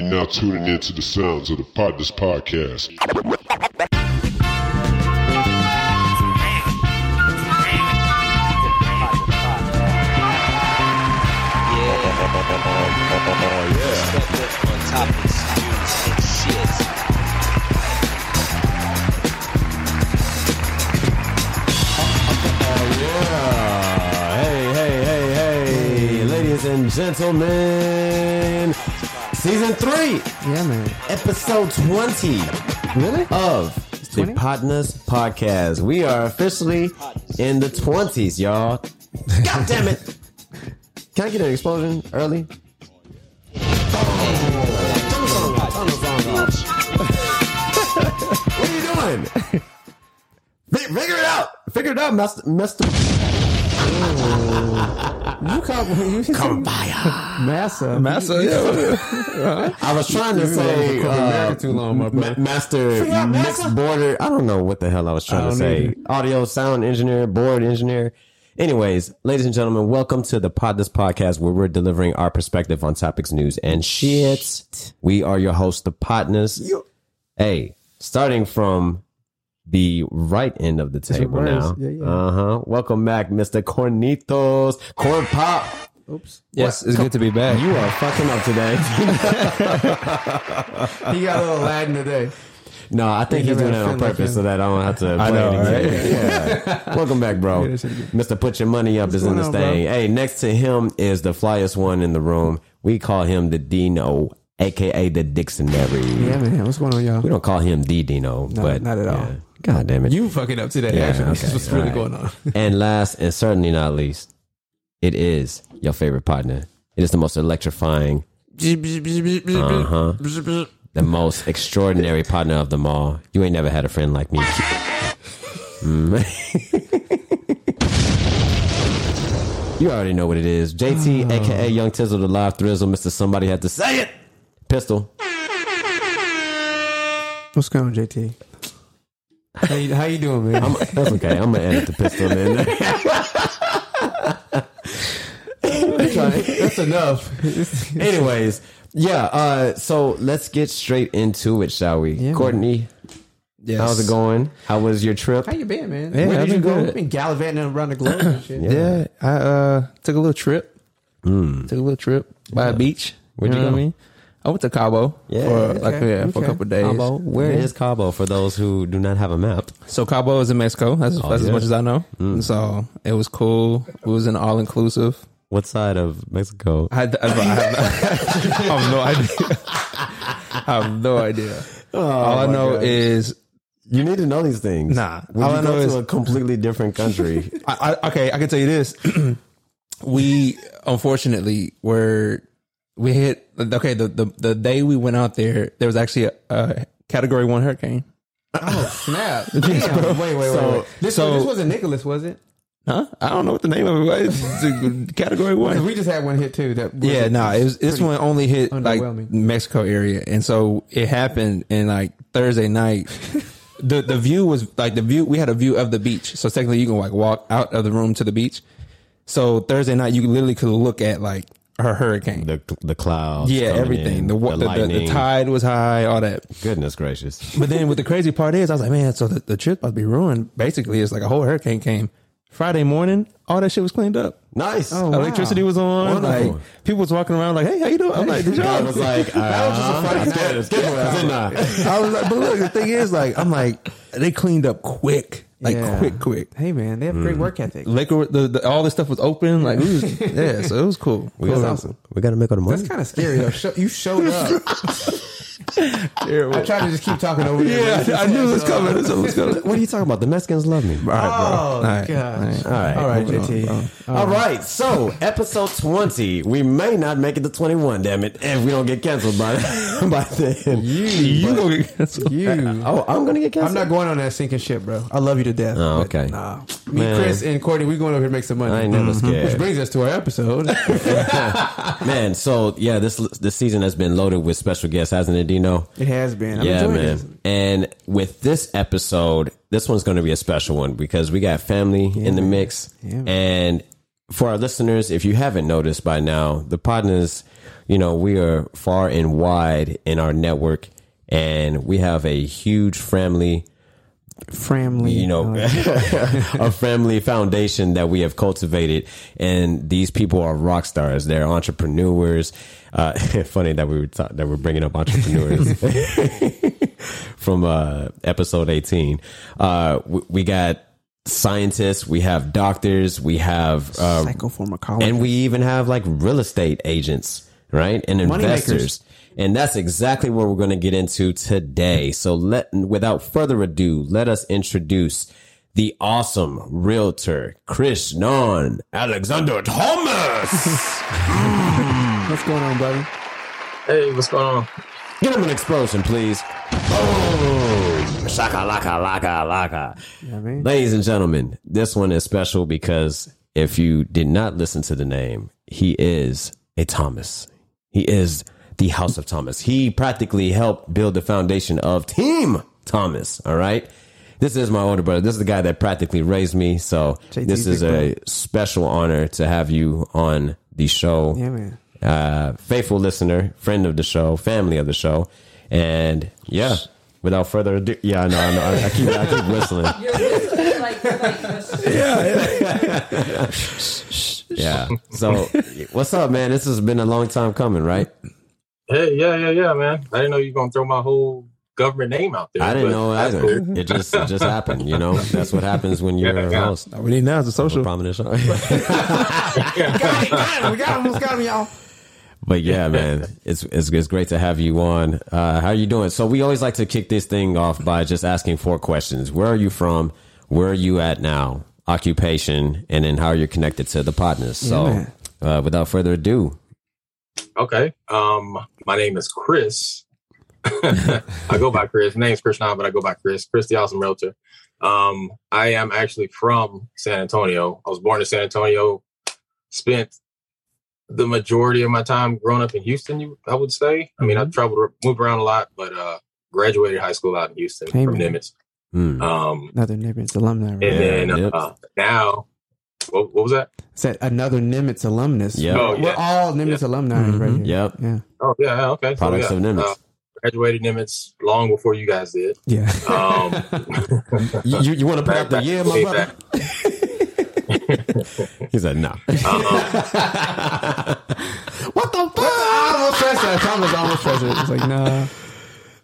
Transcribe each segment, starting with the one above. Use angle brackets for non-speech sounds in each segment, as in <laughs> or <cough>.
You're now tuning into the sounds of the Partners Podcast. Hey, hey, hey, hey, ladies and gentlemen, season three, Yeah, man. episode 20 Really? of the 20? Partners Podcast. We are officially in the 20s, y'all. God damn it. <laughs> Can I get an explosion early? What are you doing? Fi- Figure it out. Figure it out. Master. <laughs> Oh. You call <laughs> you <laughs> Massa. <laughs> Massa, yeah. I was trying to say uh, too long, my ma- brother. master mixed border. I don't know what the hell I was trying I to say. either. Audio, sound engineer, board engineer. Anyways, ladies and gentlemen, welcome to the Pod This Podcast where we're delivering our perspective on topics, news, and shit. We are your host, the Partners. Hey, starting from the right end of the table now. Yeah, yeah. Uh huh. Welcome back, Mr. Cornitos. Corn Pop. Oops. Yes, it's good to be back. You are fucking up today. <laughs> <laughs> He got a little Latin today. No, I think he's doing never that on feel like purpose so that I don't have to play I know, it again. <laughs> Yeah. Welcome back, bro. that shit again. Mr. Put Your Money Up is in going this on, bro? thing. Hey, next to him is the flyest one in the room. We call him the Dino, aka the Dictionary. Yeah, man. What's going on, y'all? We don't call him the Dino, but not at all. yeah. God damn it. You fucking up today. Yeah, <laughs> actually, okay, That's what's really all going on. <laughs> and last and certainly not least, it is your favorite partner. It is the most electrifying, uh huh, the most extraordinary partner of them all. You ain't never had a friend like me. Mm. <laughs> you already know what it is. JT, aka <sighs> Young Tizzle, the live thrizzle, Mr. Somebody had to say it. Pistol. What's going on, JT? How you, how you doing, man? I'm, that's okay. I'm gonna edit the pistol in. That's enough. Anyways, yeah. Uh, so let's get straight into it, shall we? Yeah, Courtney, Yes. how's it going? How was your trip? How you been, man? Yeah, Where I've did you go? good. You've been gallivanting around the globe and shit. Yeah, I uh took a little trip. Took a little trip by a beach. Where'd you know go? what I mean? I went to Cabo Yeah, for like okay, yeah, for a couple of days. Cabo. Where is Cabo for those who do not have a map? So Cabo is in Mexico. That's, that's oh, yeah? as much as I know. Mm. So it was cool. It was an all inclusive. What side of Mexico? I, had- I, have, I have no idea. I have no idea. <laughs> Oh, all I know gosh. is You need to know these things. Nah. When All you I know go is- to a completely different country. <laughs> I, I, okay, I can tell you this. <clears throat> we unfortunately were we hit okay the, the the day we went out there there was actually a, a category one hurricane. Oh snap! <laughs> Damn. Wait, wait, wait, So- wait. This, so- this wasn't Nicholas, was it? Huh? I don't know what the name of it was. <laughs> Category one. we just had one hit too. That was Yeah, no, it was this one only hit like. Mexico area, and so it happened in like Thursday night. <laughs> the The view was like the view. We had a view of the beach, so technically you can like walk out of the room to the beach. So Thursday night, you literally could look at like her hurricane. the the clouds. yeah, everything. in, the, wa- the, the, the tide was high, all that. Goodness gracious. <laughs> But then what the crazy part is, I was like, man, so the, the trip about to be ruined. Basically, it's like a whole hurricane came. Friday morning, all that shit was cleaned up. Nice. Oh, wow. Electricity was on. Wonderful. Like people was walking around like, hey, how you doing? I'm like, did y'all? I was like, <laughs> That was just a uh, Friday that's good. night. It's good. It's in there. I was like, but look, the thing is, like, I'm like, they cleaned up quick, like Yeah. quick, quick. Hey man, they have Mm. great work ethic. Liquor, the, the all this stuff was open. Like, we was, <laughs> yeah, so it was cool. We cool. gotta, awesome. we gotta make all the money. That's kind of scary though. Show, you showed up. <laughs> I tried to just keep talking over there. Yeah, I knew it was coming. That's what was coming. what are you talking about? The Mexicans love me. All right, bro. Oh All right, gosh! all right. all right, Moving on, JT. All right, so episode twenty. We may not make it to twenty-one. Damn it! If we don't get canceled by <laughs> by then, You, You gonna get canceled. you. oh, I'm gonna get canceled. I'm not going on that sinking ship, bro. I love you to death. Oh, but okay. Nah. Me, Man. Chris, and Courtney, we going over here to make some money. I ain't never <laughs> Which brings us to our episode. <laughs> man. So yeah, this this season has been loaded with special guests, hasn't it, Dino? it has been. I'm yeah, man. this. And with this episode, this one's going to be a special one because we got family in the mix, Yeah, and for our listeners, if you haven't noticed by now, the partners, you know, we are far and wide in our network, and we have a huge family Family, you know, <laughs> <laughs> a family foundation that we have cultivated. And these people are rock stars. They're entrepreneurs. Uh, <laughs> funny that we were ta- that we're bringing up entrepreneurs from uh, episode 18. Uh, we, we got scientists, we have doctors, we have uh, psychopharmacology, and we even have like real estate agents, right? And Money investors. And that's exactly what we're going to get into today. So let, without further ado, let us introduce the awesome realtor, Chris Non Alexander Thomas. <laughs> What's going on, brother? Hey, what's going on? Give him an explosion, please. Boom. Shaka laka laka laka. Yeah, man. Ladies and gentlemen, this one is special because if you did not listen to the name, he is a Thomas. He is the House of Thomas. He practically helped build the foundation of Team Thomas. All right. This is my older brother. This is the guy that practically raised me. So JT's this is big a special honor to have you on the show Yeah, man. uh, faithful listener, friend of the show, family of the show, and yeah. Without further ado, yeah, I know, I know. I, I keep, I keep whistling. Yeah. So, what's up, man? This has been a long time coming, right? Hey, yeah, yeah, yeah, man. I didn't know you were gonna throw my whole government name out there. I didn't know either. cool. It just, it just happened. You know, <laughs> that's what happens when you're Yeah, a yeah. host. All we need now is a social. prominent show. <laughs> got him, got him. We got him. Almost got him, y'all. But yeah, man, it's, it's it's great to have you on. Uh, how are you doing? So we always like to kick this thing off by just asking four questions. Where are you from? Where are you at now? Occupation, and then how are you connected to the partners? So, man. uh, without further ado, Okay. Um, my name is Chris. <laughs> I go by Chris. My name's Chris now, but I go by Chris. Chris the Awesome Realtor. Um, I am actually from San Antonio. I was born in San Antonio. Spent the majority of my time growing up in Houston. You, I would say. I mean, I traveled, moved around a lot, but uh, graduated high school out in Houston Hey, from man. Nimitz. hmm. Um, Another Nimitz alumni. Right? and then uh, now, what, what was that? Said another Nimitz alumnus. Yeah. Oh, We're all Nimitz alumni right here. Yep. Yeah. Oh yeah, yeah, okay. So, Products yeah, of Nimitz. uh, graduated Nimitz long before you guys did. Yeah. Um, <laughs> you, you, you want to put out the back- year, my brother? <laughs> He said, "No." <laughs> what the fuck? I almost pressed that. Thomas almost pressed it. It's like, nah.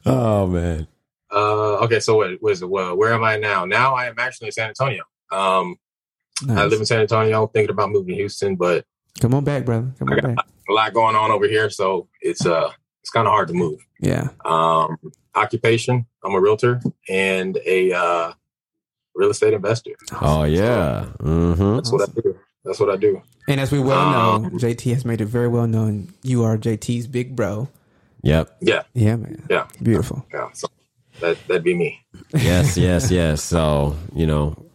oh man. Uh, okay, so what was it? Well, where am I now? Now I am actually in San Antonio. Um, I live in San Antonio, thinking about moving to Houston, but Come on back, brother. Come on I got- back. a lot going on over here, so it's uh, it's kind of hard to move. Yeah. Um, occupation: I'm a realtor and a uh, real estate investor. Oh yeah. Mm-hmm. That's what I do. That's what I do. And as we well Um, know, JT has made it very well known. You are JT's big bro. Yep. Yeah, Yeah, man. yeah, Beautiful. yeah. So that that'd be me. yes, <laughs> yes, yes. So, you know,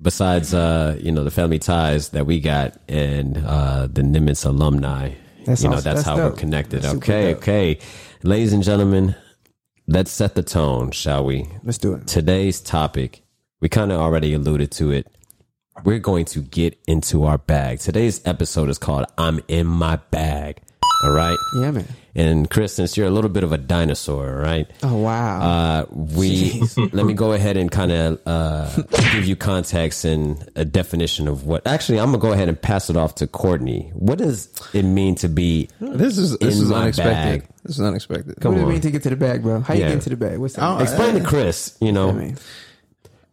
besides uh, you know, the family ties that we got and uh the Nimitz alumni, That's you know, awesome. that's, That's how dope. we're connected. That's okay, okay. Ladies and gentlemen, let's set the tone, shall we? Let's do it. Today's topic, we kind of already alluded to it. We're going to get into our bag. Today's episode is called I'm in my bag. All right. Yeah, man. And Chris, since you're a little bit of a dinosaur, right? Oh, wow. Uh, we <laughs> let me go ahead and kind of uh, give you context and a definition of what. Actually, I'm gonna go ahead and pass it off to Courtney. What does it mean to be? This is this In is my unexpected. bag. This is unexpected. what come does it on. mean to get to the bag, bro? How you Yeah. get into the bag? What's that? Oh, Explain to Chris. You know I mean,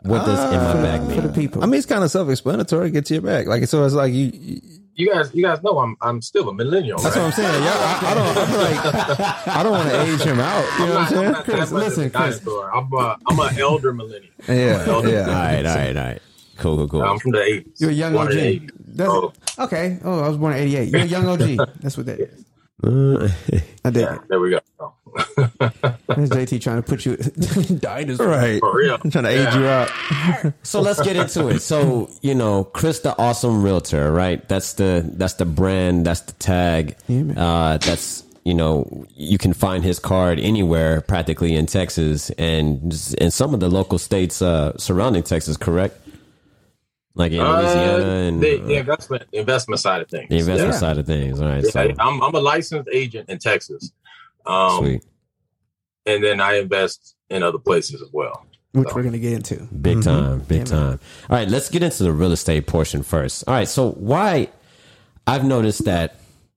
what does in my bag mean? for the people. I mean, it's kind of self-explanatory. Get to your back, like so. It's like you. You- You guys, you guys know I'm I'm still a millennial. That's right? what I'm saying. Yeah, I, I don't. I feel like I don't want to age him out. You know what I'm I'm saying? not Chris, that much of a listen, Chris. I'm a, I'm an elder millennial. Yeah, All yeah. right, all right, all right. Cool, cool, cool. I'm from the 80s. You're a young Born OG. in the 80s. That's, Oh. Okay. Oh, I was born in 88. You're a young OG. <laughs> That's what that is. Uh, I <laughs> dig Yeah, there we go. <laughs> There's JT trying to put you <laughs> dinosaur. Right. For real. I'm trying to age you out. so let's get into it. So you know, Chris, the awesome realtor, right? That's the that's the brand. That's the tag. Yeah, uh, that's you know, you can find his card anywhere practically in Texas and in some of the local states uh, surrounding Texas. Correct? Like in Uh, Louisiana and the, uh, the investment investment side of things. the investment Yeah. side of things. All right, Yeah, so I'm I'm a licensed agent in Texas, um, sweet, and then I invest in other places as well. which we're gonna get into. big time, big Yeah, time. All right, let's get into the real estate portion first. All right, so why I've noticed that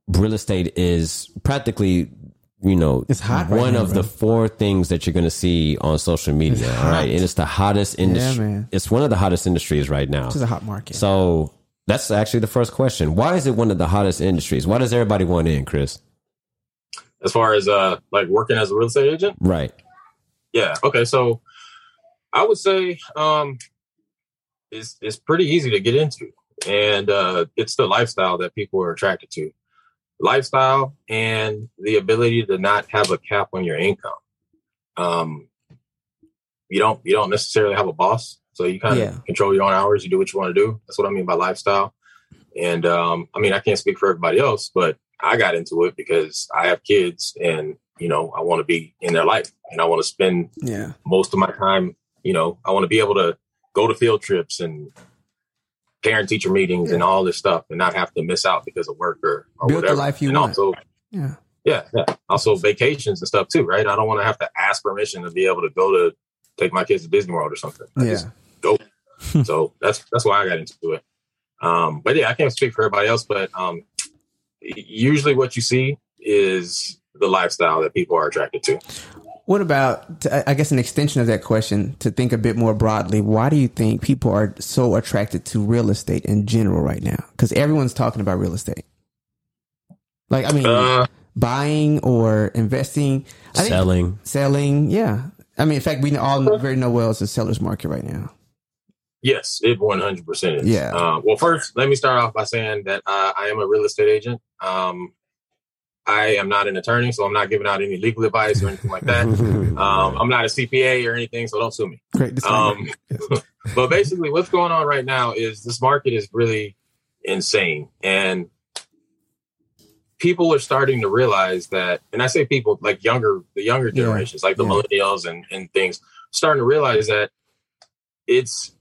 real estate is practically. You know, It's hot right one now, of bro. the four things that you're going to see on social media. All right, it is the hottest industry. man. It's one of the hottest industries right now. It's is a hot market. So that's actually the first question. Why is it one of the hottest industries? Why does everybody want in, Chris? As far as uh like working as a real estate agent, Right. yeah. Okay, so I would say um, it's it's pretty easy to get into, and uh, it's the lifestyle that people are attracted to. Lifestyle and the ability to not have a cap on your income. Um, you don't you don't necessarily have a boss, so you kind of Yeah. control your own hours. You do what you want to do. That's what I mean by lifestyle. And um, I mean, I can't speak for everybody else, but I got into it because I have kids, and you know, I want to be in their life, and I want to spend yeah, most of my time. You know, I want to be able to go to field trips and parent teacher meetings and all this stuff, and not have to miss out because of work or, or Build the life you and want. Also, yeah. yeah, yeah. Also vacations and stuff too, right? I don't want to have to ask permission to be able to go to take my kids to Disney World or something. I Yeah. go. <laughs> so that's that's why I got into it. Um, but yeah, I can't speak for everybody else, but um, usually what you see is the lifestyle that people are attracted to. What about, I guess, an extension of that question to think a bit more broadly? Why do you think people are so attracted to real estate in general right now? Because everyone's talking about real estate. Like, I mean, Uh, buying or investing, I think Selling. selling. Yeah, I mean, in fact, we all very know well it's a seller's market right now. Yes, it one hundred percent is. Yeah. Uh, well, first, let me start off by saying that uh, I am a real estate agent. Um, I am not an attorney, so I'm not giving out any legal advice or anything like that. <laughs> um, I'm not a CPA or anything, so don't sue me. Great. Um, <laughs> but basically, what's going on right now is this market is really insane, and people are starting to realize that. And I say people like younger, the younger Yeah. generations, like the Yeah. millennials and and things, starting to realize that it's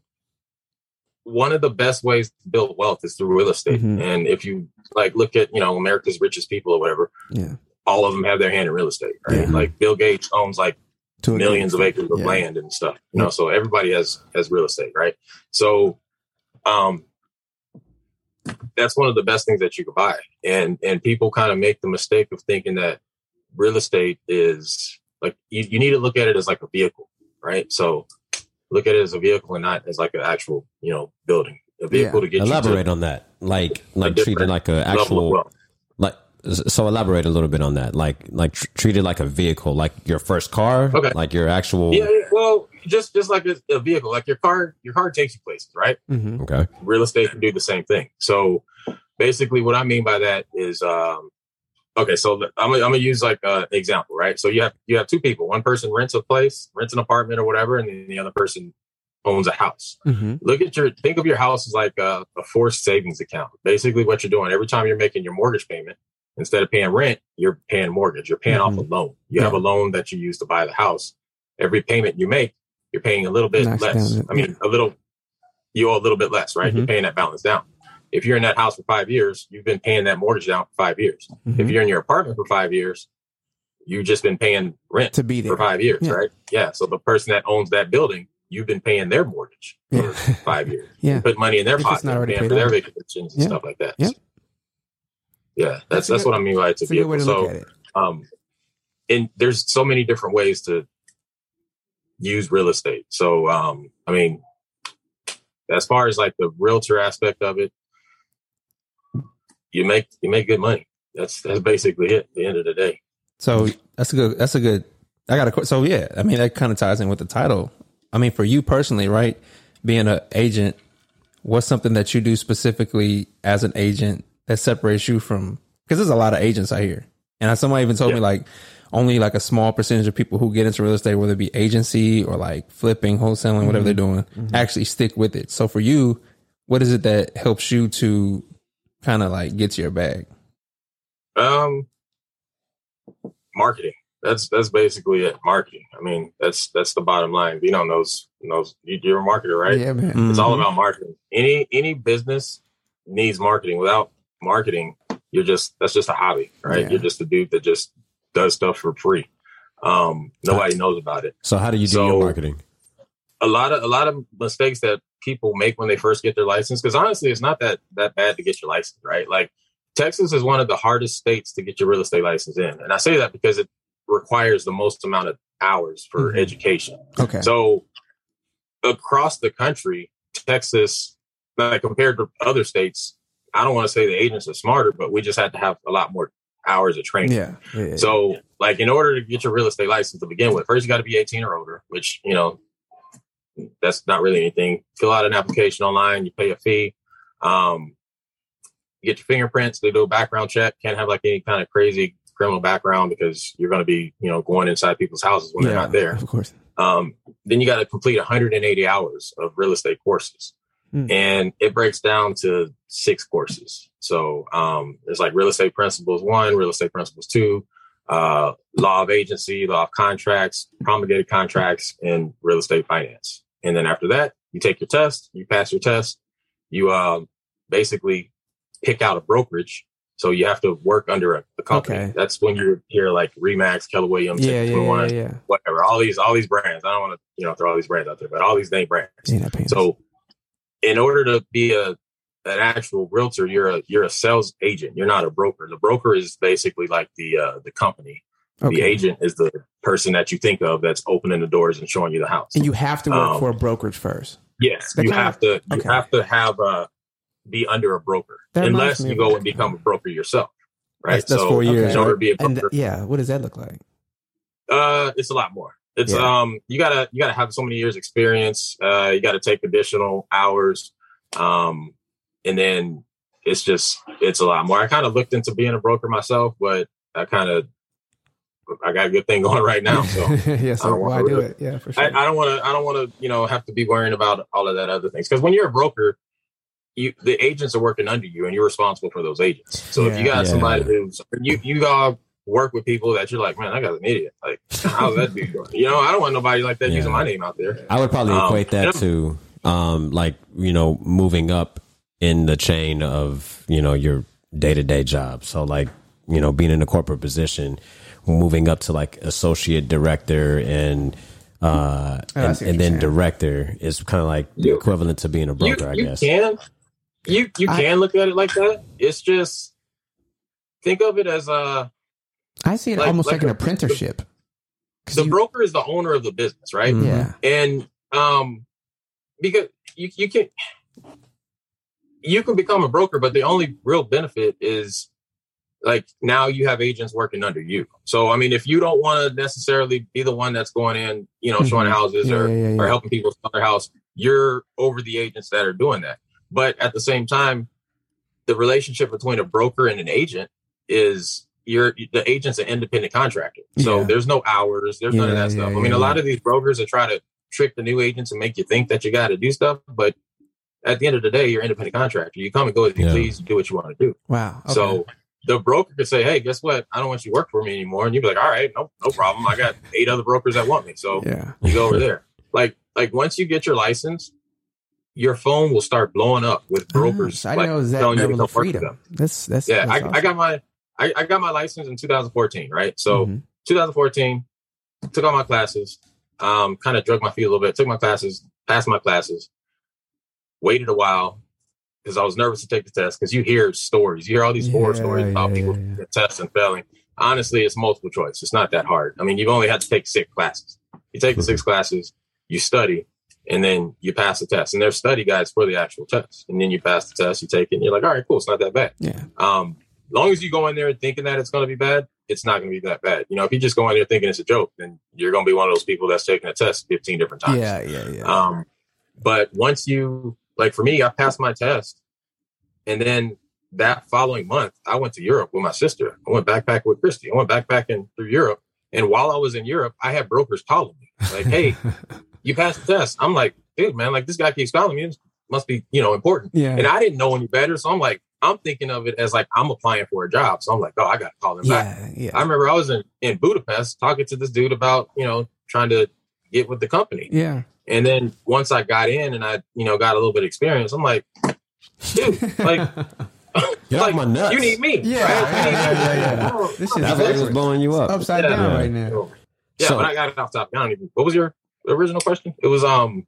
one of the best ways to build wealth is through real estate. Mhm. And if you like look at you know America's richest people or whatever, yeah, all of them have their hand in real estate. Right? Yeah. Like Bill Gates owns like millions of acres of Yeah. land and stuff. You know, so everybody has has real estate, right? So, um, that's one of the best things that you could buy, and and people kind of make the mistake of thinking that real estate is like you, you need to look at it as like a vehicle, right? So, look at it as a vehicle and not as like an actual you know building. A vehicle to get you. Elaborate you on that. Like like different treated like a to level of actual like so elaborate a little bit on that. Like like tr- treated like a vehicle, like your first car, Okay. like your actual Yeah, yeah, well, just just like a, a vehicle, like your car, your car takes you places, right? Mhm. Okay. real estate can do the same thing. So basically what I mean by that is um okay, so I'm gonna, I'm gonna use like an example, right? So you have you have two people. One person rents a place, rents an apartment or whatever, and then the other person owns a house. Mhm. Look at your think of your house as like a, a forced savings account. Basically what you're doing every time you're making your mortgage payment, instead of paying rent, you're paying mortgage. You're paying off a loan. You have a loan that you use to buy the house. Every payment you make, you're paying a little bit Knocks less. I mean, a little you owe a little bit less, right? You're Mhm. paying that balance down. If you're in that house for five years, you've been paying that mortgage down for five years. If Mhm. you're in your apartment for five years, you've just been paying rent to be there. for five years, Yeah. right? Yeah. So the person that owns that building, you've been paying their mortgage Yeah. for <laughs> five years. Yeah. You put money in their If pocket, paying for their vacations and Yeah. stuff like that. Yeah. Yeah, that's That's that's, what I mean by it's a It's a good way vehicle. look So at it. um and there's so many different ways to use real estate. So um I mean as far as like the realtor aspect of it, you make you make good money. That's that's basically it at the end of the day. So that's a good. That's a good. I got a. So yeah, I mean that kind of ties in with the title. I mean, for you personally, right? Being an agent, what's something that you do specifically as an agent that separates you from? Because there's a lot of agents out here, and somebody even told me like only like a small percentage of people who get into real estate, whether it be agency or like flipping, wholesaling, whatever they're mm-hmm. doing, mm-hmm. actually stick with it. So for you, what is it that helps you to kind of like gets your bag? Um, marketing. that's that's basically it. Marketing. I mean, that's that's the bottom line. Vino knows knows you- you're a marketer, right? Yeah, man. It's all Mhm. about marketing. Any any business needs marketing. Without marketing, you're just that's just a hobby, right? Yeah. You're just a dude that just does stuff for free. Um, nobody knows about it. So how do you do So- your marketing? A lot of a lot of mistakes that people make when they first get their license, because honestly, it's not that that bad to get your license, right? Like Texas is one of the hardest states to get your real estate license in, and I say that because it requires the most amount of hours for Mhm. education. Okay. So across the country, Texas, like compared to other states, I don't want to say the agents are smarter, but we just had to have a lot more hours of training. yeah. yeah, yeah. So, like, in order to get your real estate license to begin with, first you got to be 18 or older, which, you know, that's not really anything. Fill out an application online, you pay a fee. Um, you get your fingerprints, they do a background check. Can't have like any kind of crazy criminal background because you're going to be, you know, going inside people's houses when they're not there. Of course. Um, then you got to complete 180 hours of real estate courses. Hmm. And it breaks down to six courses. So um, it's like real estate principles one, real estate principles two, uh, law of agency, law of contracts, promulgated contracts, and real estate finance. And then after that, you take your test, you pass your test, you um, basically pick out a brokerage. So you have to work under a, a company. Okay. That's when you hear like Remax, Keller Williams, Yeah, yeah, yeah, whatever. All these, all these brands. I don't want to, you know, throw all these brands out there, but all these name brands. So, in order to be a an actual realtor, you're a you're a sales agent. You're not a broker. The broker is basically like the uh, the company. The agent is the person that you think of that's opening the doors and showing you the house. And you have to work Um, for a brokerage first. Yes, That you have to. You okay. have to have uh, be under a broker, That unless you go and become a broker yourself. Right. That's- that's four years, to right? be a And broker, th- yeah, what does that look like? Uh, it's a lot more. It's Yeah. um, you gotta you gotta have so many years experience. Uh, you gotta take additional hours, um, and then it's just it's a lot more. I kind of looked into being a broker myself, but I kind of I got a good thing going right now, so <laughs> yeah, I so don't why wanna do it? Yeah, for sure. I, I don't want to I don't want to you know have to be worrying about all of that other things because when you're a broker. You, the agents are working under you, and you're responsible for those agents. So if you got Yeah. somebody who's you, you all work with people that you're like, man, I got an idiot. Like, how's that dude doing? <laughs> You know, I don't want nobody like that Yeah. using my name out there. I would probably Um, equate that to um like, you know, moving up in the chain of, you know, your day-to-day job. So like, you know, being in a corporate position, moving up to like associate director and uh Oh, and, and then saying. director is kind of like the You- equivalent to being a You, broker, I guess. can, you you I- can look at it like that. It's just think of it as a I see it like- almost like, like an a- apprenticeship. 'Cause the you- broker is the owner of the business, right? Mhm. yeah, and um because you you can you can become a broker but the only real benefit is like now you have agents working under you. So i mean if you don't want to necessarily be the one that's going in you know showing Mhm. houses Yeah, or, yeah, yeah, or helping people sell their house you're over the agents that are doing that. But at the same time the relationship between a broker and an agent is you're the agent's an independent contractor. So there's no hours there's none of that stuff. i mean a lot of these brokers are trying to trick the new agents and make you think that you got to do stuff but at the end of the day you're an independent contractor. You come and go as you please do what you want to do. Wow. Okay. so the broker could say hey guess what? I don't want you to work for me anymore. And you'd be like all right no no problem. I got eight other brokers that want me so yeah, you go over there. Like like once you get your license your phone will start blowing up with brokers Ah, so I like, know that telling you to level of work for freedom. them. That's that's yeah that's I, I got my I, I got my license in 2014 right? So Mhm. 2014 took all my classes um kind of drug my feet a little bit took my classes passed my classes waited a while because i was nervous to take the test because you hear stories. You hear all these horror stories about yeah, people yeah, yeah. taking the test and failing. Honestly it's multiple choice. It's not that hard. I mean you've only had to take six classes. You take the six classes you study and then you pass the test. And there's study guides for the actual test. And then you pass the test you take it and you're like all right cool it's not that bad. Yeah, um, as long as you go in there thinking that it's going to be bad, it's not going to be that bad. You know, if you just go in there thinking it's a joke, then you're going to be one of those people that's taking a test 15 different times. yeah, yeah, yeah. Um, but once you, like for me, I passed my test. And then that following month, I went to Europe with my sister. I went backpacking with Christy. I went backpacking through Europe. And while I was in Europe, I had brokers calling me like, hey, <laughs> you passed the test. I'm like, dude, man, like this guy keeps calling me. It must be, you know, important. yeah, And I didn't know any better. So I'm like, I'm thinking of it as like I'm applying for a job. So I'm like, oh, I got to call back. Yeah, yeah, I remember I was in, in Budapest talking to this dude about, you know, trying to get with the company. yeah. And then once I got in and I, you know, got a little bit of experience, I'm like, dude, like, <laughs> <laughs> Get like, my nuts. you need me. Yeah, right? yeah, You need yeah, me. yeah, yeah. <laughs> Oh, This is That's why it was different. blowing you up. upside Yeah. down Yeah. right now. Yeah, So- but I got it off top. I don't even. What was your original question? It was um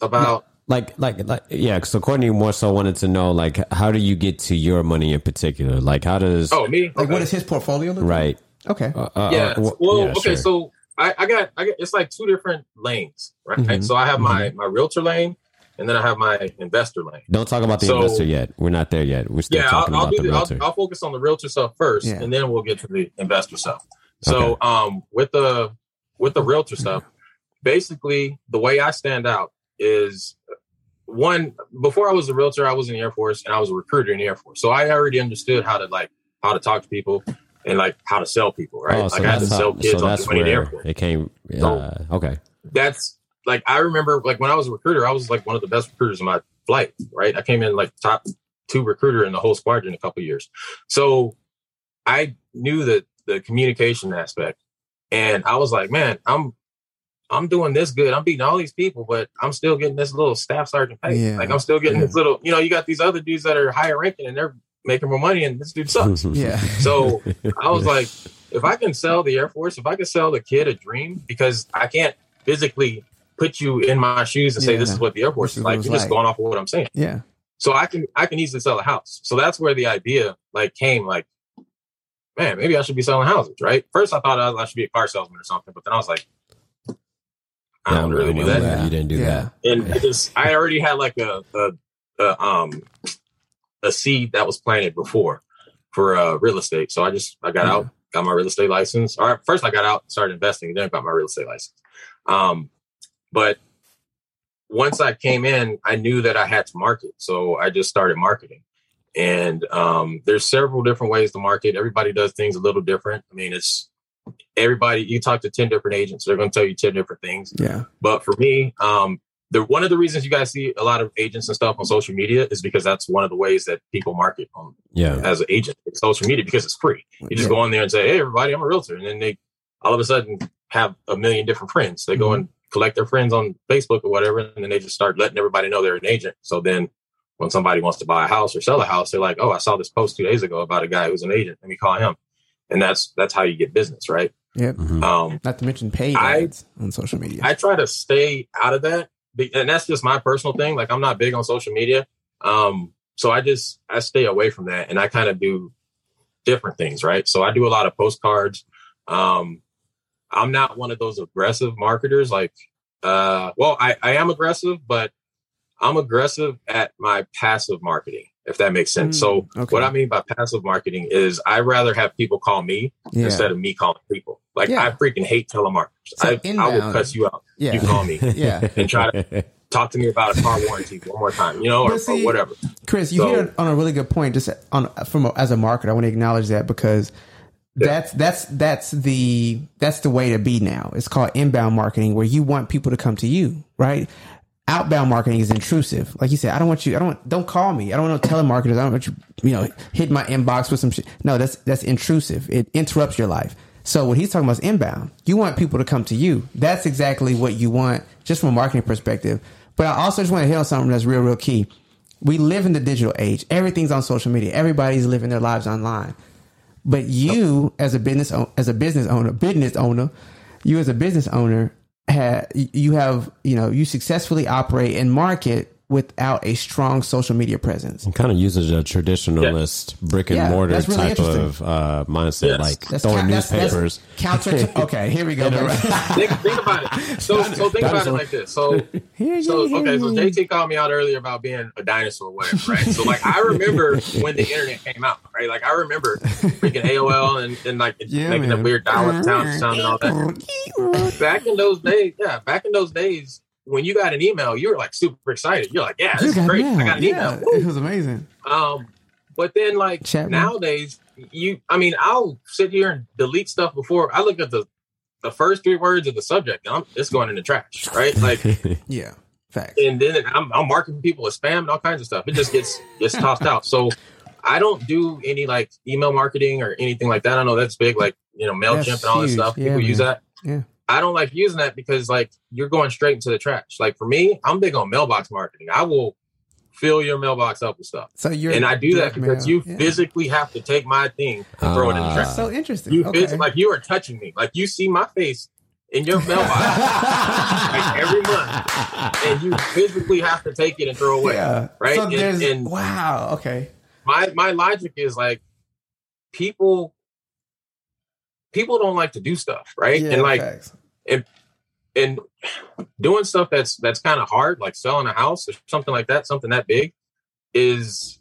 about like like like yeah so courtney more so wanted to know like how do you get to your money in particular like how does oh me. Like, Okay. what is his portfolio look right like? Okay. uh, uh, yeah. uh, well, yeah, okay. sure. So I, I got I got it's like two different lanes, right? Mhm. So I have my my realtor lane, and then I have my investor lane. don't talk about the so- investor yet we're not there yet we're still Yeah, talking I'll, I'll about the the, realtor I'll, I'll focus on the realtor stuff first, Yeah. and then we'll get to the investor stuff. So, um, with the with the realtor stuff, basically the way I stand out is one. Before I was a realtor, I was in the Air Force and I was a recruiter in the Air Force, so I already understood how to like how to talk to people and like how to sell people. Right, oh so like I had to that's, sell kids so on that's the way to the where airport. it came uh, So- okay That's like I remember like when I was a recruiter, I was like one of the best recruiters in my flight. Right, I came in like top two recruiter in the whole squadron in a couple years. So I knew that the communication aspect, and I was like, man, I'm I'm doing this good. I'm beating all these people, but I'm still getting this little staff sergeant pay. Yeah. Like I'm still getting this little, you know, you got these other dudes that are higher ranking and they're making more money, and this dude sucks. <laughs> Yeah. So I was <laughs> like, if I can sell the Air Force, if I can sell the kid a dream, because I can't physically put you in my shoes and say Yeah. this is what the Air Force This is is like. You're just going off of what I'm saying. Yeah. So I can I can easily sell a house. So that's where the idea like came. Like, man, maybe I should be selling houses, right? First, I thought I, I should be a car salesman or something, but then I was like, I don't Yeah, really no, do that. yeah, you didn't do Yeah. And it just, I already had like a, a, a um a seed that was planted before for uh, real estate. So I just I got Yeah. out, got my real estate license. All right, first I got out, started investing, then I got my real estate license. Um, but once I came in, I knew that I had to market, so I just started marketing. And um, there's several different ways to market. Everybody does things a little different. I mean, it's everybody. You talk to ten different agents, they're going to tell you ten different things. Yeah. But for me, um, the one of the reasons you guys see a lot of agents and stuff on social media is because that's one of the ways that people market on yeah as an agent in social media because it's free. You just Yeah. go on there and say, "Hey, everybody, I'm a realtor," and then they all of a sudden have a million different friends. They Mm-hmm. go and collect their friends on Facebook or whatever, and then they just start letting everybody know they're an agent. So then, when somebody wants to buy a house or sell a house, they're like, "Oh, I saw this post two days ago about a guy who's an agent. Let me call him." And that's that's how you get business, right? Yep. Mhm. Um, Not to mention paid I- ads on social media. I try to stay out of that, be- and that's just my personal thing. Like I'm not big on social media, um, so I just I stay away from that, and I kind of do different things, right? So I do a lot of postcards. Um, I'm not one of those aggressive marketers. Like, uh, well, I, I am aggressive, but I'm aggressive at my passive marketing, if that makes sense. Mm, so okay. what I mean by passive marketing is I rather have people call me yeah. instead of me calling people. Like Yeah. I freaking hate telemarketers. I, I will cuss you out. yeah. You call me <laughs> Yeah. and try to talk to me about a car warranty one more time, you know, or, see- or whatever. Chris, you So- hit on a really good point. Just on from a, as a marketer, I want to acknowledge that because that's that's that's the that's the way to be now. It's called inbound marketing, where you want people to come to you, right? Outbound marketing is intrusive. Like you said, I don't want you. I don't don't call me. I don't want no telemarketers. I don't want you. You know, hit my inbox with some shit. No, that's that's intrusive. It interrupts your life. So what he's talking about is inbound. You want people to come to you. That's exactly what you want, just from a marketing perspective. But I also just want to hit on something that's real, real key. We live in the digital age. Everything's on social media. Everybody's living their lives online. But you, as a business as a business owner, business owner, you as a business owner, ha you have you know you successfully operate and market without a strong social media presence. kind of uses a traditionalist brick and Yeah, mortar really type of uh, mindset, Yes. like That's throwing ca- that's- that's newspapers. counter. To, <laughs> okay, here we go. <laughs> think, think about it. So, so think about it like this. So, <laughs> Here so you okay, so. JT called me out earlier about being a dinosaur, whatever, right? So, like, I remember when the internet came out, right? Like, I remember freaking AOL and, and like Yeah, making man. the weird dial-up sound, sound and all that. Back in those days, yeah, back in those days, when you got an email, you were like super excited. You're like, yeah, You this is great. mail. I got an yeah, email. Woo. It was amazing. Um, but then like Chat nowadays, you I mean, I'll sit here and delete stuff before I look at the the first three words of the subject. I'm, it's going in the trash, right? Like, <laughs> Yeah, facts. and then I'm, I'm marking people as spam and all kinds of stuff. It just gets gets tossed out. So I don't do any like email marketing or anything like that. I know that's big, like you know Mailchimp and all this stuff. Yeah, People use that. Yeah. I don't like using that because like you're going straight into the trash. Like for me, I'm big on mailbox marketing. I will fill your mailbox up with stuff, So you're and I do that because mail. you Yeah. physically have to take my thing and throw it in the Ah. trash. So interesting. You okay. phys- like you are touching me. Like you see my face in your mailbox <laughs> like every month, and you physically have to take it and throw away. yeah. right? So And- and- wow. Okay. My my logic is like people people don't like to do stuff, right? Yeah, and like facts. And and doing stuff that's that's kind of hard, like selling a house or something like that, something that big, is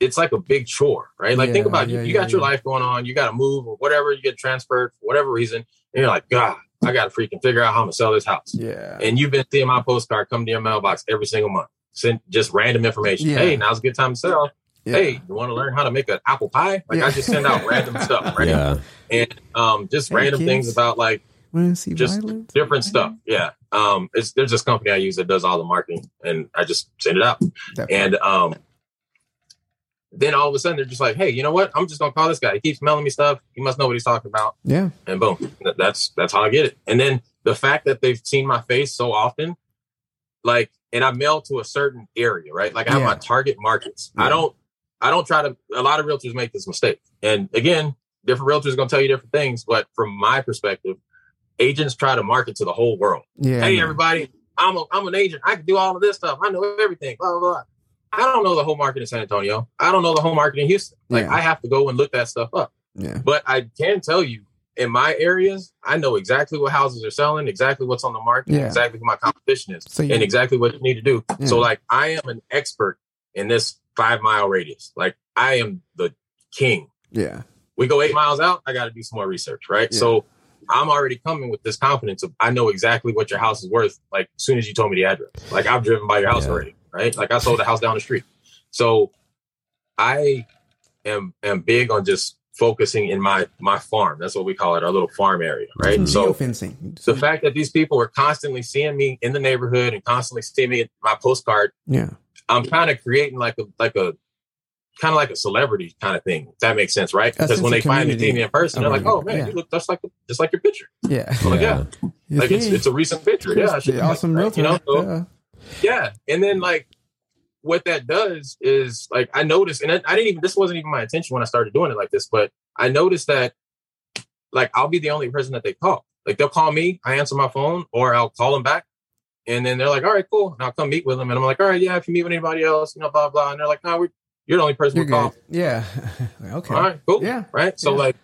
it's like a big chore, right? Like think about yeah, you, you yeah, got your yeah. life going on, you got to move or whatever, you get transferred for whatever reason, and you're like, God, I got to freaking figure out how I'm gonna sell this house. Yeah. And you've been seeing my postcard come to your mailbox every single month, send just random information. Yeah. Hey, now's a good time to sell. yeah. Hey, you want to learn how to make an apple pie? Like Yeah. I just send out random stuff, right? <laughs> Yeah. And um, just Hey, random kids. things about like Wanna see just violence? different stuff. Yeah. Um, it's there's this company I use that does all the marketing, and I just send it out. That- And um, then all of a sudden they're just like, hey, you know what? I'm just gonna call this guy. He keeps mailing me stuff. He must know what he's talking about. yeah. And boom, that's that's how I get it. And then the fact that they've seen my face so often, like, and I mail to a certain area, right? Like I have Yeah. my target markets. Yeah. I don't, I don't try to. A lot of realtors make this mistake, and again, different realtors are gonna tell you different things. But from my perspective, agents try to market to the whole world. Yeah. hey, everybody, I'm a, I'm an agent. I can do all of this stuff. I know everything. Blah blah. blah. I don't know the whole market in San Antonio. I don't know the whole market in Houston. Like Yeah. I have to go and look that stuff up. Yeah. But I can tell you, in my areas, I know exactly what houses are selling, exactly what's on the market, Yeah. exactly who my competition is, So you- and exactly what you need to do. Yeah. So, like, I am an expert in this five mile radius. Like, I am the king. Yeah. We go eight miles out, I got to do some more research, right? So, I'm already coming with this confidence of I know exactly what your house is worth. Like, as soon as you told me the address, like I've driven by your house Yeah. already, right? Like, I sold a house down the street. So, I am am big on just focusing in my my farm. That's what we call it, our little farm area, right? Mhm. So fencing. the fact that these people are constantly seeing me in the neighborhood and constantly seeing me in my postcard, yeah. I'm kind of creating like a like a kind of like a celebrity kind of thing. If that makes sense, right? Because when they find me community see me in person, they're like, "Oh man, Yeah. you look just like just like your picture." Yeah. I'm like, Yeah. yeah, like it's it's a recent picture. Yeah, the awesome like, realtor. you know. So, yeah. yeah and then like what that does is like i noticed and I, I didn't even this wasn't even my intention when i started doing it like this but i noticed that like i'll be the only person that they call like they'll call me i answer my phone or i'll call them back and then they're like all right cool and i'll come meet with them and i'm like all right yeah if you meet with anybody else you know blah blah and they're like no we're, you're the only person You're we call. Yeah. <laughs> okay. all right cool Yeah. right so Yeah. like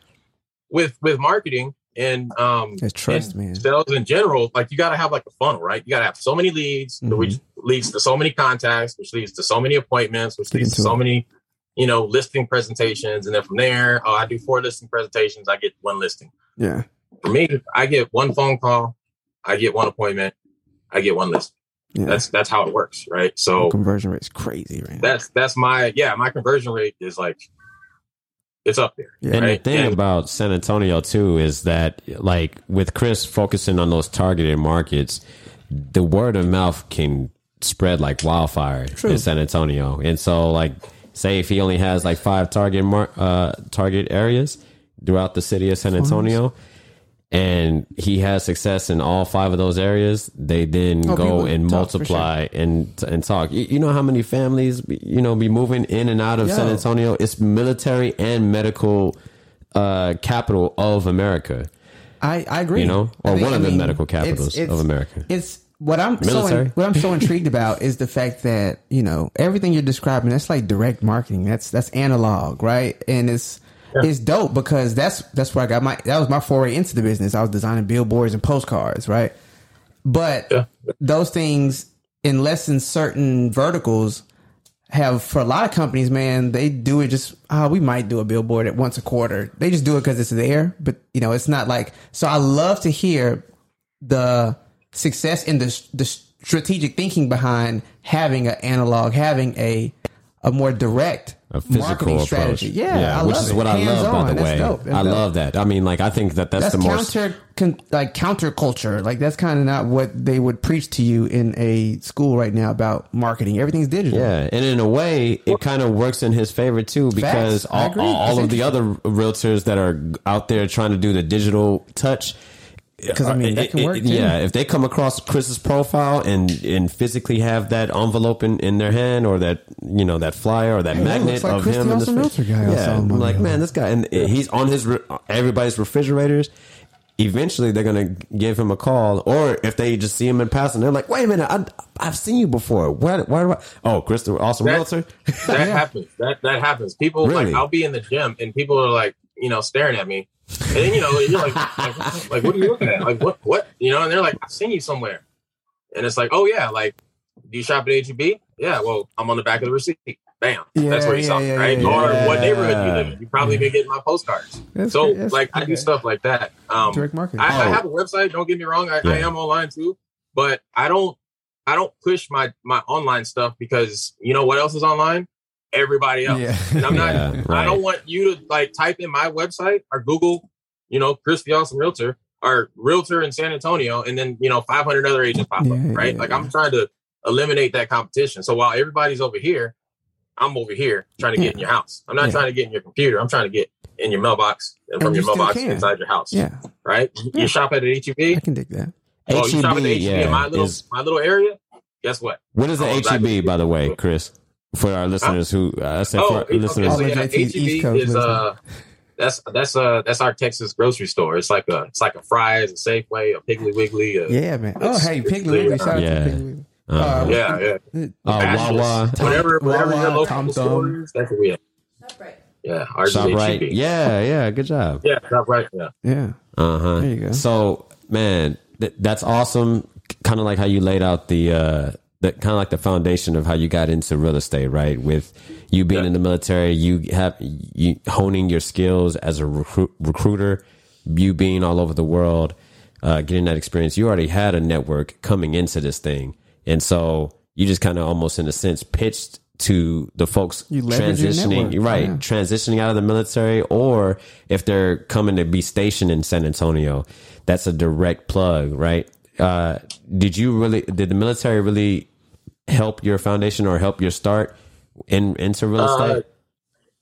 with with marketing and um trust, and man. sales in general, like you got to have like a funnel, right? You got to have so many leads, Mhm. which leads to so many contacts, which leads to so many appointments, which leads to so it. many, you know, listing presentations, and then from there, oh, I do four listing presentations, I get one listing. Yeah. For me, I get one phone call, I get one appointment, I get one listing. Yeah. That's that's how it works, right? So conversion rate is crazy, right? that's that's my yeah, my conversion rate is like it's up there. Yeah. And the thing And- about San Antonio too is that, like, with Chris focusing on those targeted markets, the word of mouth can spread like wildfire True. in San Antonio. And so, like, say if he only has like five target mar- uh, target areas throughout the city of San Antonio, and he has success in all five of those areas, they then Oh, go and multiply and and talk. You, you know how many families you know be moving in and out of San Antonio? It's military and medical uh, capital of America. I, I agree. You know, or I mean- one I of the medical capitals it's- of America. It's what I'm Military. so what I'm so intrigued about is the fact that you know everything you're describing. That's like direct marketing. That's that's analog, right? And it's it's dope because that's that's where I got my that was my foray into the business. I was designing billboards and postcards, right? But Yeah. those things, unless in certain verticals, have for a lot of companies, man, they do it just. Oh, we might do a billboard at once a quarter. They just do it because it's there, but you know, it's not like. So I love to hear the success and the the strategic thinking behind having an analog, having a a more direct a physical approach. strategy. Yeah, I which is it. what I love, by the That's way. dope. That's I dope. love that. I mean, like, I think that that's, That's the more. counter, con, like counterculture. Like that's kind of not what they would preach to you in a school right now about marketing. Everything's digital. Yeah, and in a way, it kind of works in his favor too, because I all, all of the other realtors that are out there trying to do the digital touch. Because I mean uh, that it- can it- work. yeah, if they come across Chris's profile and and physically have that envelope in, in their hand or that you know that flyer or that Hey, magnet looks like of Chris him the in the Awesome Realtor guy I yeah, I'm my like man, this guy and he's on his everybody's refrigerators. Eventually, they're gonna give him a call, or if they just see him in passing, they're like, "Wait a minute, I, I've seen you before. Why? Why do I? Oh, Chris, the awesome That- realtor. That <laughs> happens. That that happens. People Really? like I'll be in the gym and people are like, you know, staring at me. And then you know, you're like, <laughs> like, like, what are you looking at? Like what what? You know, and they're like, I've seen you somewhere. And it's like, oh yeah, like do you shop at HEB? Yeah, well, I'm on the back of the receipt. Bam. That's where you saw yeah, me, right? yeah, or yeah. what neighborhood you live in. You probably been getting my postcards. That's so great. That's like I do okay. stuff like that. Um Direct marketing. I, I Oh. have a website. Don't get me wrong. I, I am online too, but I don't. I don't push my my online stuff because you know what else is online? Everybody else. Yeah. And I'm not. Yeah, I don't want you to like type in my website or Google, you know, Chris the Awesome Realtor or Realtor in San Antonio, and then you know 500 other agents pop Yeah, up. Right? yeah, like yeah. I'm trying to eliminate that competition. So while everybody's over here, I'm over here trying to get in your house. I'm not Yeah. trying to get in your computer. I'm trying to get in your mailbox and, And from your mailbox can. inside your house. yeah, Right? Yeah. You shop at an HEB. I can dig that. Well, you shop at the HEB, HEB in my little is my little area. Guess what? what is the Oh, HEB, by the way, Chris? For our listeners who uh, I said Oh, for our okay, listeners, so yeah, the East HEB Coast is uh, that's that's uh that's our Texas grocery store. It's like a it's like a Fry's, a Safeway, a Piggly Wiggly. A, Yeah, man. Oh, hey, Piggly. Wiggly. Shout out Yeah. to Piggly Wiggly. uh, yeah, yeah. uh, Wawa, Whatever, whatever Wawa, your local Tom store Thumb. is, that's what we have. Yeah, ours ShopRite. Yeah, yeah, good job. yeah, ShopRite. Yeah. Yeah. Uh huh. There you go. So, man, th- that's awesome. Kind of like how you laid out the, uh, the kind of like the foundation of how you got into real estate, right? With you being Yeah. in the military, you have you honing your skills as a recruit, recruiter, you being all over the world, uh, getting that experience. You already had a network coming into this thing, and so you just kind of almost, in a sense, pitched to the folks You leverage your transitioning, right? Yeah. transitioning out of the military or if they're coming to be stationed in San Antonio, that's a direct plug, right? Uh, did you really, did the military really help your foundation or help your start in, into real Uh, estate?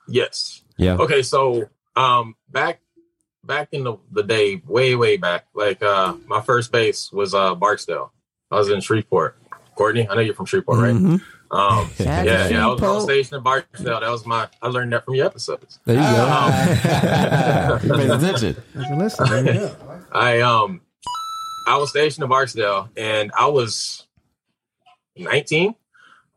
yes. yeah. Okay, so um back back in the, the day, way, way back, like uh my first base was uh Barksdale. I was in Shreveport. Courtney, I know you're from Shreveport, right? Mhm. Um <laughs> Shout yeah, yeah, I was Shreveport. on station in Barksdale. That was my I learned that from your episodes. There you go. <laughs> You paid attention. Listen. there you go. <laughs> I um I was stationed in Barksdale and I was 19.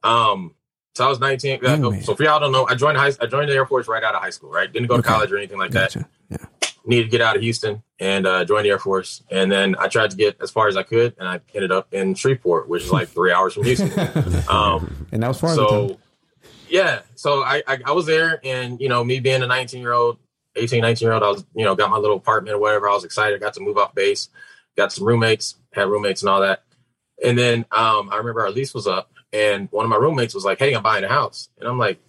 Um so I was 19. Young man. so for y'all don't know, I joined high I joined the Air Force right out of high school, right? Didn't go to college or anything like that. Yeah. needed to get out of Houston and uh, join the Air Force. And then I tried to get as far as I could, and I ended up in Shreveport, which is like <laughs> three hours from Houston. <laughs> Um, And that was far so, so, yeah, so I, I I was there, and you know, me being a 19 year old, 18, 19 year old, I was you know got my little apartment or whatever. I was excited. got to move off base, got some roommates, had roommates and all that. And then um, I remember our lease was up, and one of my roommates was like, "Hey, I'm buying a house," and I'm like.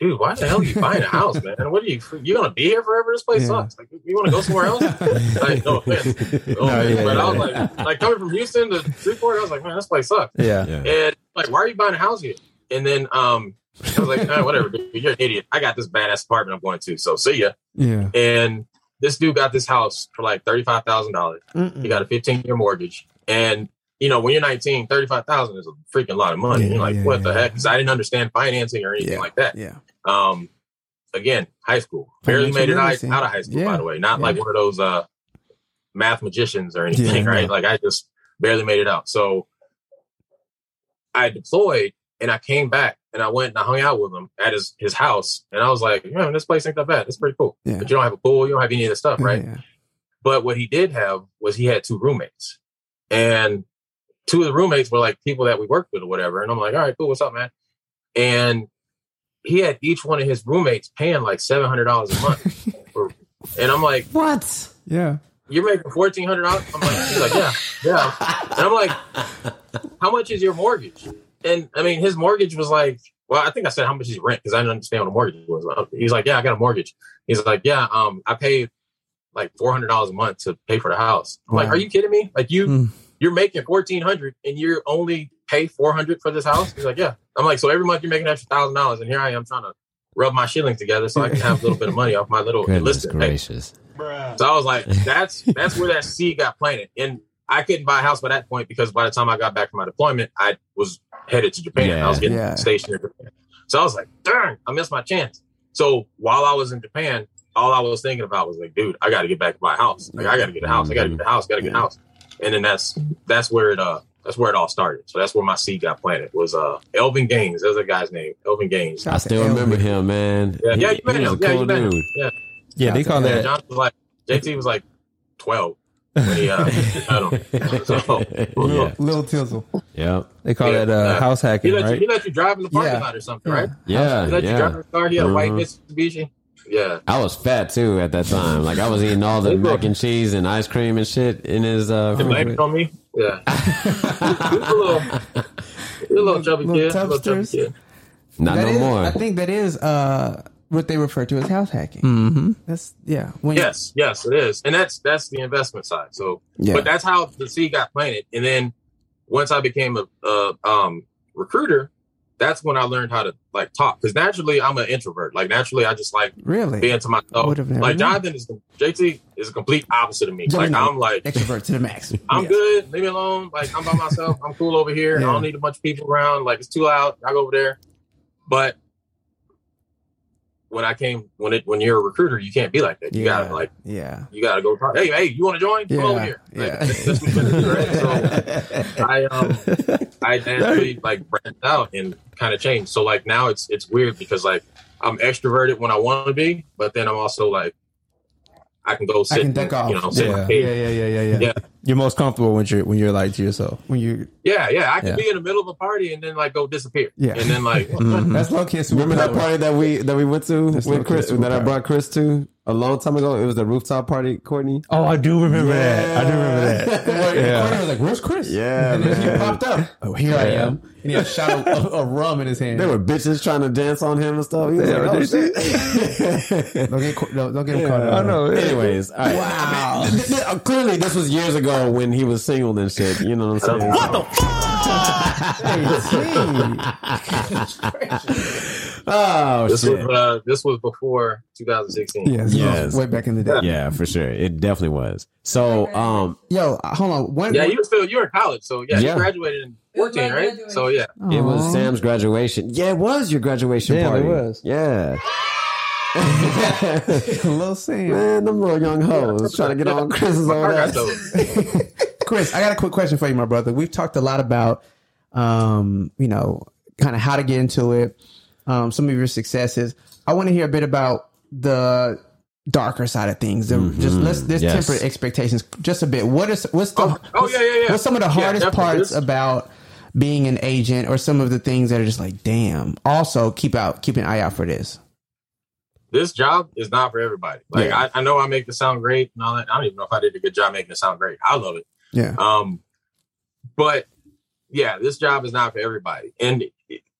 Dude, why the hell are you buying a house, man? What are you? You gonna be here forever? This place Yeah. sucks. Like, you want to go somewhere else? <laughs> like, no offense. No offense. yeah, but I was yeah. like, like coming from Houston to Shreveport, I was like, man, this place sucks. Yeah. Yeah. And like, why are you buying a house here? And then um, I was like, "Eh, whatever, dude, you're an idiot. I got this badass apartment I'm going to, so see ya. yeah. And this dude got this house for like thirty five thousand dollars. He got a fifteen year mortgage, and you know when you're 19, 35,000 is a freaking lot of money. Yeah, you're like, yeah, what the yeah. heck? Because I didn't understand financing or anything like that. Yeah. Um, again, high school, barely made it out, out of high school, by the way. Not like one of those uh math magicians or anything, <laughs> right? Like I just barely made it out. So I deployed and I came back and I went and I hung out with him at his, his house. And I was like, man, this place ain't that bad. It's pretty cool. Yeah. But you don't have a pool, you don't have any of this stuff, right? Yeah. But what he did have was he had two roommates. And two of the roommates were like people that we worked with or whatever. And I'm like, all right, cool, what's up, man? And he had each one of his roommates paying like seven hundred dollars a month. <laughs> for- and I'm like, What? Yeah. you're making fourteen hundred dollars? I'm like, he's like, yeah, yeah. And I'm like, how much is your mortgage? And I mean, his mortgage was like, well, I think I said how much is rent because I didn't understand what a mortgage was. Uh, He's like, yeah, I got a mortgage. He's like, yeah, um, I paid like four hundred dollars a month to pay for the house. I'm like, are you kidding me? Like you, Mm. you're making fourteen hundred and you're only pay four hundred for this house? He's like, yeah. I'm like, so every month you're making an extra thousand dollars, and here I am trying to rub my shillings together so I can have a little bit of money off my little Goodness enlistment pay. gracious. So I was like, <laughs> that's that's where that seed got planted. And I couldn't buy a house by that point because by the time I got back from my deployment, I was headed to Japan. Yeah. I was getting Yeah. stationed in Japan. So I was like, darn, I missed my chance. So while I was in Japan, all I was thinking about was like, dude, I got to get back to my house. Like, I got to get a house. I got to get a house. Got to get a house. And then that's that's where it uh that's where it all started. So that's where my seed got planted. Was uh Elvin Gaines. There's a guy's name, Elvin Gaines. I still remember him, man. Yeah, yeah, you met he was him. a Yeah, cool you met him. dude. Yeah. Yeah, they call that. John was like JT was like twelve when he uh, <laughs> met him. <laughs> So Yeah. Little Tizzle. Yep. They call Yeah, that uh, uh, house he hacking, let you right? he let you drive in the parking Yeah. lot or something, right? Yeah. He let you drive in Yeah. the car. He had a white Mhm. Mitsubishi. Yeah. I was fat too at that time. Like I was eating all the mac and cheese and ice cream and shit in his uh He blamed it on me. Yeah. <laughs> he was a little, he was a little chubby Little kid. Little chubby kid. Not That no is- more. I think that is uh, what they refer to as house hacking. Mm-hmm. That's yeah. When Yes, yes, it is, and that's that's the investment side. So, Yeah. but that's how the seed got planted, and then once I became a, a um, recruiter, that's when I learned how to like talk. Because naturally, I'm an introvert. Like naturally, I just like really being to myself. Would've Like. Jonathan is JT is a complete opposite of me. Yeah, like. I'm like extrovert to the max. <laughs> I'm Yeah. good. Leave me alone. Like I'm by myself. I'm cool over here. Yeah. I don't need a bunch of people around. Like it's too loud. I go over there. But when I came, when it when you're a recruiter, you can't be like that. You Yeah. gotta like Yeah. you gotta go talk. Hey, hey, you want to join? Come Yeah. over here. Like, Yeah. this- this is what it is, right? So <laughs> I um I naturally like branched out and kind of changed. So like now it's it's weird because like I'm extroverted when I want to be, but then I'm also like I can go sit, can and, off. you know, sit in Yeah. my Yeah, yeah, yeah, yeah, yeah. Yeah. You're most comfortable when you're when you're like to yourself. When you Yeah, yeah. I can Yeah. be in the middle of a party and then like go disappear. Yeah. And then like <laughs> Mhm. that's low key. Remember that party that we that we went to That's with Chris Chris that I brought Chris to a long time ago? It was the rooftop party, Courtney. Oh, I do remember that. I do remember that. <laughs> Yeah. Yeah. Courtney was like, "Where's Chris?" Yeah, and then he popped up. Oh, here I am. And he had a shot of, of, of rum in his hand. There were bitches trying to dance on him and stuff. He was Yeah, like, oh, they shit. <laughs> don't get cau- don't, don't get him Yeah. caught up. I know. Anyways, all right. Wow. Th- th- Clearly, this was years ago when he was single and shit. You know what I'm saying? What the fuck? Oh this shit! was uh, this was before 2016. Yes, Yes. way back in the day. Yeah, for sure. It definitely was. So, um, Yo, hold on. One, Yeah, you were still you were in college, so yeah, Yeah. you graduated in 14, right? So yeah, it was Sam's graduation. Yeah, it was your graduation Damn, it party. was. Yeah. <laughs> Little Sam. Man, them little young hoes trying to get on Chris's my old car ass. <laughs> Chris, I got a quick question for you, my brother. We've talked a lot about, um, you know, kind of how to get into it, um, some of your successes. I want to hear a bit about the darker side of things. The, Just let's let's Yes. temper expectations just a bit. What is what's the Oh, oh, yeah, yeah, yeah. what's some of the hardest definitely. parts This- about being an agent, or some of the things that are just like, damn. Also, keep out keep an eye out for this. This job is not for everybody. Like Yeah. I, I know I make it sound great and all that. I don't even know if I did a good job making it sound great. I love it. Yeah, Um, but yeah, this job is not for everybody. And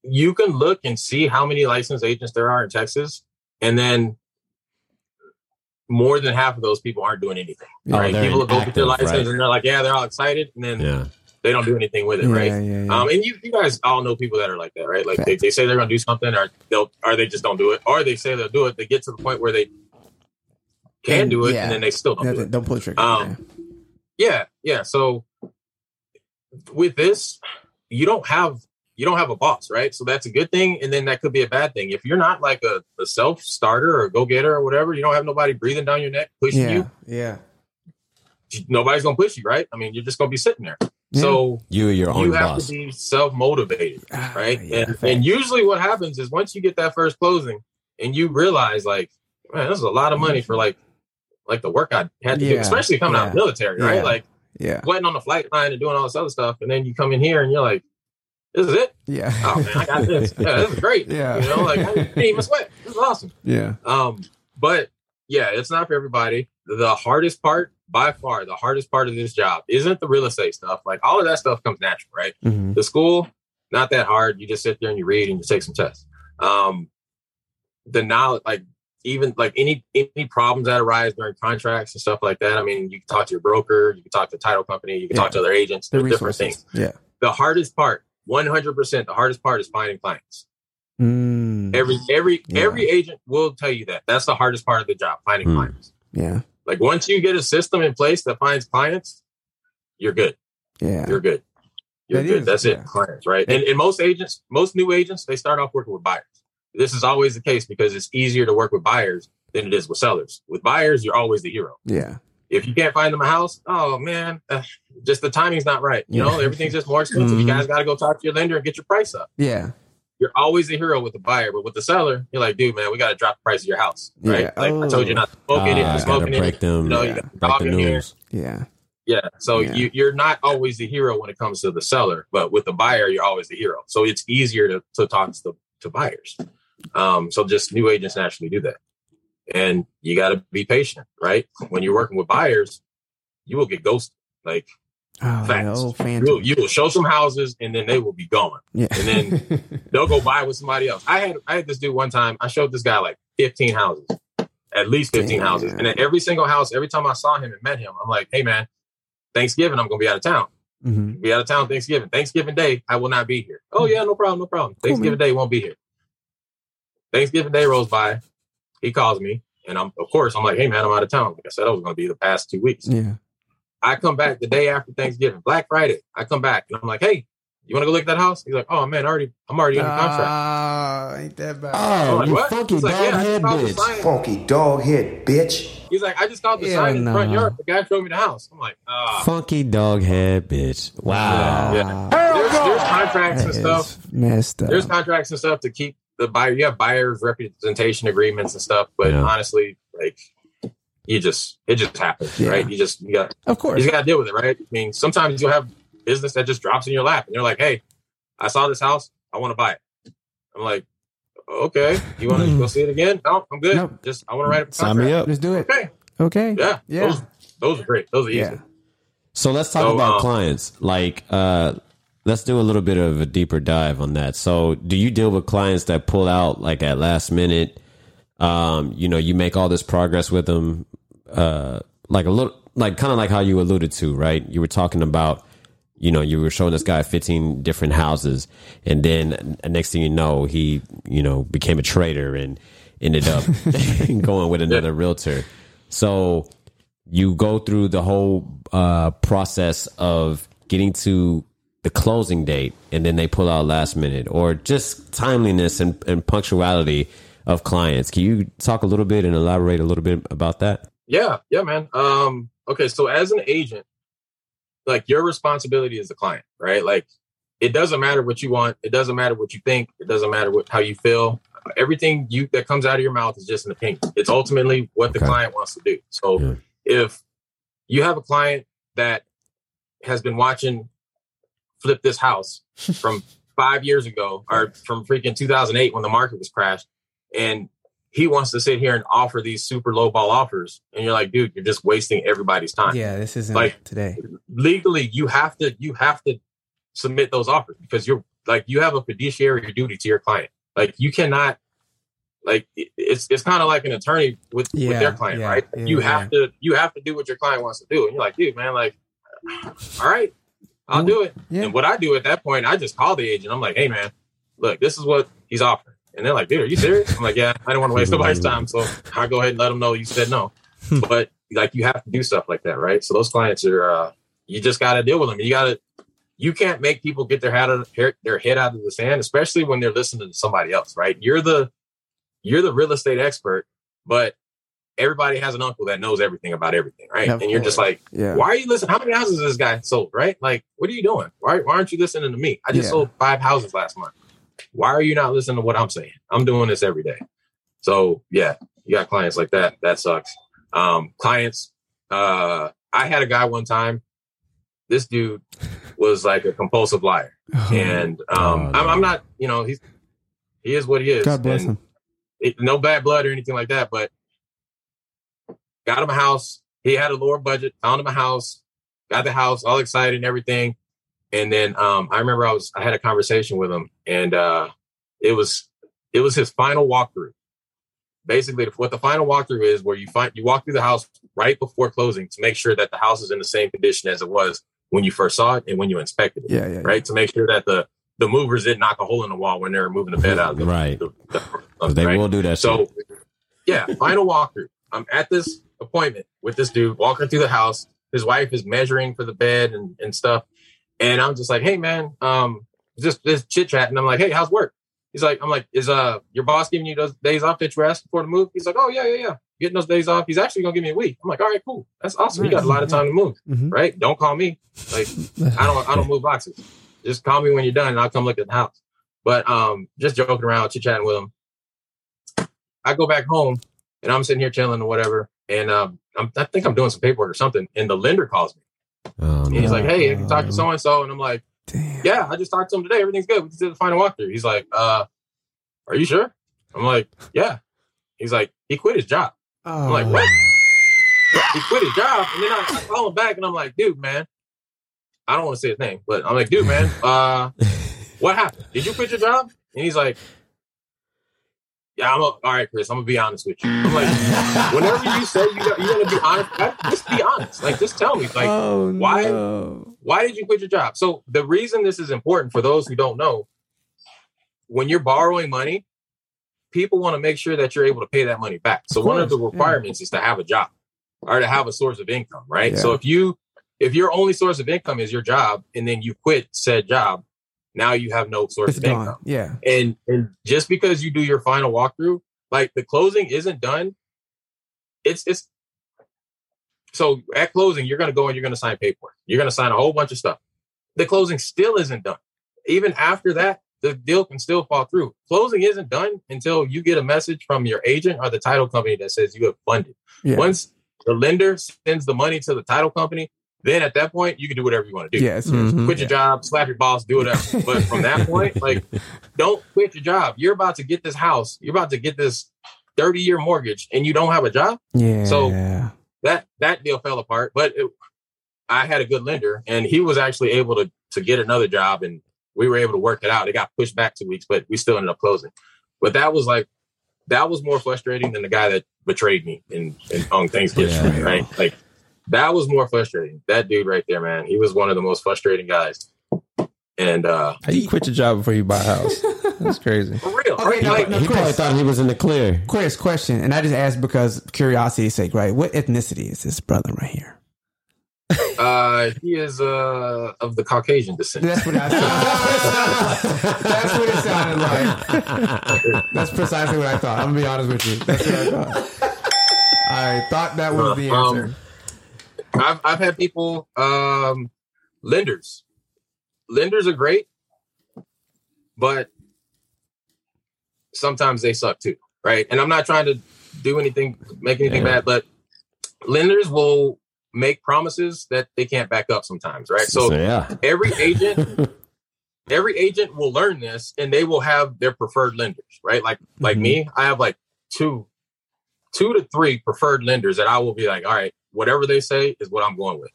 you can look and see how many licensed agents there are in Texas, and then more than half of those people aren't doing anything. Oh, right? they're People will go get their inactive, license right. and they're like, yeah, they're all excited, and then Yeah. They don't do anything with it, yeah, right? yeah, yeah. Um, and you, you guys all know people that are like that, right? Like they, they say they're going to do something, or they'll, or they just don't do it, or they say they'll do it. They get to the point where they can And- do it, and then they still don't do it. don't pull the trigger. Um, Yeah, yeah. So with this, you don't have you don't have a boss, right? So that's a good thing, and then that could be a bad thing. If you're not like a, a self starter or go getter or whatever, you don't have nobody breathing down your neck pushing yeah, you. yeah. Nobody's gonna push you, right? I mean, you're just gonna be sitting there. Yeah. So You your own you have boss. to be self motivated, Ah, right? yeah, and, and usually what happens is once you get that first closing and you realize like, man, this is a lot of money for like like the work I had to do, especially coming out of the military, yeah. right? Like yeah, waiting on the flight line and doing all this other stuff, and then you come in here and you're like, "This is it? yeah. Oh man, I got this. <laughs> Yeah, this is great. Yeah. you know, like I didn't even sweat. This is awesome." yeah. Um, but yeah, it's not for everybody. The hardest part, by far, the hardest part of this job isn't the real estate stuff. Like all of that stuff comes natural, right? Mhm. The school, not that hard. You just sit there and you read and you take some tests. Um, the knowledge, like even like any any problems that arise during contracts and stuff like that. I mean, you can talk to your broker, you can talk to title company, you can Yeah. talk to other agents. The There's different things. Yeah. The hardest part, one hundred percent, the hardest part is finding clients. Mm, Every every Yeah. every agent will tell you that. That's the hardest part of the job, finding Hmm. clients. yeah. Like once you get a system in place that finds clients, you're good. Yeah. You're good. You're That good. is, That's yeah. it. Clients, right? And, and most agents, most new agents, they start off working with buyers. This is always the case because it's easier to work with buyers than it is with sellers. With buyers, you're always the hero. Yeah. If you can't find them a house, oh man, uh, just the timing's not right. You know, everything's just more expensive. You Mhm. guys got to go talk to your lender and get your price up. Yeah. You're always the hero with the buyer, but with the seller, you're like, dude, man, we got to drop the price of your house, right? Yeah. Like I told you not to smoke in it, Ah, you're smoking break it. them, You know, yeah. you got break the in here. news. Yeah. Yeah. So Yeah. you you're not always the hero when it comes to the seller, but with the buyer, you're always the hero. So it's easier to, to talk to the to buyers. Um, so just new agents naturally do that. And you gotta be patient, right? When you're working with buyers, you will get ghosted. Like Oh, Facts. you will, you will show some houses and then they will be gone. Yeah. and then- <laughs> They'll go buy with somebody else. I had I had this dude one time, I showed this guy like 15 houses. At least 15 Damn. houses. And at every single house, every time I saw him and met him, I'm like, hey man, Thanksgiving, I'm gonna be out of town. Mhm. be out of town Thanksgiving. Thanksgiving Day, I will not be here. Oh yeah, no problem, no problem. Cool, Thanksgiving Day won't be here. Thanksgiving Day rolls by. He calls me, and I'm of course I'm like, hey man, I'm out of town. Like I said, I was going to be the past two weeks. Yeah. I come back the day after Thanksgiving, Black Friday. I come back and I'm like, hey, you want to go look at that house? He's like, oh man, I already, I'm already under contract. Ah, ain't that bad? Oh, like, you what? funky He's like, dog yeah, head bitch. Funky dog head, bitch. He's like, I just called the Hell sign in the front yard. The guy showed me the house. I'm like, ah. Funky dog head bitch. Wow. Yeah. There's, there's contracts That and stuff. messed up. there's contracts and stuff to keep the buyer. You have buyers representation agreements and stuff, but Yeah. honestly, like you just it just happens, Yeah. right? You just you got of course. you got to deal with it, right? I mean, sometimes you'll have business that just drops in your lap, and you're like, "Hey, I saw this house, I want to buy it." I'm like, "Okay, you want to go see it again?" No, I'm good. Nope. Just I want to write a Sign me up. Let's do it. Okay, Okay. yeah, Yeah. Those, those are great. Those are easy. Yeah. So let's talk So, about um, clients. Like, uh, let's do a little bit of a deeper dive on that. So, do you deal with clients that pull out like at last minute? Um, you know, you make all this progress with them, uh, like a little, like kind of like how you alluded to, right? You were talking about, you know, you were showing this guy 15 different houses, and then next thing you know, he, you know, became a trader and ended up <laughs> <laughs> going with another realtor. So, you go through the whole uh, process of getting to the closing date and then they pull out last minute or just timeliness and, and punctuality of clients. Can you talk a little bit and elaborate a little bit about that? Yeah, yeah, man. Um, okay, so as an agent, like your responsibility is the client, right? Like it doesn't matter what you want, it doesn't matter what you think, it doesn't matter what how you feel. Everything you that comes out of your mouth is just an opinion. It's ultimately what the Okay. client wants to do. So Yeah. if you have a client that has been watching flip this house <laughs> from five years ago or from freaking 2008 when the market was crashed and he wants to sit here and offer these super low ball offers and you're like dude you're just wasting everybody's time Yeah, this isn't Like- today. legally you have to you have to submit those offers because you're like you have a fiduciary duty to your client like you cannot like it's it's kind of like an attorney with, with their client yeah, right yeah, you yeah. have to you have to do what your client wants to do and you're like dude man like all right i'll do it Yeah. and what i do at that point i just call the agent i'm like hey man look this is what he's offering and they're like dude are you serious i'm like yeah i don't want to waste nobody's time so <laughs> i'll go ahead and let them know you said no but like you have to do stuff like that right so those clients are uh you just got to deal with them you got to you can't make people get their head out of, their head out of the sand especially when they're listening to somebody else right you're the you're the real estate expert but everybody has an uncle that knows everything about everything right Of and you're just like Yeah. why are you listening? How many houses has this guy sold? Right? Like, what are you doing? Why, why aren't you listening to me? I just Yeah. sold five houses last month. Why are you not listening to what I'm saying? I'm doing this every day. So yeah, you got clients like that. That sucks. Um, clients. Uh, I had a guy one time. This dude was like a compulsive liar, and um, Oh, I'm. I'm not. You know, he's he is what he is. God bless and him. it, no bad blood or anything like that, but got him a house. He had a lower budget, found him a house, got the house, all excited and everything. And then um, I remember I was I had a conversation with him, and uh, it was it was his final walkthrough. Basically, what the final walkthrough is, where you find you walk through the house right before closing to make sure that the house is in the same condition as it was when you first saw it and when you inspected it. Yeah, yeah. Right to make sure that the the movers didn't knock a hole in the wall when they were moving the bed out. Of the, Right. the- the- 'Cause they right? will do that. So, shit. yeah, final walkthrough. I'm at this appointment with this dude, walking through the house. His wife is measuring for the bed and, and stuff. And I'm just like, hey, man, um, just just chit chat. And I'm like, hey, how's work? He's like, I'm like, is uh your boss giving you those days off that you were asking for to move? He's like, oh, yeah, yeah, yeah. Getting those days off. He's actually going to give me a week. I'm like, all right, cool. That's awesome. You got a lot of time to move, Mhm. right? Don't call me. Like, I don't, I don't move boxes. Just call me when you're done and I'll come look at the house. But um, just joking around, chit chatting with him. I go back home and I'm sitting here chilling or whatever. And um, I'm, I think I'm doing some paperwork or something. And the lender calls me. Oh, he's like, hey, have you talked to so and so? And I'm like, Damn. yeah, I just talked to him today. Everything's good. We just did the final walkthrough. He's like, uh, are you sure? I'm like, yeah. He's like, he quit his job. Oh. I'm like, what? He quit his job. And then I, I call him back and I'm like, dude, man, I don't want to say his name, but I'm like, dude, man, uh, what happened? Did you quit your job? And he's like, yeah, I'm a, all right, Chris, I'm gonna be honest with you. I'm like, whenever you say you got, you're gonna be honest, just be honest. Like, just tell me, like, oh, why- no. why did you quit your job? So the reason this is important for those who don't know, when you're borrowing money, people want to make sure that you're able to pay that money back. So one of the course, yeah. requirements is to have a job or to have a source of income, right? Yeah. So if you if your only source of income is your job and then you quit said job, now you have no source It's of gone. income. Yeah. And and just because you do your final walkthrough, like the closing isn't done, it's it's so at closing, you're gonna go and you're gonna sign paperwork. You're gonna sign a whole bunch of stuff. The closing still isn't done. Even after that, the deal can still fall through. Closing isn't done until you get a message from your agent or the title company that says you have funded. Yeah. Once the lender sends the money to the title company, then at that point you can do whatever you want to do Yes. Mhm. quit your job, slap your boss, do whatever. But from that <laughs> point, like, don't quit your job. You're about to get this house. You're about to get this 30 year mortgage, and you don't have a job. Yeah. So- That that deal fell apart. But it, I had a good lender, and he was actually able to to get another job, and we were able to work it out. It got pushed back two weeks, but we still ended up closing. But that was like that was more frustrating than the guy that betrayed me in, in on Thanksgiving, Yeah. right? Like that was more frustrating. That dude right there, man, he was one of the most frustrating guys. And uh How you quit your job before you buy a house? That's <laughs> crazy. for real, Okay, right? no, Like, no, he probably thought he was in the clear. Chris, question, and I just asked because curiosity's sake, right? What ethnicity is this brother right here? uh, he is uh of the Caucasian descent. That's what I said. <laughs> That's what it sounded like. That's precisely what I thought. I'm gonna be honest with you. That's what I thought. <laughs> I thought that was the Um, answer. I've I've had people um lenders. Lenders are great, but sometimes they suck too, right? And I'm not trying to do anything make anything Yeah. bad, but lenders will make promises that they can't back up sometimes, right? So yeah, every agent <laughs> every agent will learn this and they will have their preferred lenders, right? Like like Mhm. me, I have like two two to three preferred lenders that I will be like, all right, whatever they say is what I'm going with.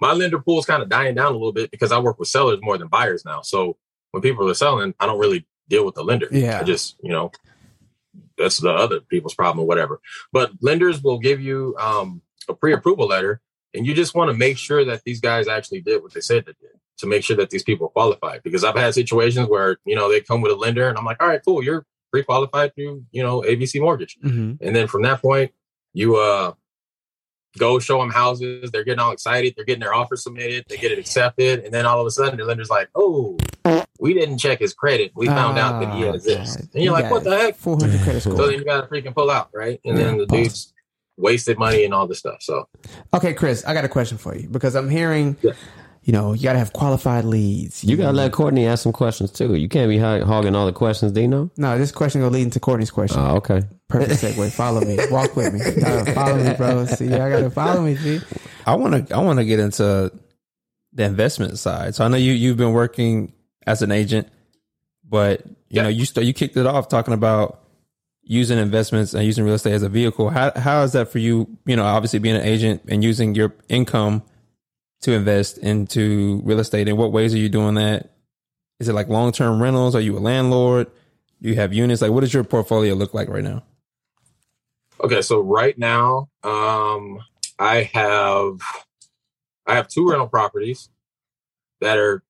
My lender pool is kind of dying down a little bit because I work with sellers more than buyers now. So when people are selling, I don't really deal with the lender. Yeah. I just, you know, that's the other people's problem or whatever. But lenders will give you um, a pre-approval letter, and you just want to make sure that these guys actually did what they said they did to make sure that these people are qualified. Because I've had situations where you know they come with a lender, and I'm like, all right, cool, you're pre-qualified through you know ABC Mortgage, hmm and then from that point, you uh go show them houses. They're getting all excited. They're getting their offer submitted. They get it accepted, and then all of a sudden, the lender's like, oh. We didn't check his credit. We found out that he Oh, has this. And you're You like, what the heck? 400 credit score. So then you got to freaking pull out, right? And then Yeah. the dude's wasted money and all this stuff. So Okay, Chris, I got a question for you because I'm hearing, Yeah. You know, you got to have qualified leads. you gotta let Courtney ask some questions too. You can't be hogging all the questions, Dino. No, this question gonna lead into Courtney's question. Oh, okay. Perfect segue. Follow me. Walk with me. Uh, follow me, bro. See, I gotta follow me. See, I want to I want to get into the investment side. So I know you you've been working as an agent, but you Yeah. know you st- you kicked it off talking about using investments and using real estate as a vehicle. How how is that for you? You know, obviously being an agent and using your income to invest into real estate? In what ways are you doing that? Is it like long term rentals? Are you a landlord? Do you have units? Like, what does your portfolio look like right now? Okay, so right now, um, I have I have two rental properties that are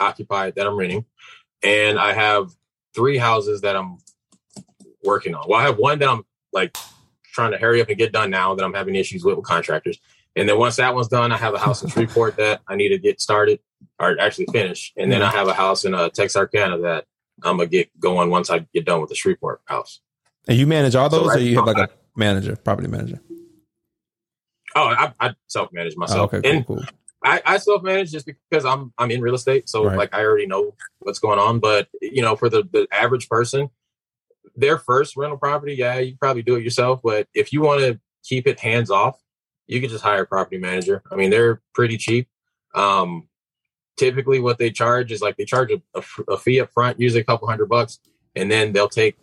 occupied that I'm renting, and I have three houses that I'm working on. Well, I have one that I'm like trying to hurry up and get done now that I'm having issues with with contractors. And then once that one's done, I have a house in <laughs> Shreveport that I need to get started or actually finish. And then I have a house in uh, Texarkana that I'm gonna get going once I get done with the Shreveport house. And you manage all So those, right or you have like a manager, property manager? Oh, I, I self manage Oh, myself. okay, cool, and cool. I, I self manage just because I'm I'm in real estate, so Right. like I already know what's going on. But you know, for the the average person, their first rental property, yeah, you probably do it yourself. But if you want to keep it hands off, you can just hire a property manager. I mean, they're pretty cheap. Um, typically, what they charge is like they charge a fee up front, usually a couple hundred bucks, and then they'll take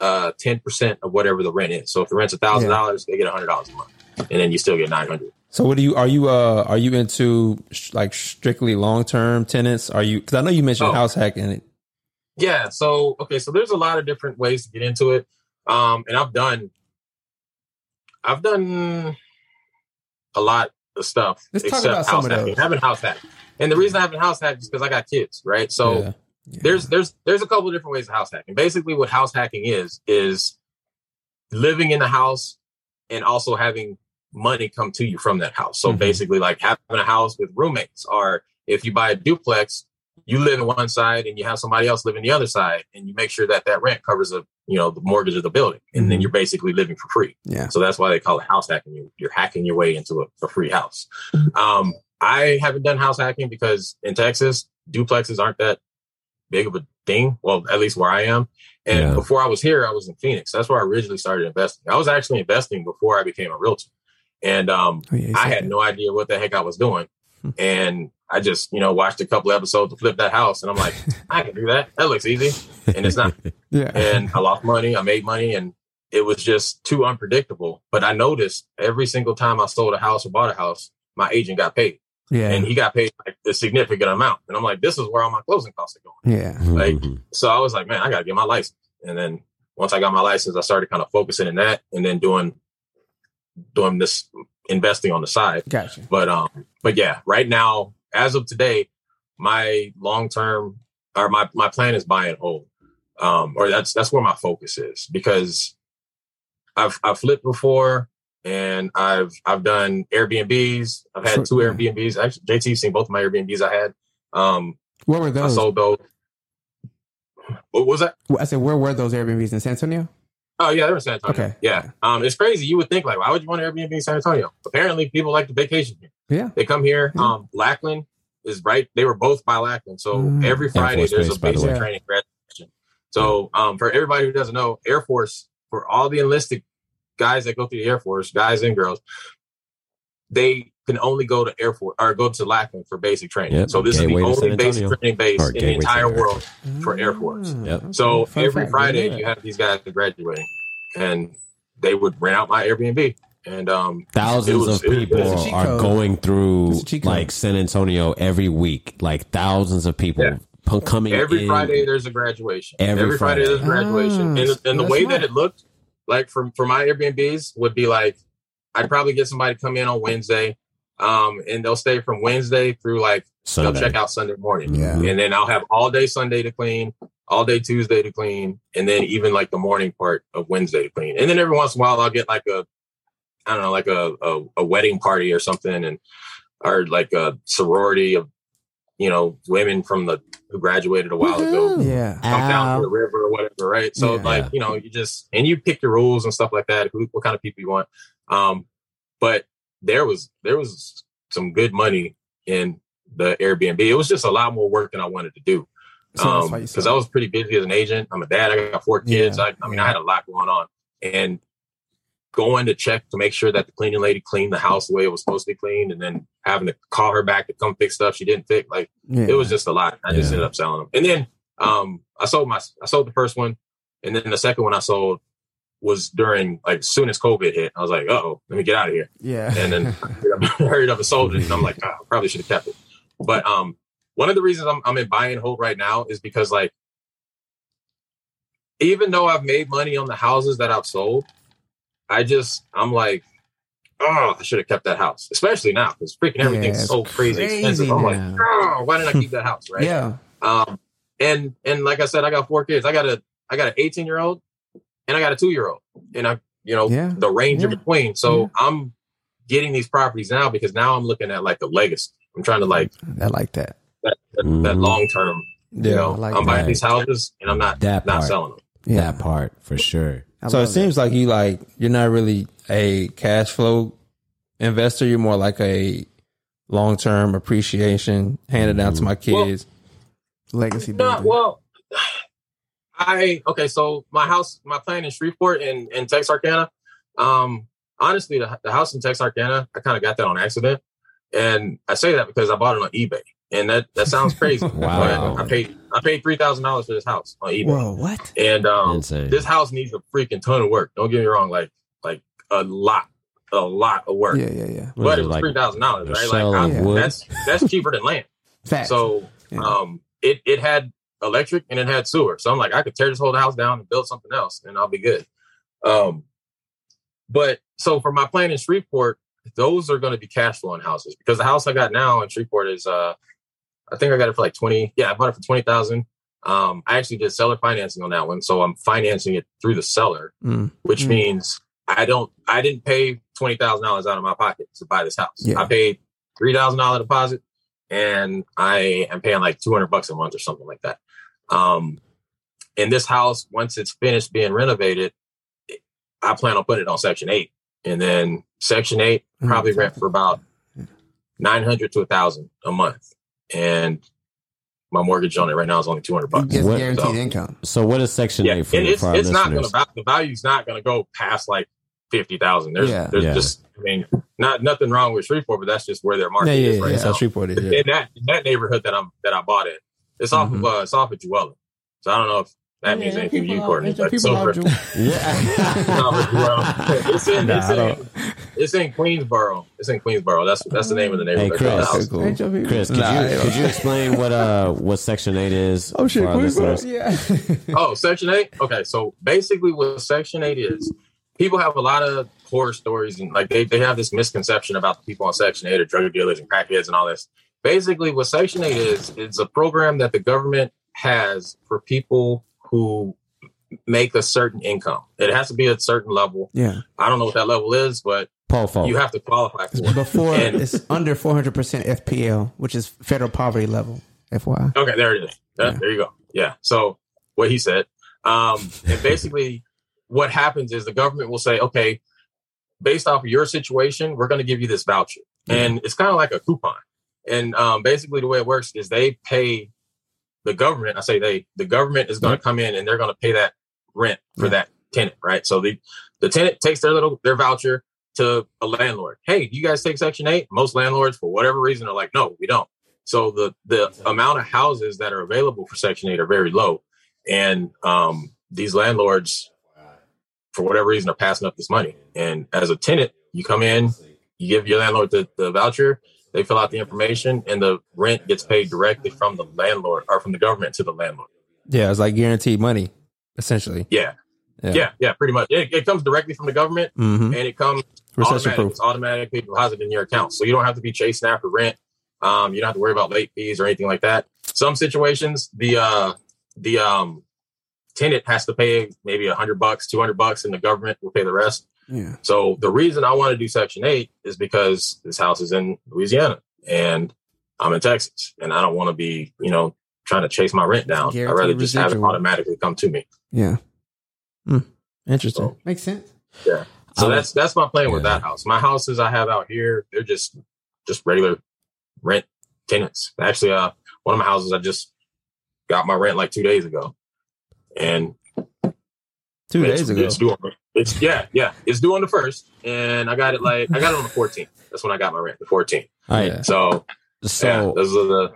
uh ten percent of whatever the rent is. So if the rent's a thousand dollars, they get a hundred dollars a month, and then you still get nine hundred. So what do you are you uh are you into sh- like strictly long term tenants? Are you because I know you mentioned Oh. house hacking. It. Yeah. So okay. So there's a lot of different ways to get into it, um, and I've done, I've done a lot of stuff. Let's about house hacking. I haven't house hacked, and the reason I haven't house hacked is because I got kids, right? So Yeah. there's there's there's a couple of different ways of house hacking. Basically, what house hacking is is living in the house and also having money come to you from that house. So Mhm. basically, like having a house with roommates, or if you buy a duplex, you live in one side and you have somebody else live in the other side, and you make sure that that rent covers the you know the mortgage of the building, and then Mhm. you're basically living for free. Yeah. So that's why they call it house hacking. You- You're hacking your way into a, a free house. Um, I haven't done house hacking because in Texas, duplexes aren't that big of a thing. Well, at least where I am. And Yeah. before I was here, I was in Phoenix. That's where I originally started investing. I was actually investing before I became a realtor. And um, Oh, yeah, I had no idea what the heck I was doing. <laughs> And I just, you know, watched a couple episodes to flip that house. And I'm like, <laughs> I can do that. That looks easy. And it's not <laughs> Yeah. and I lost money. I made money, and it was just too unpredictable. But I noticed every single time I sold a house or bought a house, my agent got paid, yeah. and he got paid like a significant amount. And I'm like, this is where all my closing costs are going. yeah. Like, Mhm. So I was like, man, I got to get my license. And then once I got my license, I started kind of focusing in that, and then doing doing this investing on the side. Gotcha. But um, but yeah, right now, as of today, my long term or my my plan is buy and hold. Um, or that's that's where my focus is because I've I've flipped before and I've I've done Airbnbs. I've had two Airbnbs. Actually, JT's seen both of my Airbnbs I had. Um, Where were those? I sold those. What was that? I said, where were those Airbnbs in San Antonio? Oh yeah, they're in San Antonio. Okay. Yeah. Um, it's crazy. You would think like, why would you want an Airbnb in San Antonio? Apparently, people like to vacation here. Yeah. They come here. Yeah. Um, Lackland is right. They were both by Lackland. So Mm. every Friday there's Base, a by the basic training graduation. So um, for everybody who doesn't know, Air Force for all the enlisted guys that go through the Air Force, guys and girls, they can only go to Air Force or go to Lackland for basic training. Yep. So this Gateway is the only basic training base Or in the gateway to entire world for Air Force. Yep. So Fun every fact, Friday didn't you have these guys graduating, and they would rent out my Airbnb, and um, Thousands was- of people it's a cheat are going through It's a cheat code. like San Antonio every week. Like thousands of people Yeah. coming every in. Friday there's a graduation. Every Friday, Friday. there's a graduation, Ah, and, and the way smart. that it looked, like for for my Airbnbs, would be like I'd probably get somebody to come in on Wednesday, um, and they'll stay from Wednesday through like they'll check out Sunday morning. Yeah. and then I'll have all day Sunday to clean, all day Tuesday to clean, and then even like the morning part of Wednesday to clean. And then every once in a while I'll get like a, I don't know, like a a, a wedding party or something, and or like a sorority of, you know, women from the who graduated a while ago. Yeah. Come down to the river or whatever, right? So Yeah. like, you know, you just and you pick your rules and stuff like that. Who, what kind of people you want? Um, but there was there was some good money in the Airbnb. It was just a lot more work than I wanted to do So that's why you because Um, I was pretty busy as an agent. I'm a dad. I got four kids. Yeah, I, I mean. I had a lot going on, and going to check to make sure that the cleaning lady cleaned the house the way it was supposed to be cleaned, and then having to call her back to come fix stuff she didn't fix. Like yeah. it was just a lot. I just Yeah. ended up selling them, and then um, I sold my I sold the first one, and then the second one I sold. Was during like soon as COVID hit. I was like, oh, let me get out of here. Yeah. And then <laughs> I hurried up and sold it. And I'm like, oh, I probably should have kept it. But um, one of the reasons I'm, I'm in buy and hold right now is because like, even though I've made money on the houses that I've sold, I just I'm like, oh, I should have kept that house, especially now because freaking everything's Yeah, so crazy, crazy expensive. I'm like, oh, why didn't I keep that house? <laughs> Right? Yeah. Um, and and like I said, I got four kids. I got a I got an 18 year old and I got a two year old, and I you know Yeah. the range in between. So Yeah. I'm getting these properties now because now I'm looking at like the legacy. I'm trying to like I like that. that that, that Mhm. long term. You Yeah. know, I like I'm buying these houses and I'm not That not part. selling them. Yeah. That part for sure. I so it love seems like you like you're not really a cash flow investor. You're more like a long term appreciation, hand it down to my kids. that. legacy No, building. well, I okay. So my house, my plan in Shreveport and in Texarkana. Um, honestly, the, the house in Texarkana, I kind of got that on accident, and I say that because I bought it on eBay, and that that sounds crazy. <laughs> Wow. But I paid I paid three thousand dollars for this house on eBay, Whoa, what? and um, Insane. this house needs a freaking ton of work. Don't get me wrong, like like a lot, a lot of work. Yeah, yeah, yeah. What But it it, was like three thousand dollars, right? Like I, wood? that's that's cheaper than land. <laughs> Facts. So Yeah. um it it had electric and it had sewer. So I'm like, I could tear this whole house down and build something else and I'll be good. Um but so for my plan in Shreveport, those are gonna be cash flowing houses because the house I got now in Shreveport is uh I think I got it for like twenty. Yeah, I bought it for twenty thousand. Um I actually did seller financing on that one. So I'm financing it through the seller, Mm. which Mm. means I don't I didn't pay twenty thousand dollars out of my pocket to buy this house. Yeah. I paid three thousand dollar deposit and I am paying like 200 bucks a month or something like that. Um, in this house, once it's finished being renovated, I plan on putting it on section eight and then section eight Mhm. probably rent for about 900 to a thousand a month. And my mortgage on it right now is only 200 bucks. Just What- guaranteed so- income. So what is Section Yeah, Eight for, it's, for our it's not going listeners? to, the value's not going to go past like 50,000. There's, Yeah. there's Yeah. just, I mean, not nothing wrong with Shreveport, but that's just where their Yeah, market yeah, is right That's now how Shreveport is. Yeah. in that in that neighborhood that I'm that I bought it. It's off Mhm. of uh, it's off of Jewella. So I don't know if that means anything to you, Courtney. But <laughs> it's over. No, but It's in, Nah, it's, in, it's in Queensboro. It's in Queensboro. That's that's the name of the neighborhood. Hey, Chris. The. Cool. Chris, could Nah, you yeah. could you explain what uh what Section Eight is Oh shit, Queensboro. Yeah. <laughs> <laughs> Oh, Section 8? Okay, so basically what Section 8 is, people have a lot of horror stories and like they, they have this misconception about the people on Section 8 are drug dealers and crackheads and all this. Basically, what Section 8 is, it's a program that the government has for people who make a certain income. It has to be a certain level. yeah. I don't know what that level is, but Pofo. you have to qualify for it. Before And- it's under 400% FPL, which is federal poverty level. FYI. Okay, there it is. There, Yeah. there you go. Yeah. So what he said. Um, and basically <laughs> what happens is the government will say, okay, based off of your situation, we're going to give you this voucher. And it's kind of like a coupon. And um, basically the way it works is they pay the government. I say they, the government is going to come in and they're going to pay that rent for Yeah. that tenant, right? So the, the tenant takes their little, their voucher to a landlord. Hey, do you guys take section eight? Most landlords for whatever reason are like, no, we don't. So the the amount of houses that are available for Section Eight are very low, and um, these landlords, for whatever reason, are passing up this money. And as a tenant, you come in, you give your landlord the, the voucher, they fill out the information, and the rent gets paid directly from the landlord or from the government to the landlord. Yeah, it's like guaranteed money, essentially. Yeah, yeah, yeah, prettle pretty much. It, it comes directly from the government, Mm-hmm. and it comes Recession automatic. proof. It's automatically deposited in your account. So you don't have to be chasing after rent. Um, you don't have to worry about late fees or anything like that. Some situations, the uh, the um, tenant has to pay maybe a hundred bucks, two hundred bucks, and the government will pay the rest. Yeah. So the reason I want to do Section Eight is because this house is in Louisiana and I'm in Texas, and I don't want to be, you know, trying to chase my rent down. I'd rather just have it automatically come to me. Yeah. Interesting. So, Makes sense. yeah. So Um, that's that's my plan with that house. My houses I have out here, they're just just regular rent tenants. Actually, uh, one of my houses I just got my rent like two days ago, and Two it's, days ago. it's due. On, it's yeah, yeah, it's due on the first, and I got it like I got it on the 14th. That's when I got my rent, the 14th. All right. Yeah. So, So yeah, those are the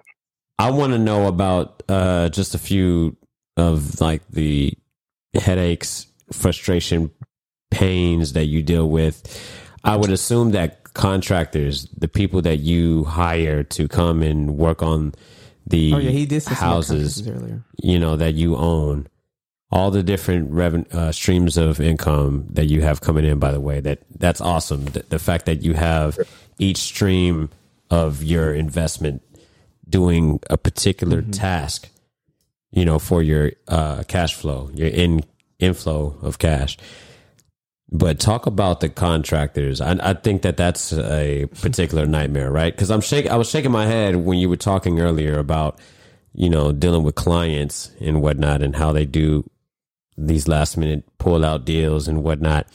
I want to know about uh, just a few of like the headaches, frustration pains that you deal with. I would assume that contractors, the people that you hire to come and work on the Oh yeah, he did say houses, earlier. you know, that you own, all the different reven- uh, streams of income that you have coming in. By the way, that that's awesome. The, the fact that you have each stream of your investment doing a particular task, you know, for your uh, cash flow, your in inflow of cash. But talk about the contractors. I, I think that that's a particular nightmare, right? Because I'm shaking. I was shaking my head when you were talking earlier about, you know, dealing with clients and whatnot, and how they do these last minute pull out deals and whatnot.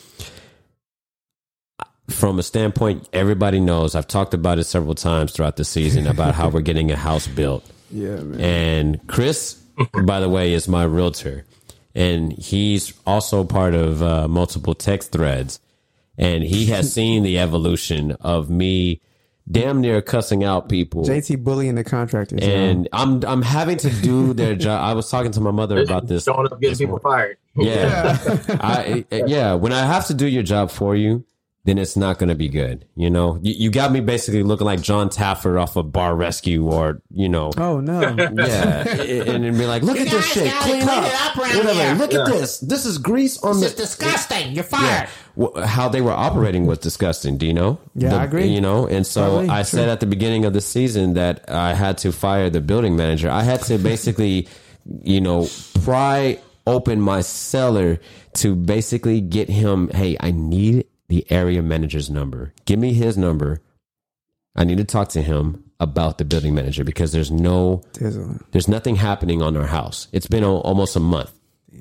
From a standpoint, everybody knows. I've talked about it several times throughout the season about how we're getting a house built. <laughs> Yeah, man. And Chris, by the way, is my realtor. And he's also part of uh, multiple text threads. And he has seen the evolution of me damn near cussing out people. JT bullying the contractors. yo. And I'm I'm having to do <laughs> their job. I was talking to my mother about this. Showing up getting people fired. Yeah. I yeah, when I have to do your job for you, then it's not going to be good. You know, you, you got me basically looking like John Taffer off of Bar Rescue or, you know, oh no, <laughs> yeah, and then be like, "Look at this shit, clean up, whatever. Look at this. This is grease on the disgusting. You're fired. Wh- How they were operating was disgusting. Do you know? Yeah, I agree. You know, and so Totally, I true. said at the beginning of the season that I had to fire the building manager. I had to basically, <laughs> you know, pry open my cellar to basically get him. Hey, I need the area manager's number. Give me his number. I need to talk to him about the building manager because there's no There's a- there's nothing happening on our house. It's been al- almost a month.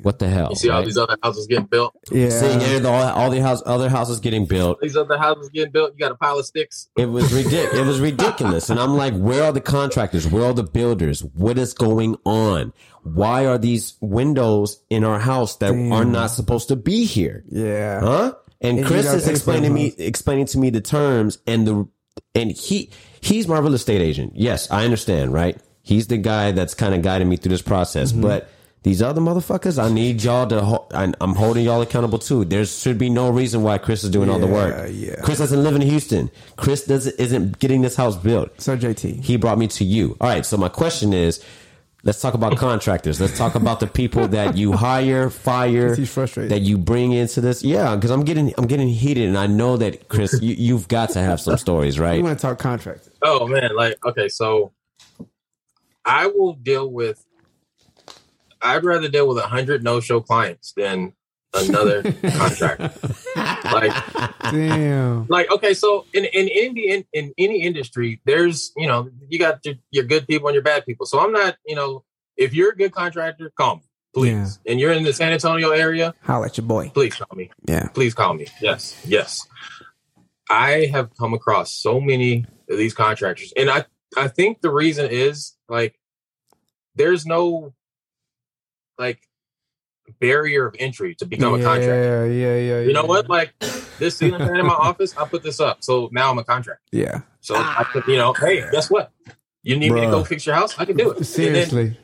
What the hell? You see all right? these other houses getting built. yeah. Seeing every- all, all the house, other houses getting built. These other houses getting built. You got a pile of sticks. It was ridiculous. It was ridiculous. And I'm like, where are the contractors? Where are the builders? What is going on? Why are these windows in our house that are not supposed to be here? yeah. Huh? And And Chris is explaining me explaining to me the terms and the and he he's my real estate agent. Yes, I understand, right? He's the guy that's kind of guiding me through this process, Mm-hmm. but these other motherfuckers, I need y'all to. Ho- I'm holding y'all accountable too. There should be no reason why Chris is doing all the work. Yeah, yeah. Chris doesn't live in Houston. Chris doesn't isn't getting this house built. So JT, He brought me to you. All right. So my question is, let's talk about contractors. Let's talk about the people that you hire, fire, He's frustrated. that you bring into this. Yeah, because I'm getting I'm getting heated, and I know that Chris, you, you've got to have some stories, right? <laughs> we right? want to talk contractors. Oh man, like okay, so I will deal with. I'd rather deal with a hundred no-show clients than another <laughs> contractor. Like, Damn. like okay, so in in any in, in any industry, there's you know you got your, your good people and your bad people. So I'm not you know if you're a good contractor, call me please, and you're in the San Antonio area, Holla at your boy. please call me. Yeah. please call me. Yes, yes. I have come across so many of these contractors, and I I think the reason is like there's no like barrier of entry to become a contractor. Yeah, yeah, yeah. You know what? Like this ceiling fan in my <laughs> office, I put this up, so now I'm a contractor. Yeah. So I could, you know, hey, guess what? You need me to go fix your house? I can do it. Seriously.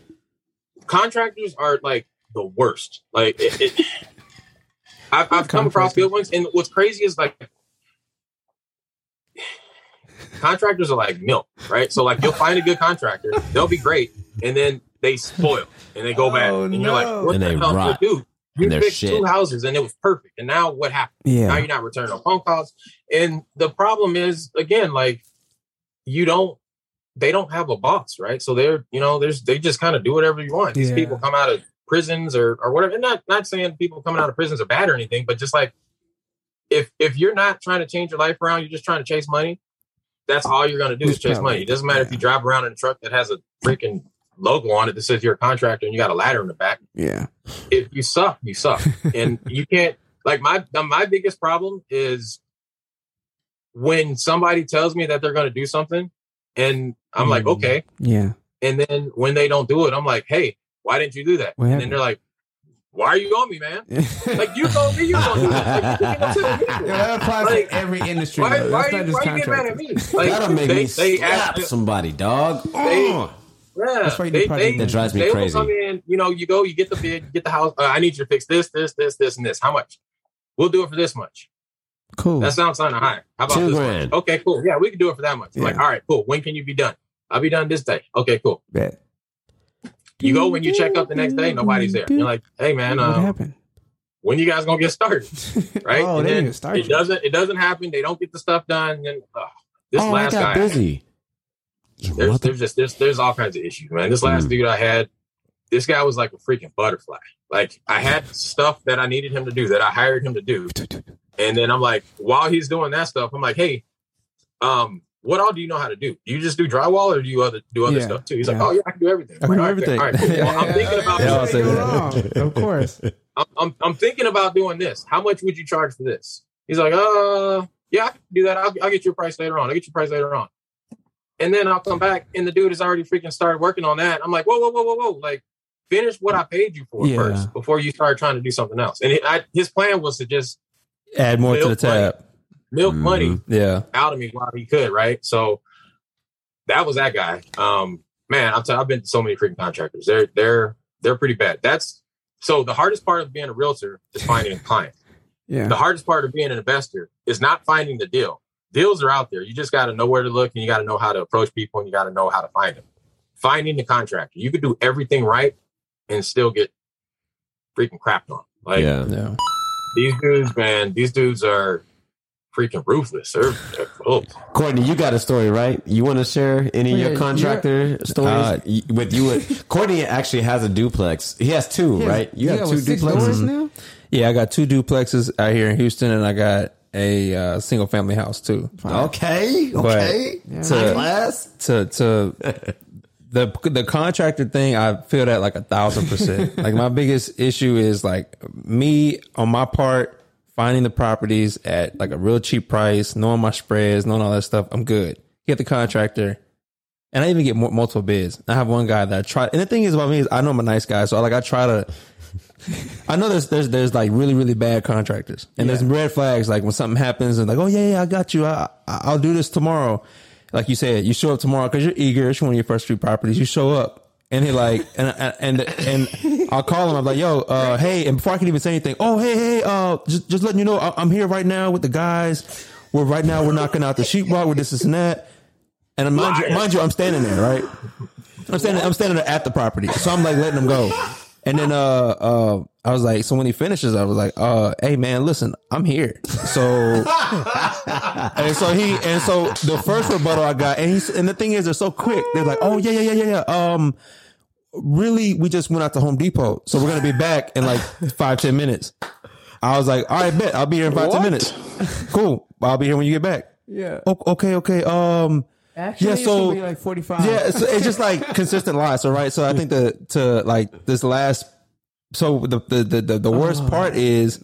contractors are like the worst. Like it, it, <laughs> I've, I've come across good ones, and what's crazy is like <sighs> contractors are like milk, right? So like you'll find a good contractor, they'll be great, and then they spoil and they go bad, Oh, and you're no. like, what And the they hell, rot. dude? You And fixed shit. two houses and it was perfect, and now what happened? Yeah. Now you're not returning no phone calls, and the problem is again like you don't. They don't have a boss, right? So they're, you know, there's they just kind of do whatever you want. These Yeah. people come out of prisons or or whatever. And not not saying people coming out of prisons are bad or anything, but just like if if you're not trying to change your life around, you're just trying to chase money. That's all you're going to do is chase probably, money. It doesn't matter if you drive around in a truck that has a freaking logo on it that says you're a contractor and you got a ladder in the back. Yeah. If you suck, you suck, <laughs> and you can't. Like my my biggest problem is when somebody tells me that they're going to do something, and I'm like, Mm. okay, Yeah. and then when they don't do it, I'm like, hey, why didn't you do that? What and happened? then they're like, why are you on me, man? <laughs> Like you told me you don't do that. Like, you can't tell me. Yeah, that applies Like, to every industry. Why, though. why, That's are not you, just why you get mad at contractors. me? Like, That'll make they, me they slap ask, somebody, dog. They- Ugh. Yeah, That's they, they, that drives me they will crazy. come in, you know, you go, you get the bid, you get the house. Uh, I need you to fix this, this, this, this, and this. How much? we'll do it for this much. Cool. That sounds kind of high. How about this grand. much? Okay, cool. Yeah, we can do it for that much. I'm like, all right, cool. When can you be done? I'll be done this day. Okay, cool. Bet. You go when you check up the next day, nobody's there. You're like, hey man, what um, happened? when you guys gonna get started? <laughs> Right? Oh, and they then didn't start it doesn't it doesn't happen. They don't get the stuff done. And uh, this oh, I last got guy, busy. You there's, mother- there's just there's there's all kinds of issues, man. This last Mm. dude I had, this guy was like a freaking butterfly. Like I had stuff that I needed him to do that I hired him to do, and then I'm like, while he's doing that stuff, I'm like, hey, um, what all do you know how to do? Do you just do drywall or do you other do other Yeah, stuff too? He's yeah. like, oh yeah, I can do everything. I can do All right, everything. All right, cool. Well, I'm thinking about <laughs> They all doing this. that. of course. <laughs> I'm, I'm I'm thinking about doing this. How much would you charge for this? He's like, uh, yeah, I can do that. I'll, I'll get you a price later on. I'll get you a price later on. And then I'll come back and the dude has already freaking started working on that. I'm like, whoa, whoa, whoa, whoa, whoa. Like, finish what I paid you for Yeah. first before you start trying to do something else. And it, I, his plan was to just Add more to the Milk money. tab. milk Mhm. money Yeah. out of me while he could, right? So that was that guy. Um, man, I'm t- I've been to so many freaking contractors. They're they're they're pretty bad. That's so the hardest part of being a realtor is finding a client. <laughs> Yeah. The hardest part of being an investor is not finding the deal. Deals are out there. You just got to know where to look and you got to know how to approach people and you got to know how to find them. Finding the contractor. You could do everything right and still get freaking crapped on. Like yeah. Yeah. these dudes, man, these dudes are freaking ruthless. They're, they're oh, Courtney, you got a story, right? You want to share any of your contractor stories Uh, with you? and- <laughs> Courtney actually has a duplex. He has two, Yeah. right? You, You have got, two duplexes. now? Yeah, I got two duplexes out here in Houston, and I got a uh, single family house too. Okay, okay. But High to, class. to to the the contractor thing, I feel that like a thousand percent. <laughs> like my biggest issue is like me on my part finding the properties at like a real cheap price, knowing my spreads, knowing all that stuff. I'm good. Get the contractor. And I even get multiple bids. I have one guy that I try, and the thing is about me is I know I'm a nice guy, so like I try to. <laughs> I know there's there's there's like really really bad contractors, and there's red flags. Like when something happens, and like, oh yeah, yeah, I got you. I I'll do this tomorrow. Like you said, you show up tomorrow because you're eager. It's one of your first few properties. You show up, and he like, <laughs> and and and I'll call him. I'm like, yo, uh, hey, and before I can even say anything, oh hey hey, uh, just just letting you know, I- I'm here right now with the guys. We're right now we're knocking out the sheetrock with this, this and that. And mind you, mind you, I'm standing there, right? I'm standing, I'm standing there at the property, so I'm like letting them go. And then, uh, uh, I was like, so when he finishes, I was like, uh, hey man, listen, I'm here. So, <laughs> and so he, and so the first rebuttal I got, and he's, and the thing is, they're so quick. They're like, oh yeah, yeah, yeah, yeah, yeah. Um, really, we just went out to Home Depot, so we're gonna be back in like five, ten minutes. I was like, all right, bet I'll be here in five, ten minutes. Cool, I'll be here when you get back. Yeah. Okay, okay. Um, Actually, Yeah, so- like 45. yeah, so it's just like <laughs> consistent lies. So right, so I think the to like this last. So the the the the, the worst oh, part is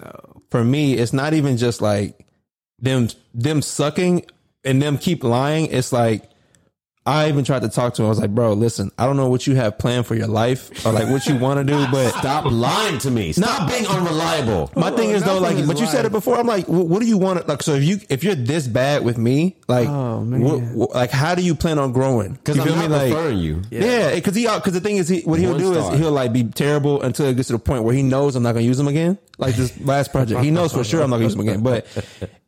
for me, it's not even just like them them sucking and them keep lying. It's like I even tried to talk to him. I was like, bro, listen, I don't know what you have planned for your life or like what you want to do, but <laughs> Stop lying to me. Stop being unreliable. my thing is though, like, is but you said it before. I'm like, wh- what do you want? Like, so if you if you're this bad with me, like, Oh, man. wh- wh- like, how do you plan on growing? Because You I'm feel not me? Like, preferring you. yeah, because he because the thing is, he, what he'll One do star. is he'll like be terrible until it gets to the point where he knows I'm not gonna use him again. Like this last project, he knows for sure I'm not gonna use him again. But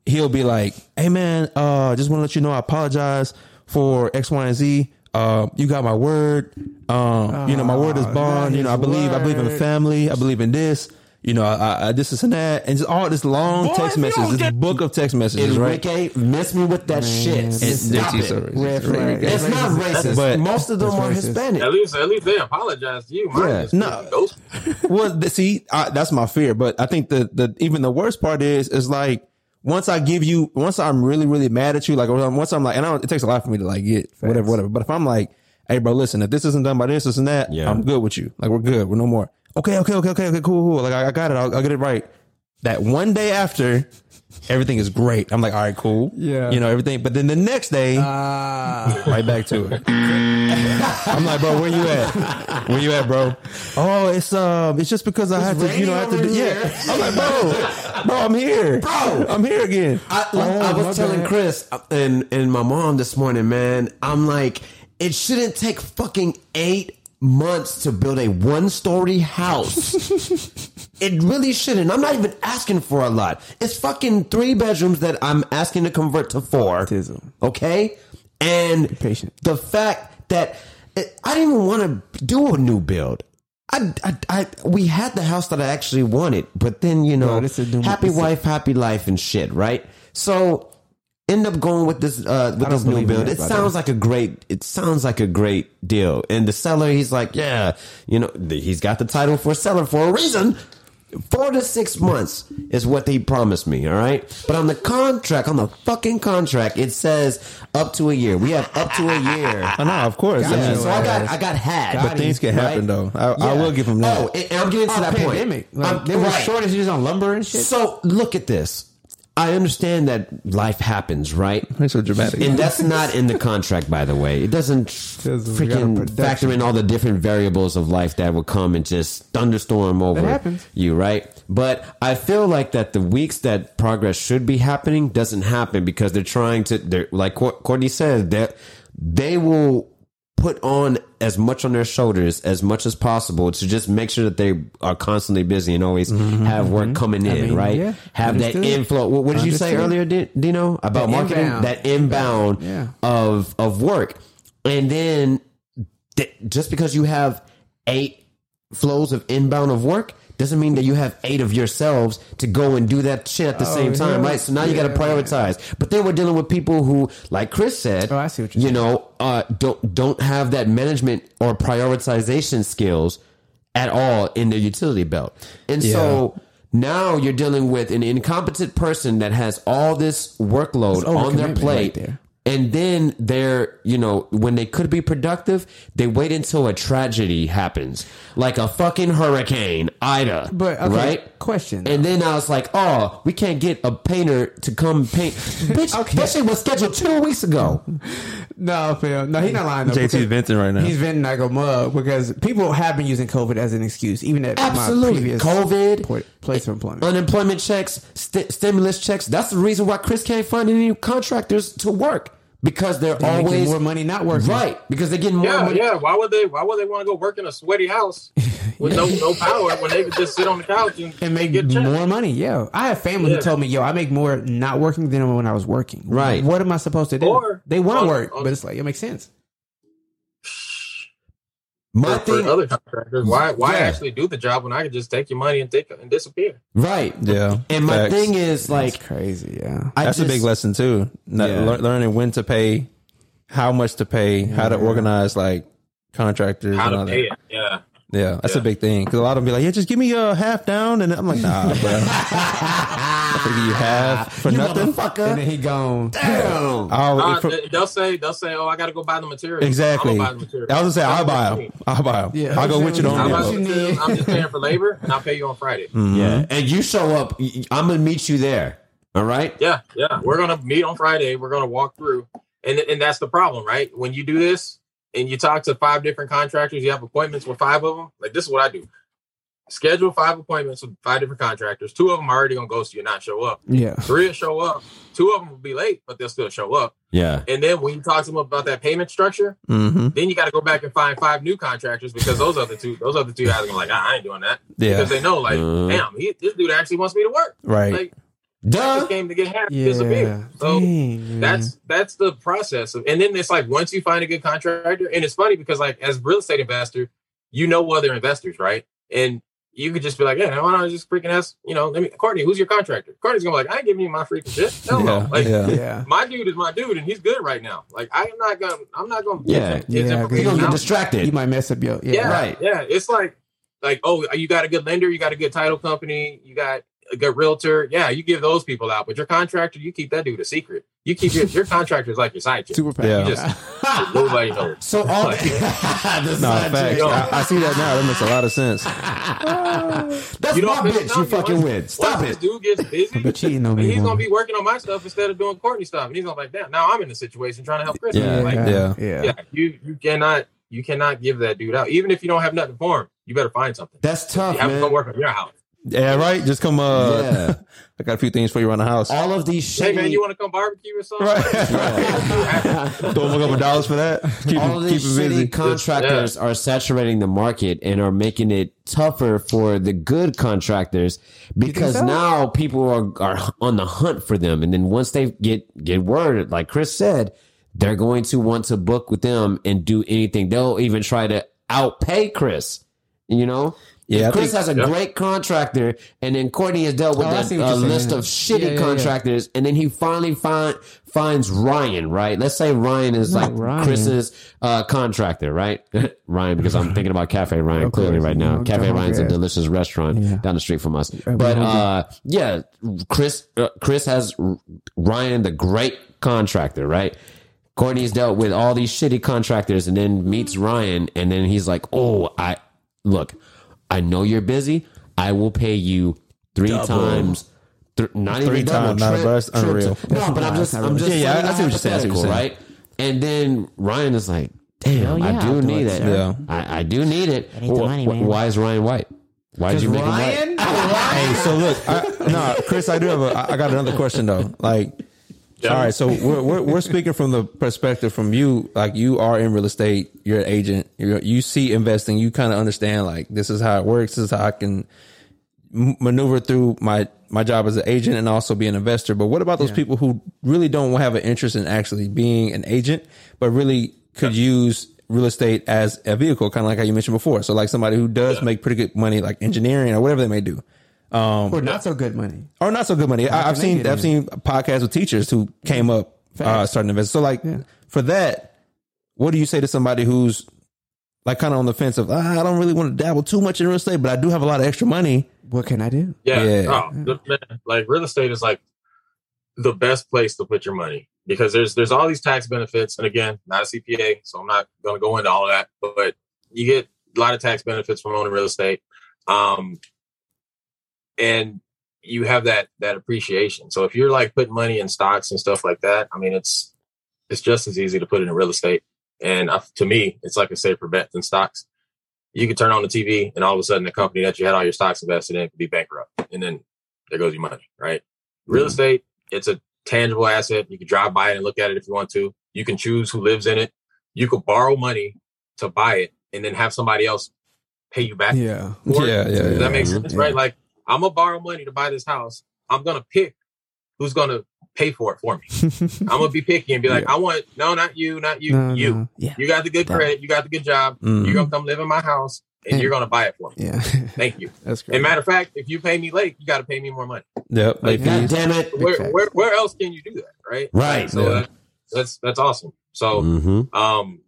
he'll be like, "Hey man, uh, just want to let you know I apologize for X, Y, and Z. Uh, you got my word. Um, you know my word is Oh, bond. You know I his believe I believe in word. family. I believe in this." You know, I, I, this, this, and that, and just all this long Boy, text if you messages, this get- book of text messages, right? Enrique, miss me with that shit. And Stop JT, so it. racist. Red flag. It's not racist. But- Most of them are racist. Hispanic. at least at least they apologize to you. Mine Yeah. is No. freaking well, see, I, that's my fear. But I think the the even the worst part is is like once I give you, once I'm really really mad at you, like once I'm like, and I don't, it takes a lot for me to like get whatever whatever. But if I'm like, hey, bro, listen, if this isn't done by this, this and that, Yeah. I'm good with you. Like we're good. We're no more. Okay, okay, okay, okay, okay, cool, cool. Like I, I got it. I'll, I'll get it right. That one day after. Everything is great. I'm like, all right, cool. Yeah. You know, everything. But then the next day, Ah. <laughs> right back to it. I'm like, bro, where you at? Where you at, bro? Oh, it's um, it's just because I had to, you know, I have to do. Here. Yeah. I'm like, bro, bro, I'm here, Bro. I'm here again. I, Oh, I was telling bad. Chris uh, and and my mom this morning, man. I'm like, it shouldn't take fucking eight months to build a one story house <laughs> it really shouldn't. I'm not even asking for a lot. It's fucking three bedrooms that I'm asking to convert to four. Tizzle. Okay, and patient. the fact that it, I didn't even want to do a new build. I, I, I, we had the house that I actually wanted, but then you know, Bro, this is new- happy wife, happy life, and shit, right? So end up going with this uh with this new build. It sounds like a great. It sounds like a great deal. And the seller, he's like, yeah, you know, he's got the title for seller for a reason. Four to six months is what they promised me. All right, but on the contract, on the fucking contract, it says up to a year. We have up to a year. <laughs> I know, of course. I Yeah, mean, so I got I got had. but things can happen though. I, I will give him that. Oh, and I'm getting to Oh, that point. pandemic. Like, I'm- there right. shortages on lumber and shit. So look at this. I understand that life happens, right? So dramatic. And that's not in the contract, by the way. It doesn't we got a freaking factor in all the different variables of life that will come and just thunderstorm over you, right? But I feel like that the weeks that progress should be happening doesn't happen because they're trying to. They're like Courtney said that they will put on as much on their shoulders as much as possible to just make sure that they are constantly busy and always mm-hmm, have work mm-hmm. coming in, mean, right? yeah. Have that inflow. What, what did you say earlier, Dino, about marketing? inbound. That inbound Yeah. of of work, and then th- just because you have eight flows of inbound of work doesn't mean that you have eight of yourselves to go and do that shit at the same time, yeah. right? So now you got to Yeah. prioritize. But then we're dealing with people who, like Chris said, Oh, I see what you saying. know, uh, don't don't have that management or prioritization skills at all in their utility belt, and so. Now you're dealing with an incompetent person that has all this workload on their plate right there. And then they're, you know, when they could be productive, they wait until a tragedy happens, like a fucking hurricane, Ida. But okay, right? question. And then I was like, oh, we can't get a painter to come paint. <laughs> Bitch, Okay. that shit was scheduled two weeks ago. <laughs> no, Phil. No, he's not lying. Though, JT's venting right now. He's venting like a mug because people have been using COVID as an excuse, even at my previous COVID. po- place of employment. Unemployment checks, st- stimulus checks. That's the reason why Chris can't find any contractors to work because they're, They're making always more money not working. Right, because they're getting more Yeah, money. yeah. Why would they? Why would they want to go work in a sweaty house <laughs> with no no power when they could just sit on the couch and, and make get more money. Yeah, I have family Yeah. who told me, "Yo, I make more not working than when I was working." Right. What am I supposed to do? Or- they want to work, on- but it's like it makes sense. My for, for thing, other contractors. Why why Yeah. actually do the job when I could just take your money and take and disappear? right? Yeah, And my facts. thing is like, It's crazy. Yeah. I That's a big lesson too. Not Yeah. lear- learning when to pay, how much to pay, how to organize like contractors How and to all pay that. it? Yeah. Yeah, that's a big thing because a lot of them be like, "Yeah, just give me a half down," and I'm like, "Nah, bro, <laughs> <laughs> I think you half for you nothing." And then he gone. Damn. I'll, Uh, for- they- they'll say they'll say, "Oh, I got to go buy the material." exactly. I'm I gonna buy the material. was gonna say, I'll buy That's them. I'll buy them. Yeah. I'll go with you I'm on about the you that. need? I'm just paying for labor, and I'll pay you on Friday. <laughs> Yeah, and you show up. I'm gonna meet you there. All right. Yeah, yeah. We're gonna meet on Friday. We're gonna walk through, and and that's the problem, right? When you do this and you talk to five different contractors, you have appointments with five of them. Like this is what I do: schedule five appointments with five different contractors. Two of them are already gonna ghost you and not show up. Yeah. Three will show up. Two of them will be late, but they'll still show up. Yeah. And then when you talk to them about that payment structure, Mm-hmm. then you got to go back and find five new contractors because those other two, those other two guys are gonna like, ah, I ain't doing that Yeah, because they know, like, Uh. damn, he, this dude actually wants me to work. right. Like, Duh. this came to get half Yeah. disappear. So Dang, man. that's that's the process of, and then it's like once you find a good contractor, and it's funny because like as a real estate investor, you know other investors, right? And you could just be like, yeah, why don't I just freaking ask, you know, let me, Courtney, who's your contractor? Courtney's gonna be like, I ain't giving you my freaking shit. Hell yeah, no. Like, yeah. yeah. my dude is my dude, and he's good right now. Like, I'm not gonna, I'm not gonna, Yeah. give Yeah, You're gonna get distracted. You might mess up your yeah. Yeah, Right. Yeah, it's like, like, oh, you got a good lender, you got a good title company, you got a good realtor. Yeah, you give those people out, but your contractor, you keep that dude a secret. You keep your your contractor is like your side chick. Super Yeah. You just <laughs> nobody knows. So all Like- the <laughs> <laughs> No, side facts. chick. I, I see that now. That makes a lot of sense. That's You my don't bitch. You fucking win. Stop once it. This dude gets busy. But cheating on and me. he's gonna be working on my stuff instead of doing Courtney stuff, and he's gonna be like, damn. Now I'm in a situation trying to help Chris. Yeah. Like, Yeah. yeah. yeah, you you cannot you cannot give that dude out, even if you don't have nothing for him. You better find something. That's tough, You have to go work on your house. Yeah, right. Just come. Uh, Yeah. <laughs> I got a few things for you around the house. All of these Hey man, you want to come barbecue or something? Right. Throw <laughs> them a couple dollars for that. Keep, all of keep these it busy. shitty contractors are saturating the market and are making it tougher for the good contractors because so? now people are, are on the hunt for them. And then once they get, get word, like Chris said, they're going to want to book with them and do anything. They'll even try to outpay Chris, you know? Yeah, I Chris think- has a great contractor, and then Courtney has dealt with Oh, I a, see what a you're saying. list of shitty Yeah, yeah, yeah. contractors, and then he finally find finds Ryan. Right? Let's say Ryan is like Ryan. Chris's uh, contractor, right? <laughs> Ryan, because I'm thinking about Cafe Ryan clearly right now. Cafe God, Ryan's a delicious restaurant Yeah. down the street from us. But uh, yeah, Chris uh, Chris has Ryan, the great contractor, right? Courtney's dealt with all these shitty contractors, and then meets Ryan, and then he's like, "Oh, I look, I know you're busy. I will pay you three times." Th- not Three even double, times, nah, tri- bro, that's triple. unreal. No, but I'm just, I'm just, Yeah, yeah, saying I- I see what you're saying, I see what you're hypothetical, right? And then Ryan is like, "Damn, yeah, I I'll do do need it, it. Yeah. I, I do need it. need the money, man. Why is Ryan white? Why did you make him white? <laughs> Hey, so look, I, no, Chris, I do have a. I- I got another question though. Like, all right, so we're, we're we're speaking from the perspective from you. Like, you are in real estate. You're an agent. You you see investing. You kind of understand. Like, this is how it works. This is how I can maneuver through my my job as an agent and also be an investor. But what about those people who really don't have an interest in actually being an agent, but really could use real estate as a vehicle, kind of like how you mentioned before. So, like somebody who does make pretty good money, like engineering or whatever they may do or not so good money. or not so good money. I, I've seen I've in? seen podcasts with teachers who came up uh, starting to invest. So like for that, what do you say to somebody who's like kind of on the fence of ah, I don't really want to dabble too much in real estate, but I do have a lot of extra money. What can I do? Yeah. Yeah. Oh, the- man, like real estate is like the best place to put your money because there's there's all these tax benefits, and again, not a CPA, so I'm not going to go into all of that, but you get a lot of tax benefits from owning real estate, um, and you have that that appreciation. So if you're like putting money in stocks and stuff like that, I mean, it's it's just as easy to put it in real estate, and uh, to me, it's like a safer bet than stocks you could turn on the TV and all of a sudden the company that you had all your stocks invested in could be bankrupt. And then there goes your money, right? Real estate, it's a tangible asset. You can drive by it and look at it if you want to. You can choose who lives in it. You could borrow money to buy it and then have somebody else pay you back. Yeah. Yeah, yeah, yeah. that make sense? Right? Like I'm gonna borrow money to buy this house. I'm gonna pick who's gonna pay for it for me. I'm gonna be picky and be like, <laughs> I want no, not you, not you, No, you. no. Yeah. You got the good credit. You got the good job. Mm. You're gonna come live in my house, and you're gonna buy it for me. Yeah. <laughs> Thank you. That's great. And matter of fact, if you pay me late, you got to pay me more money. Yep. late God damn it! Where, facts. where where else can you do that, right? Right. So Yeah. that, that's that's awesome. So Mm-hmm. um,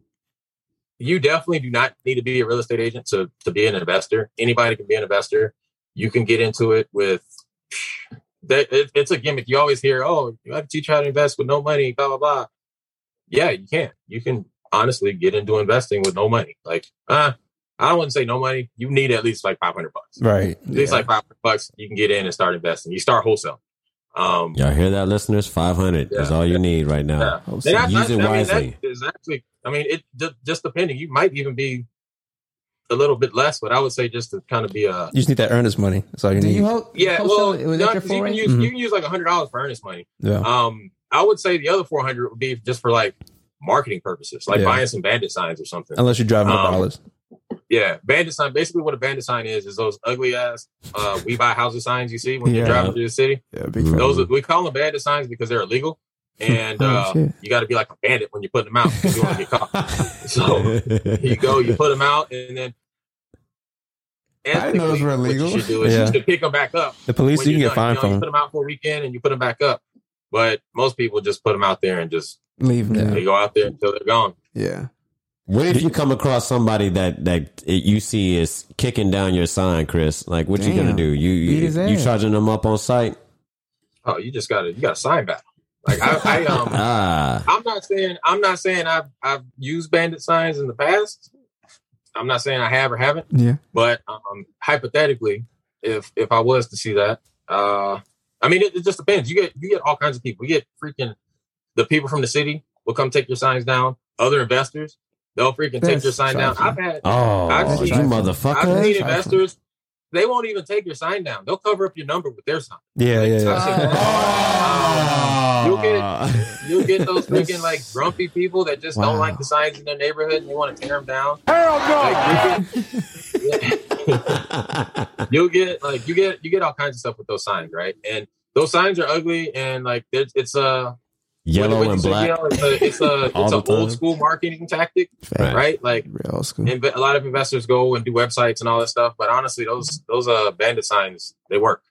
you definitely do not need to be a real estate agent to to be an investor. Anybody can be an investor. You can get into it with. That it, it's a gimmick. You always hear, "Oh, you have to teach how to invest with no money." Blah blah blah. Yeah, you can. You can honestly get into investing with no money. Like, uh, I don't want to say no money. You need at least like five hundred bucks. Right. At least like five hundred bucks, you can get in and start investing. You start wholesale. Um, Y'all hear that, listeners? Five hundred is all you need right now. And So that's- use it I mean, wisely. that is actually, I mean, it ju- just depending. You might even be a little bit less, but I would say just to kind of be a You just need that earnest money. That's all you Do need. you hold? yeah. wholesale? Well, was no, that your 'cause you can foray? use Mhm. you can use like a hundred dollars for earnest money. yeah. Um, I would say the other four hundred would be just for like marketing purposes, like Yeah. buying some bandit signs or something. Unless you're driving up Um, dollars. Yeah, bandit sign. Basically, what a bandit sign is is those ugly ass uh, "We buy houses" signs you see when Yeah. you're driving through the city. Yeah, big. Those are, we call them bandit signs because they're illegal, and Oh, uh, shit. you got to be like a bandit when you're putting them out because you want to get caught. <laughs> So you go, you put them out, and then. I didn't know those were illegal. What you should do is Yeah. you should pick them back up. The police, you can get fined You, know, from you them. put them out for a weekend and you put them back up. But most people just put them out there and just Leave them. they go out there until they're gone. Yeah. What if you come across somebody that that it, you see is kicking down your sign, Chris? Like, what you gonna do? You you, you charging them up on site? Oh, you just got to you got to sign battle. Like I, I <laughs> um. Ah, I'm not saying I'm not saying I've I've used bandit signs in the past. I'm not saying I have or haven't, Yeah. but um, hypothetically, if if I was to see that, uh, I mean, it, it just depends. You get you get all kinds of people. You get freaking the people from the city will come take your signs down. Other investors, they'll freaking take your sign down. trifling. I've had oh, I've you seen- motherfucker! I've seen investors they won't even take your sign down. They'll cover up your number with their sign. Yeah, yeah, yeah. Oh. You'll get <laughs> you'll get those <laughs> freaking like grumpy people that just don't like the signs in their neighborhood and they want to tear them down. Hell no! you'll <laughs> get like you get you get all kinds of stuff with those signs, right? And those signs are ugly and like it's it's a Yellow what- what and black. you know, it's a it's a it's the an old school marketing tactic, Fact. right? Like Real school. inve- a lot of investors go and do websites and all that stuff, but honestly, those those uh bandit signs they work.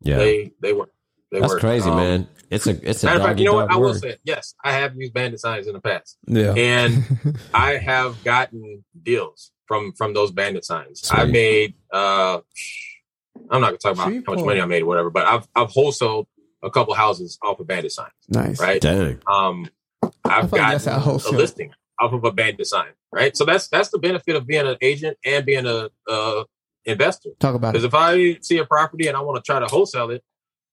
Yeah, They they work. They that's work. crazy, Um, man. It's a it's a Matter of fact, you know what? dog I will say, yes, I have used bandit signs in the past, Yeah. and <laughs> I have gotten deals from from those bandit signs. I made. uh I'm not gonna talk about how much Shreveport. money I made or whatever, but I've I've wholesaled a couple houses off of bandit signs, Nice. right? Dang. Um, I've thought that's gotten how a listing off of a bandit sign, right? So that's that's the benefit of being an agent and being a uh, investor. Talk about Because if I see a property and I want to try to wholesale it,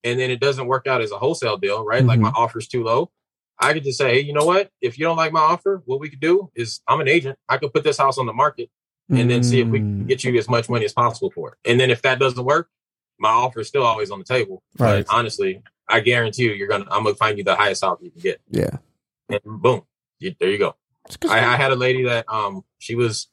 and then it doesn't work out as a wholesale deal, right? Like my offer's too low, I could just say, hey, you know what? If you don't like my offer, what we could do is I'm an agent. I could put this house on the market and then see if we can Mm. get you as much money as possible for it. And then if that doesn't work, my offer is still always on the table. Right. But honestly, I guarantee you, you're gonna I'm gonna find you the highest offer you can get, Yeah. and boom, you, there you go. I, I had a lady that um she was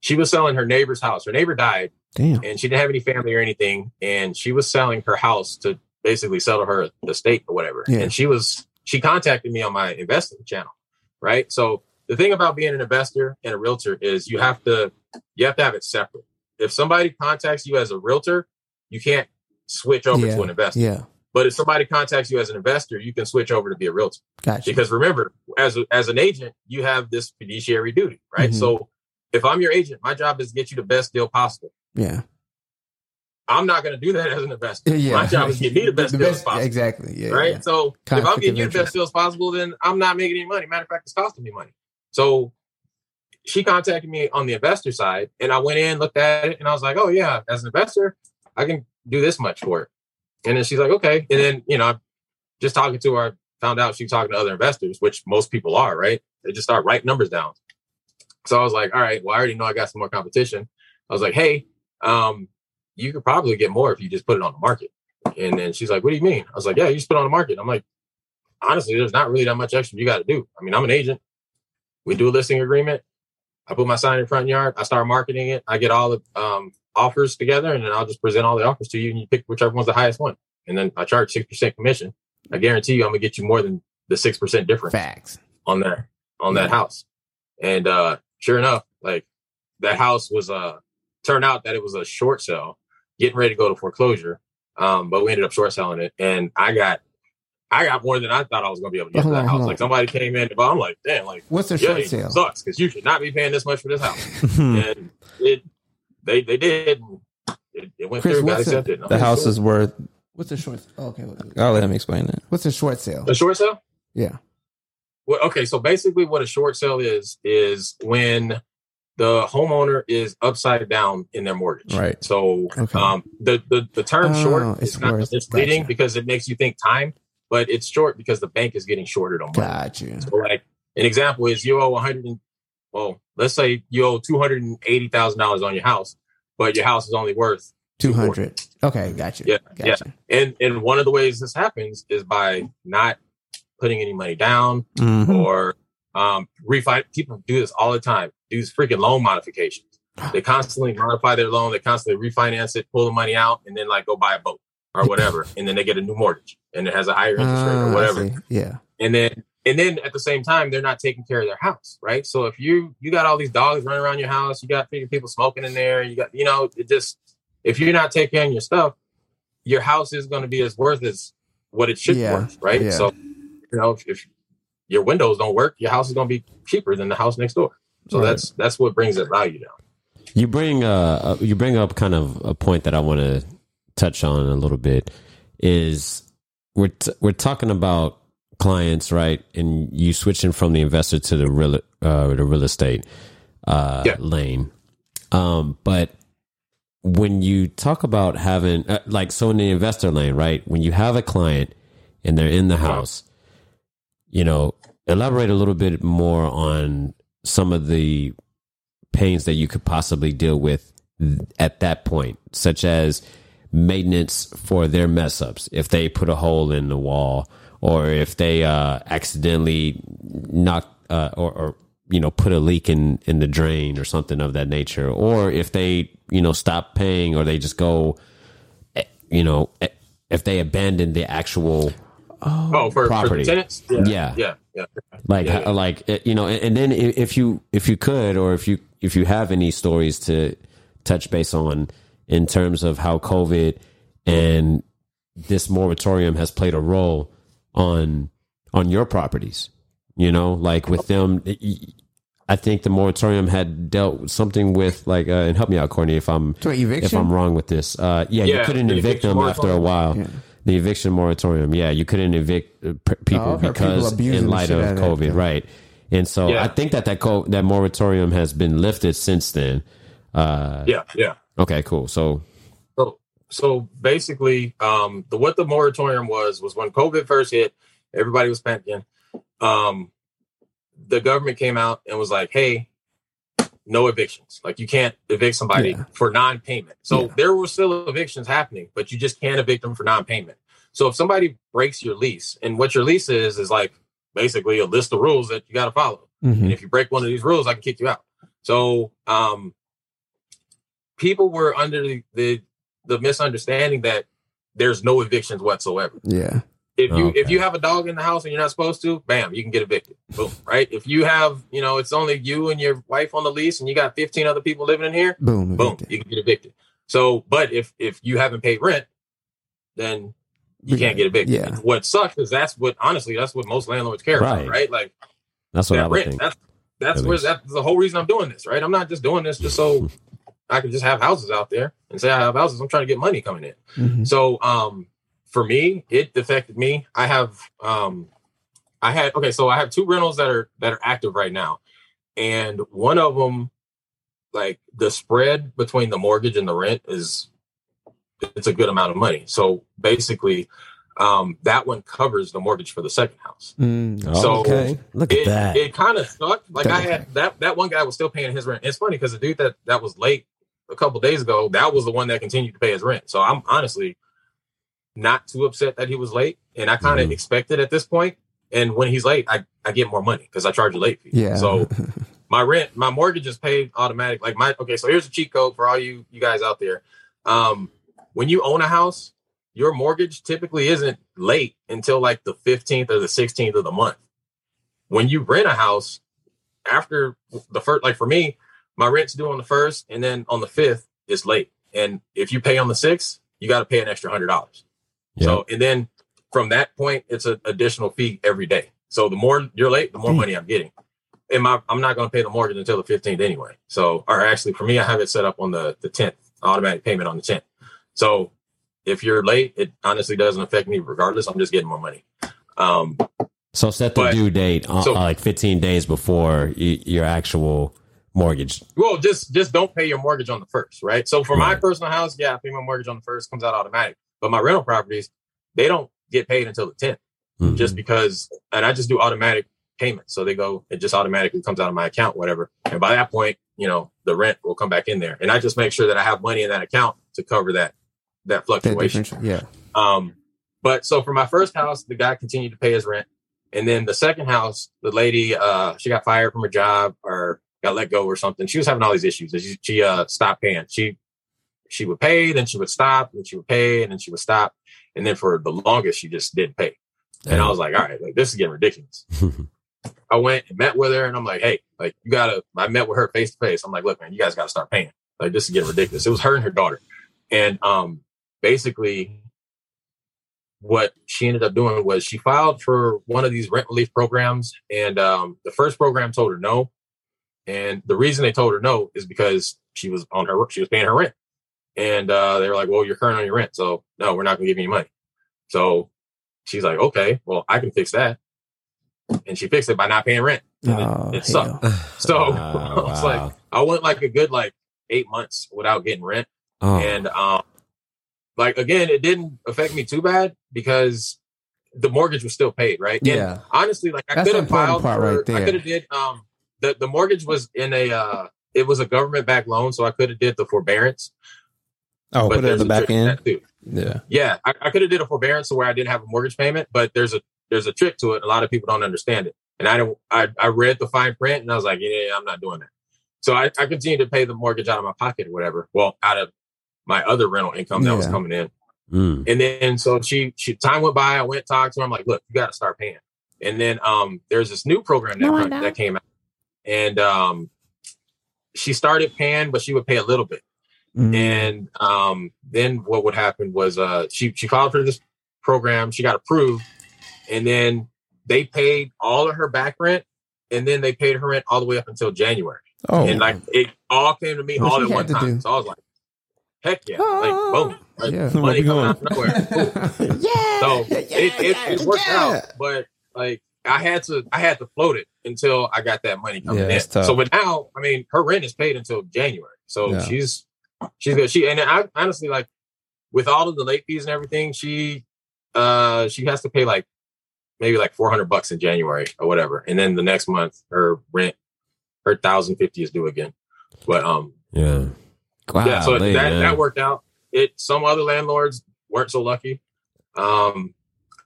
she was selling her neighbor's house. Her neighbor died Damn. and she didn't have any family or anything, and she was selling her house to basically sell to her estate or whatever. Yeah. And she was she contacted me on my investing channel, right? So the thing about being an investor and a realtor is you have to you have to have it separate. If somebody contacts you as a realtor, you can't switch over yeah. to an investor. Yeah. But if somebody contacts you as an investor, you can switch over to be a realtor. Gotcha. Because remember, as a, as an agent, you have this fiduciary duty, right? Mhm. So if I'm your agent, my job is to get you the best deal possible. yeah. I'm not going to do that as an investor. Yeah. My job is to get me the best <laughs> The deal best- possible, Exactly. Yeah. right? yeah. So if I'm getting you the best deals possible, then I'm not making any money. Matter of fact, it's costing me money. So she contacted me on the investor side, and I went in, looked at it, and I was like, "Oh yeah, as an investor, I can do this much for it." And then she's like, "Okay." And then you know, just talking to her, I found out she was talking to other investors, which most people are, right? They just start writing numbers down. So I was like, "All right, well, I already know I got some more competition." I was like, "Hey, um, you could probably get more if you just put it on the market." And then she's like, "What do you mean?" I was like, "Yeah, you just put it on the market." I'm like, honestly, there's not really that much extra you got to do. I mean, I'm an agent. We do a listing agreement. I put my sign in front yard. I start marketing it. I get all the um, offers together, and then I'll just present all the offers to you, and you pick whichever one's the highest one. And then I charge six percent commission. I guarantee you, I'm gonna get you more than the six percent difference Facts. on that on that house. And uh sure enough, like that house was uh turned out that it was a short sale, getting ready to go to foreclosure. Um, but we ended up short selling it, and I got I got more than I thought I was gonna be able to get Hold for on, that hold house. on. Like somebody came in, but I'm like, damn, like What's a yeah, short sale? sucks because you should not be paying this much for this house. <laughs> Hmm. and it they they did. It, it went Chris, through, got accepted. the house is worth. What's a short? Oh, okay. I'll let him explain that. What's a short sale? a short sale. Yeah. Well, okay, so basically, what a short sale is is when the homeowner is upside down in their mortgage. Right. So, Okay. um, the the the term Oh, short is not misleading Gotcha. because it makes you think time, but it's short because the bank is getting shorted on money. Got you. So, like an example is you owe 100 and well, let's say you owe two hundred and eighty thousand dollars on your house, but your house is only worth Two hundred. Okay. Got you. Yeah, Got yeah. and and one of the ways this happens is by not putting any money down Mhm. or um refi people do this all the time do these freaking loan modifications they constantly modify their loan they constantly refinance it pull the money out and then like go buy a boat or whatever and then they get a new mortgage and it has a higher interest rate Ah, or whatever. Yeah. and then and then at the same time they're not taking care of their house right so if you you got all these dogs running around your house you got people smoking in there you got you know it just if you're not taking care of your stuff your house is going to be as worth as what it should Yeah, be worth right yeah. so you know if, if your windows don't work your house is going to be cheaper than the house next door. So Right. that's that's what brings that value down. You bring uh uh, you bring up kind of a point that I want to touch on a little bit is we're t- we're talking about clients right? And you switching from the investor to the real uh the real estate uh Yeah. lane. Um but when you talk about having uh, like so in the investor lane right? When you have a client and they're in the house you know elaborate a little bit more on some of the pains that you could possibly deal with at that point, such as maintenance for their mess ups. If they put a hole in the wall, or if they uh, accidentally knock uh, or, or you know put a leak in in the drain or something of that nature, or if they you know stop paying or they just go, eh, you know, eh, if they abandon the actual Oh, for, for Property. the tenants? Yeah. Yeah. Yeah. Like Yeah, yeah. like you know and and then if you if you could or if you if you have any stories to touch base on in terms of how covid and this moratorium has played a role on on your properties you know like with them i think the moratorium had dealt something with like uh, and help me out courtney if i'm eviction? if i'm wrong with this uh yeah, you couldn't evict them after a while Yeah. The eviction moratorium yeah you couldn't evict uh, people Oh, I've people because in light of out of covid yeah. right and so Yeah. i think that that co- that moratorium has been lifted since then uh Yeah. Yeah. okay cool so So, so basically, um, the what the moratorium was was when COVID first hit, everybody was panicking. Um, the government came out and was like, "Hey, no evictions. Like you can't evict somebody Yeah. for non-payment." So Yeah. there were still evictions happening, but you just can't evict them for non-payment. So if somebody breaks your lease, and what your lease is is like basically a list of rules that you got to follow. Mhm. And if you break one of these rules, I can kick you out. So um, people were under the, the the misunderstanding that there's no evictions whatsoever. Yeah. If you Okay. if you have a dog in the house and you're not supposed to, bam, you can get evicted. Boom, right? If you have, you know, it's only you and your wife on the lease and you got 15 other people living in here, Boom. boom, evicted. you can get evicted. So, but if if you haven't paid rent, then you can't get evicted. Yeah. What sucks is that's what honestly that's what most landlords care Right. about, right? Like that's what i that would rent. think That's that's where that's the whole reason I'm doing this, right? I'm not just doing this just so <laughs> I can just have houses out there and say I have houses. I'm trying to get money coming in. Mhm. So um for me, it affected me. I have um I had okay, so I have two rentals that are that are active right now. And one of them like the spread between the mortgage and the rent is it's a good amount of money. So basically um that one covers the mortgage for the second house. Mm. So- okay look at It, that it kind of sucked. Like I had that that one guy was still paying his rent. It's funny because the dude that that was late a couple days ago, that was the one that continued to pay his rent. So I'm honestly not too upset that he was late, and I kind of Mhm. expected at this point. And when he's late, I I get more money because I charge a late fee. Yeah. So <laughs> my rent, my mortgage is paid automatic. Like my okay, so here's a cheat code for all you you guys out there. Um, when you own a house, your mortgage typically isn't late until like the 15th or the 16th of the month. When you rent a house, after the first, like for me, my rent's due on the first, and then on the fifth, it's late. And if you pay on the sixth, you got to pay an extra hundred dollars. So, and then from that point, it's an additional fee every day. So the more you're late, the more money I'm getting. And my, I'm not going to pay the mortgage until the 15th anyway. So, or actually, for me, I have it set up on the the 10th, automatic payment on the 10th. So, if you're late, it honestly doesn't affect me regardless. I'm just getting more money. Um, so set the but- due date uh, so- uh, like 15 days before y- your actual mortgage Well, just just don't pay your mortgage on the first, right? So for my personal house, yeah, I pay my mortgage on the first, comes out automatic. But my rental properties, they don't get paid until the tenth, Mhm. just because. And I just do automatic payments, so they go, it just automatically comes out of my account, whatever. And by that point, you know, the rent will come back in there, and I just make sure that I have money in that account to cover that that That fluctuation. difference. Yeah. Um, but so for my first house, the guy continued to pay his rent. And then the second house, the lady, uh, she got fired from her job or got let go or something. She was having all these issues. She, she uh, stopped paying. She, she would pay, then she would stop, and she would pay, and then she would stop. And then for the longest, she just didn't pay. And I was like, all right, like this is getting ridiculous. <laughs> I went and met with her and I'm like, hey, like you gotta, I met with her face to face. I'm like, look, man, you guys gotta start paying. Like this is getting ridiculous. It was her and her daughter. And um basically what she ended up doing was she filed for one of these rent relief programs. And um the first program told her no. And the reason they told her no is because she was on her she was paying her rent. And uh they were like, Well, you're current on your rent, so no, we're not gonna give you any money. So she's like, Okay, well, I can fix that. And she fixed it by not paying rent. And it- Oh, it sucked. hell. <laughs> So <laughs> Wow, I was wow. like, I went like a good like eight months without getting rent. oh, And um like again, it didn't affect me too bad because the mortgage was still paid, right? And Yeah. honestly, like I could have filed for right there. I could have did um the, the mortgage was in a uh it was a government backed loan, so I could have did the forbearance. Oh, put it at there's the a back trick end. too. Yeah. Yeah, I, I could have did a forbearance where I didn't have a mortgage payment, but there's a there's a trick to it. A lot of people don't understand it, and I don't. I, I read the fine print and I was like, yeah, I'm not doing that. So I, I continued to pay the mortgage out of my pocket or whatever. Well, out of my other rental income that was coming in. Mm. And then so she she time went by. I went talked to her. I'm like, look, you got to start paying. And then um there's this new program that No, I run- don't. that came out, and um she started paying, but she would pay a little bit. Mm. And um then what would happen was uh she she filed for this program. She got approved, and then they paid all of her back rent, and then they paid her rent all the way up until January. Oh, And like it all came to me What all at one time. do. So I was like, heck yeah, Ah, like boom, like yeah. Where money coming going? out of nowhere. <laughs> Yeah. So yeah, it, it, it worked yeah. out, but like I had to I had to float it until I got that money coming Yeah, in. tough. So but now, I mean, her rent is paid until January. So Yeah. she's she's good. She and I honestly like with all of the late fees and everything, she uh she has to pay like maybe like four hundred bucks in January or whatever. And then the next month her rent her thousand fifty is due again. But um Yeah. yeah, so Golly, that man. that worked out. It some other landlords weren't so lucky. Um,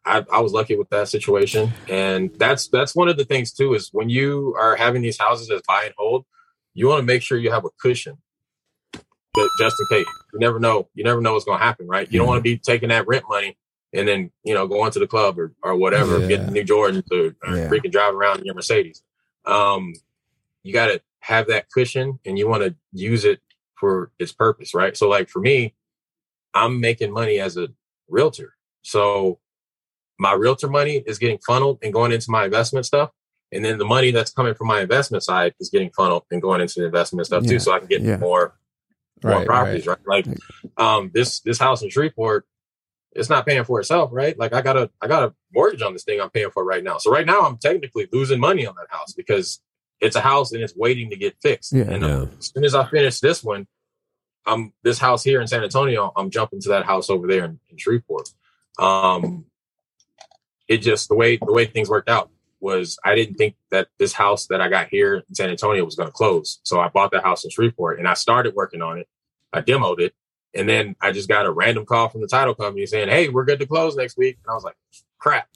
I, I was lucky with that situation, and that's that's one of the things too is when you are having these houses as buy and hold, you want to make sure you have a cushion, just in case. You never know. You never know what's going to happen, right? You don't want to be taking that rent money and then you know going to the club or or whatever, Yeah. getting new Jordans or, or Yeah. freaking drive around in your Mercedes. Um, you got to have that cushion, and you want to use it for its purpose, right? So, like for me, I'm making money as a realtor, so my realtor money is getting funneled and going into my investment stuff. And then the money that's coming from my investment side is getting funneled and going into the investment stuff Yeah. too. So I can get more, more Right, properties, right. Like, um, this, this house in Shreveport, it's not paying for itself, right? Like I got a, I got a mortgage on this thing I'm paying for right now. So right now I'm technically losing money on that house because it's a house and it's waiting to get fixed. Yeah. And uh, Yeah. as soon as I finish this one, I'm this house here in San Antonio. I'm jumping to that house over there in, in Shreveport. Um, it just the way the way things worked out was I didn't think that this house that I got here in San Antonio was going to close. So I bought the house in Shreveport and I started working on it. I demoed it, and then I just got a random call from the title company saying, "Hey, we're good to close next week." And I was like, "Crap!"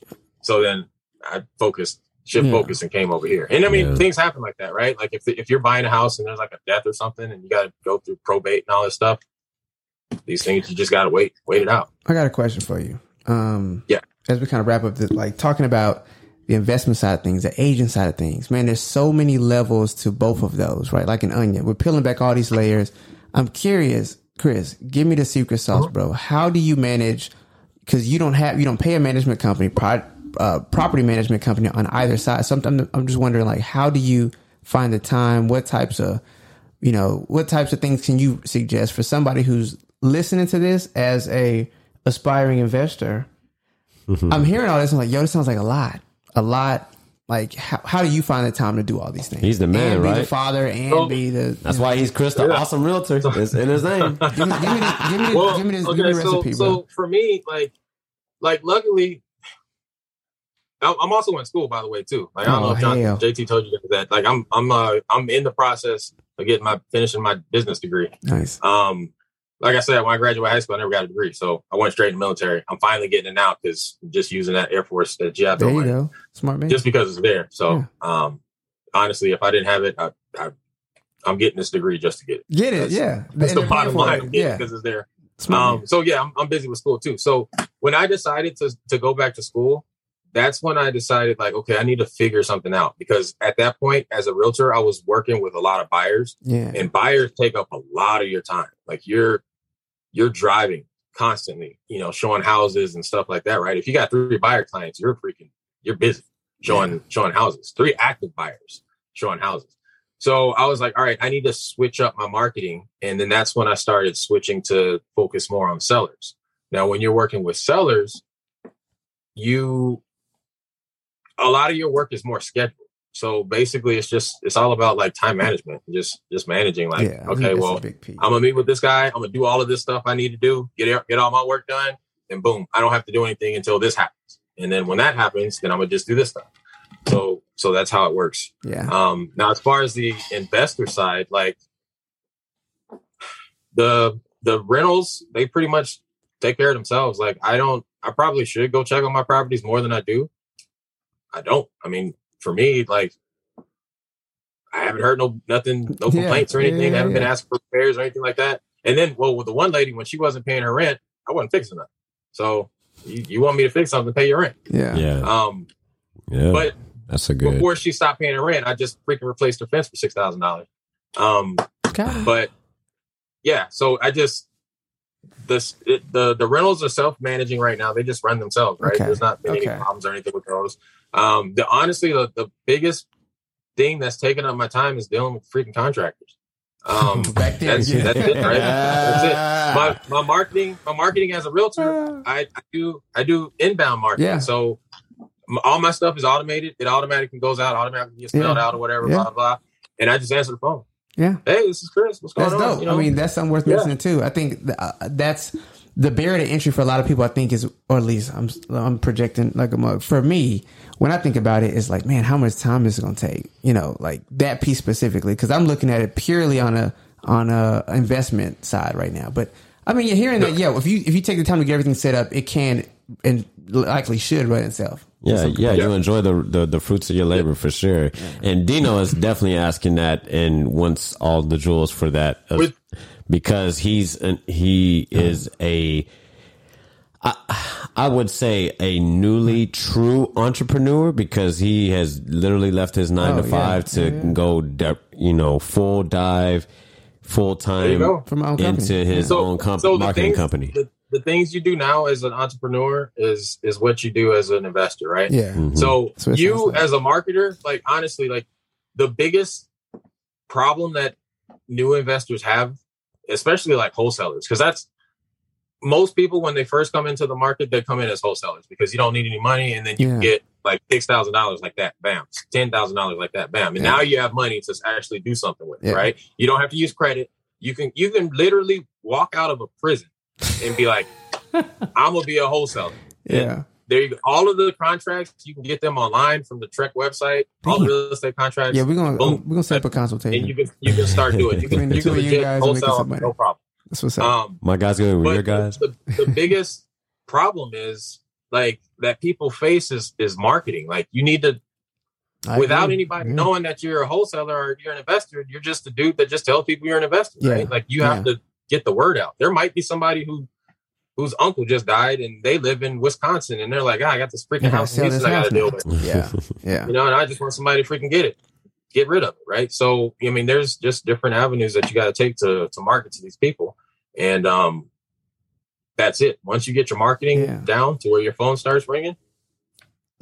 So then I focused, shift Yeah. focus, and came over here. And I mean, Yeah. things happen like that, right? Like if if you're buying a house and there's like a death or something, and you got to go through probate and all this stuff, these things you just got to wait, wait it out. I got a question for you. Um, Yeah. As we kind of wrap up, the, like talking about the investment side of things, the agent side of things, man, there's so many levels to both of those, right? Like an onion. We're peeling back all these layers. I'm curious, Chris, give me the secret sauce, bro. How do you manage? Because you don't have, you don't pay a management company, pro, uh, property management company on either side. So I'm, I'm just wondering, like, how do you find the time? What types of, you know, what types of things can you suggest for somebody who's listening to this as a aspiring investor? I'm hearing all this. I'm like, yo, this sounds like a lot, a lot. Like, how, how do you find the time to do all these things? He's the man, and be the right? father and So- be the. That's why he's Chris, the Yeah. awesome realtor. It's in his name. <laughs> Give me, give me, the, give me, well, give me, this, okay, give me so, recipe, bro. so for me, like, like luckily, I'm I'm also in school, by the way, too. Like, I don't Oh, know if John, hell. JT told you that. Like, I'm, I'm, uh, I'm in the process of getting my finishing my business degree. nice. Um, like I said, when I graduated high school, I never got a degree, so I went straight in the military. I'm finally getting it now because just using that Air Force that JAB There you go. Smart man. just because it's there. So, um, honestly, if I didn't have it, I, I, I'm getting this degree just to get it. Get it. that's- Yeah. That's And the bottom line. it. Yeah. because it's there. Smart. Um, so yeah, I'm, I'm busy with school too. So when I decided to to go back to school, that's when I decided like, okay, I need to figure something out because at that point, as a realtor, I was working with a lot of buyers, yeah. and buyers take up a lot of your time. Like you're you're driving constantly, you know, showing houses and stuff like that, right? If you got three buyer clients, you're freaking you're busy showing showing houses. Three active buyers showing houses. So I was like, all right, I need to switch up my marketing. And then that's when I started switching to focus more on sellers. Now, when you're working with sellers, you, a lot of your work is more scheduled. So basically it's just, it's all about like time management, just, just managing like, yeah. okay, well. I'm gonna meet with this guy. I'm gonna do all of this stuff I need to do, get get all my work done, and boom, I don't have to do anything until this happens. And then when that happens, then I'm gonna just do this stuff. So so that's how it works. Yeah. Um, now, as far as the investor side, like the the rentals, they pretty much take care of themselves. Like I don't, I probably should go check on my properties more than I do. I don't. I mean, for me, like I haven't heard no nothing, no Yeah, complaints or anything. yeah, I haven't been asked for repairs or anything like that. And then, well, with the one lady, when she wasn't paying her rent, I wasn't fixing nothing. So you, you want me to fix something, pay your rent. Yeah. Yeah, Um, yeah. but That's a good. before she stopped paying her rent, I just freaking replaced her fence for six thousand dollars. Um, Got but yeah, so I just this it, the the rentals are self managing right now. They just run themselves, right? Okay. There's not been Okay. any problems or anything with those. Um, the honestly, the, the biggest thing that's taken up my time is dealing with freaking contractors. Um, <laughs> Back there, that's, yeah. that's it, right? That's it. My my marketing, my marketing as a realtor, I, I do I do inbound marketing. Yeah. So all my stuff is automated. It automatically goes out, automatically gets mailed Yeah. out or whatever, Yeah. blah blah. And I just answer the phone. Yeah. Hey, this is Chris. What's going That's on? dope. You know? I mean, that's something worth mentioning too. I think th- uh, that's the barrier to entry for a lot of people. I think is, or at least I'm I'm projecting like a mug. For me, when I think about it, it's like, man, how much time is it going to take? You know, like that piece specifically, because I'm looking at it purely on a on a investment side right now. But I mean, you're hearing that, yeah. If you if you take the time to get everything set up, it can and likely should run itself. Yeah, yeah, you Yeah. enjoy the, the the fruits of your labor for sure. And Dino is definitely asking that and wants all the jewels for that uh, With- because he's an, he is a I, I would say a newly true entrepreneur because he has literally left his nine Oh, to yeah. five to Yeah, yeah. go de- you know full dive full time go. For my own company. into his own comp- the marketing things- company. The, the things you do now as an entrepreneur is is what you do as an investor, right? Yeah. Mhm. So That's what it sounds you like. as a marketer, like honestly, like the biggest problem that new investors have, especially like wholesalers, because that's most people when they first come into the market, they come in as wholesalers because you don't need any money, and then you Yeah. get like six thousand dollars like that, bam, ten thousand dollars like that, bam, and Yeah. now you have money to actually do something with, it, Yeah. right? You don't have to use credit. You can you can literally walk out of a prison and be like, <laughs> I'm gonna be a wholesaler. Yeah. There you go. All of the contracts you can get them online from the TREC website. All the real estate contracts. Yeah. We're gonna Boom. we're gonna set up a consultation. and you can you can start doing. it. You <laughs> can you can of you legit guys, wholesale some no problem. That's what's up. Um, My guys good with but your guys. The, the, the <laughs> biggest problem is like that people face is is marketing. Like you need to I without agree. anybody Yeah. knowing that you're a wholesaler or you're an investor, you're just a dude that just tells people you're an investor, Yeah. right? Like you have to get the word out. There might be somebody who whose uncle just died and they live in Wisconsin and they're like, ah, I got this freaking I gotta house in sell Houston this I gotta deal with. <laughs> Yeah. Yeah. You know, and I just want somebody to freaking get it, get rid of it, right? So, I mean, there's just different avenues that you got to take to to market to these people, and um, that's it. Once you get your marketing Yeah. down to where your phone starts ringing,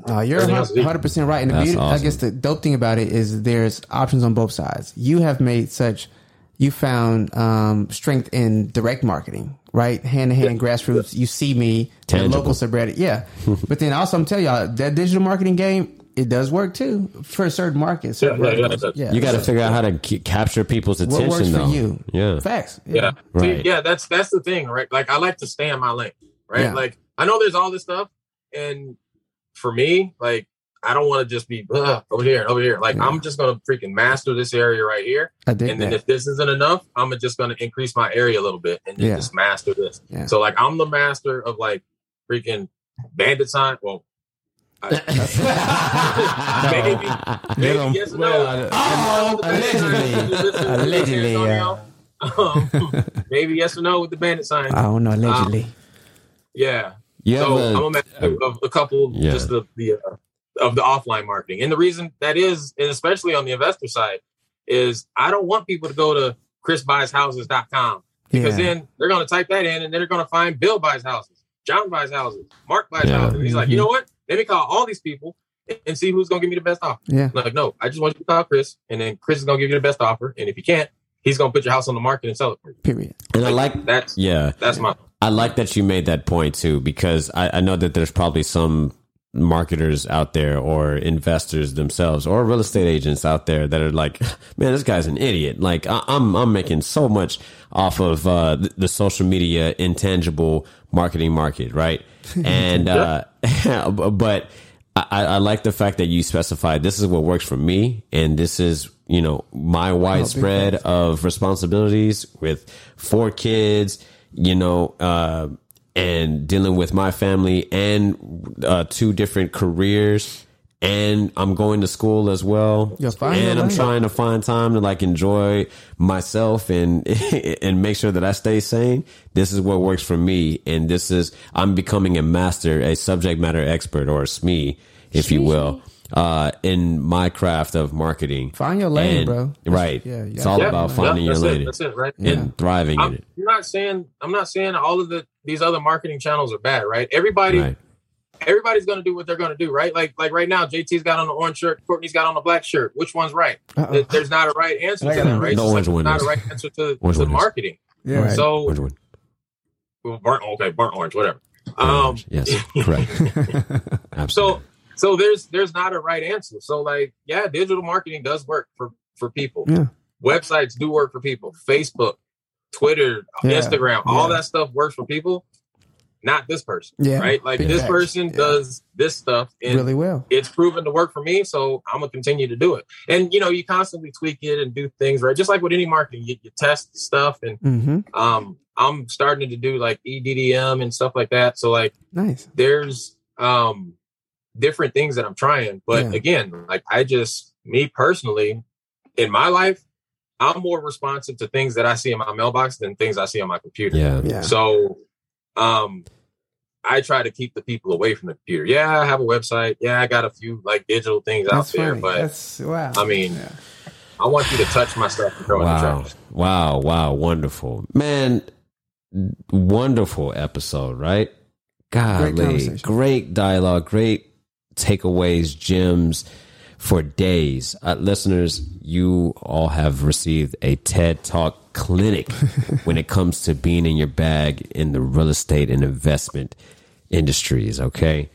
No, you're Everything else is equal. hundred percent right. And the That's beauty, I guess the dope thing about it is there's options on both sides. You have made such, you found um, strength in direct marketing, right? Hand to hand, grassroots. You see me, the Tangible. local subreddit, yeah. <laughs> but then also, I'm telling y'all that digital marketing game, it does work too for certain markets. certain Yeah, yeah, yeah, verticals. it does. You got to so figure out how to ke- capture people's what attention, works though. for you. Yeah. Facts. yeah, Right. See, yeah, that's that's the thing, right? Like I like to stay in my lane, right? Yeah. Like I know there's all this stuff, and for me, like I don't want to just be "Ugh, over here over here. Like Yeah. I'm just gonna freaking master this area right here. I dig and then that. if this isn't enough, I'm just going to increase my area a little bit and then Yeah. just master this. Yeah. So like I'm the master of like freaking bandit sign. Well, I, <laughs> <laughs> maybe, maybe Get 'em. yes or no. oh, I don't know allegedly. what the bandit sign is. Listen, listen, Allegedly, Antonio. Um, maybe yes or no with the bandit sign. I don't know, allegedly. yeah. Yeah, so have a- I'm a master of a couple Yeah. just the the uh, of the offline marketing, and the reason that is, and especially on the investor side, is I don't want people to go to chrisbuyshouses.com because yeah. then they're going to type that in and they're going to find Bill buys houses, John buys houses, Mark buys Yeah. houses. He's like, you mm-hmm. know what? Let me call all these people and see who's going to give me the best offer. yeah. I'm like, no, I just want you to call Chris, and then Chris is going to give you the best offer, and if you can't, he's going to put your house on the market and sell it for you. Period. and I like, That's yeah, that's my I like that you made that point too, because I, I know that there's probably some marketers out there or investors themselves or real estate agents out there that are like, <laughs> man, this guy's an idiot. Like I, I'm, I'm making so much off of uh, the, the social media intangible marketing market, right? <laughs> And uh, <laughs> but I, I I like the fact that you specified this is what works for me, and this is you know my widespread of responsibilities with four kids, you know, uh, and dealing with my family and uh, two different careers. And I'm going to school as well, You'll find and I'm trying to find time to like enjoy myself and <laughs> and make sure that I stay sane. This is what works for me, and this is I'm becoming a master, a subject matter expert, or a SME, if you will, uh, in my craft of marketing. Find your lane, And- bro. Right. Yeah, you it's all find about your finding your that's lane It, that's it, right? and thriving in it. I'm not saying I'm not saying all of the these other marketing channels are bad, right? Everybody Right. everybody's gonna do what they're gonna do, right? Like like right now, JT's got on the orange shirt, Courtney's got on the black shirt. Which one's right? Uh-oh. There's not a right answer to that, right? The Just orange like there's not a right answer to, <laughs> Orange to marketing. Yeah, right. So Orange one. well, burnt okay, burnt orange, whatever. Burnt Um. Yes, correct. <laughs> Absolutely. so so there's there's not a right answer. So like yeah, digital marketing does work for for people. Yeah. Websites do work for people. Facebook, Twitter, Yeah. Instagram, all Yeah. that stuff works for people. Not this person, Yeah. right? Like Big this person Yeah. does this stuff, and really well. it's proven to work for me. So I'm gonna continue to do it. And you know, you constantly tweak it and do things right, just like with any marketing. You, you test stuff, and Mm-hmm. um, I'm starting to do like EDDM and stuff like that. So like Nice. there's um different things that I'm trying. But again, like I just me personally in my life, I'm more responsive to things that I see in my mailbox than things I see on my computer. yeah. Yeah. So um I try to keep the people away from the computer. Yeah, I have a website. Yeah, I got a few like digital things out That's there, funny. but That's wow. I mean, Yeah. I want you to touch my stuff and throw it in the Wow. trash. Wow. Wow. Wonderful. Man, wonderful episode, right? Golly. conversation. Great dialogue, great takeaways, gems for days. Uh, listeners, you all have received a TED Talk clinic <laughs> when it comes to being in your bag in the real estate and investment industries, okay?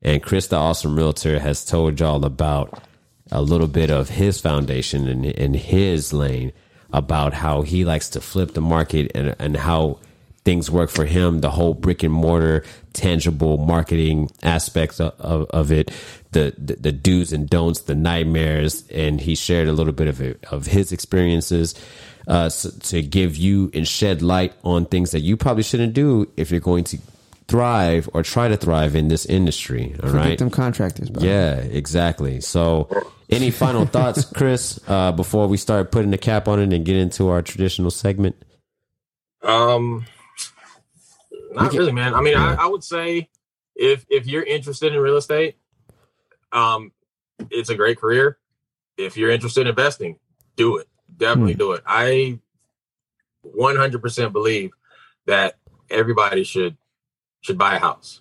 And Chris, the awesome realtor, has told y'all about a little bit of his foundation and, and his lane about how he likes to flip the market and, and how things work for him, the whole brick and mortar tangible marketing aspects of, of, of it, the, the, the do's and don'ts, the nightmares. And he shared a little bit of it, of his experiences uh, s to give you and shed light on things that you probably shouldn't do if you're going to thrive or try to thrive in this industry. All Forget right. them contractors, bro. Yeah, exactly. So, any final thoughts, <laughs> Chris, uh, before we start putting the cap on it and get into our traditional segment? Um, not really, man. I mean, Yeah. I, I would say if if you're interested in real estate, um, it's a great career. If you're interested in investing, do it. Definitely do it. I 100% believe that everybody should should buy a house,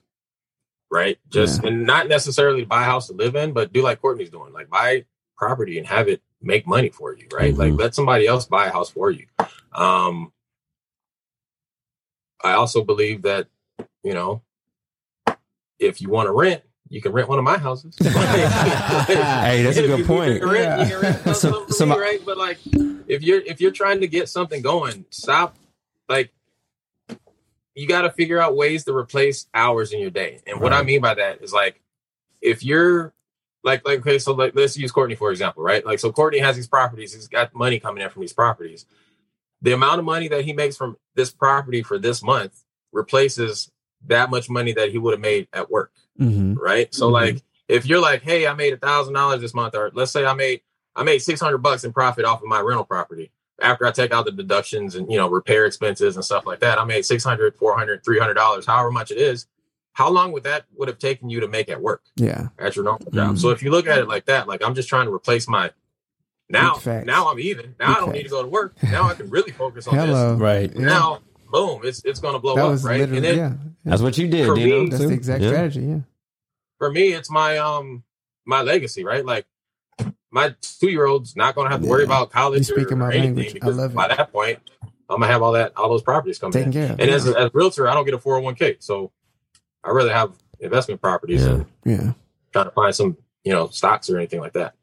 right? Just and not necessarily buy a house to live in, but do like Courtney's doing, like buy property and have it make money for you, right? Like Mhm. let somebody else buy a house for you. Um, I also believe that, you know, if you want to rent, you can rent one of my houses. <laughs> <laughs> Hey, that's a good point. You can rent, you So- something for so me, my- right? But like, if you're if you're trying to get something going, stop. Like, you got to figure out ways to replace hours in your day. And what I mean by that is like, if you're like like okay, so like let's use Courtney for example, right? Like, so Courtney has these properties. He's got money coming in from these properties. The amount of money that he makes from this property for this month replaces that much money that he would have made at work Mm-hmm. right? So Mhm. like if you're like, hey, I made a thousand dollars this month, or let's say I made I made six hundred bucks in profit off of my rental property after I take out the deductions and you know repair expenses and stuff like that. I made 600 400 300 dollars, however much it is. How long would that would have taken you to make at work Yeah. at your normal job? Mhm. So if you look at it like that, like I'm just trying to replace my now now I'm even. Now Big I don't need to go to work. Now I can really focus on Hello. this. Right. Yeah. Now, boom, it's it's gonna blow that up, was right? literally And then yeah. That's what you did, For Dino. me, That's the exact Yeah. strategy. Yeah. for me, it's my um my legacy, right? Like my two year old's not gonna have to worry about college You speaking or, my or anything language. I because love it. by that point, I'm gonna have all that all those properties coming Taking in. care of. And yeah. as a, as a realtor, I don't get a 401k, so I rather have investment properties Yeah. than yeah. trying to find some you know stocks or anything like that.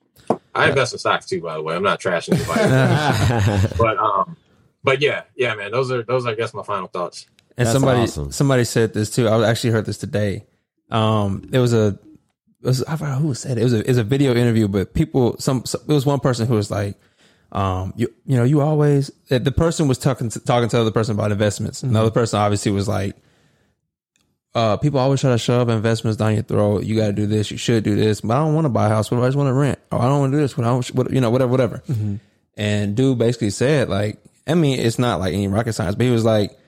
I invest in stocks too, by the way. I'm not trashing anybody, <laughs> but um, but yeah, yeah, man. Those are those are I guess my final thoughts. And That's somebody awesome. somebody said this too. I actually heard this today. Um, it was a it was, I forgot who said it. It was a, it was a video interview, but people, some, some, it was one person who was like, um, you, you know, you always, the the person was talking to, talking to the other person about investments. Another person obviously was like, uh, people always try to shove investments down your throat. You got to do this. You should do this. But I don't want to buy a house. What if I just want to rent? Or I don't want to do this. What I don't, what, you know, whatever, whatever. And dude basically said like, I mean, it's not like any rocket science, but he was like,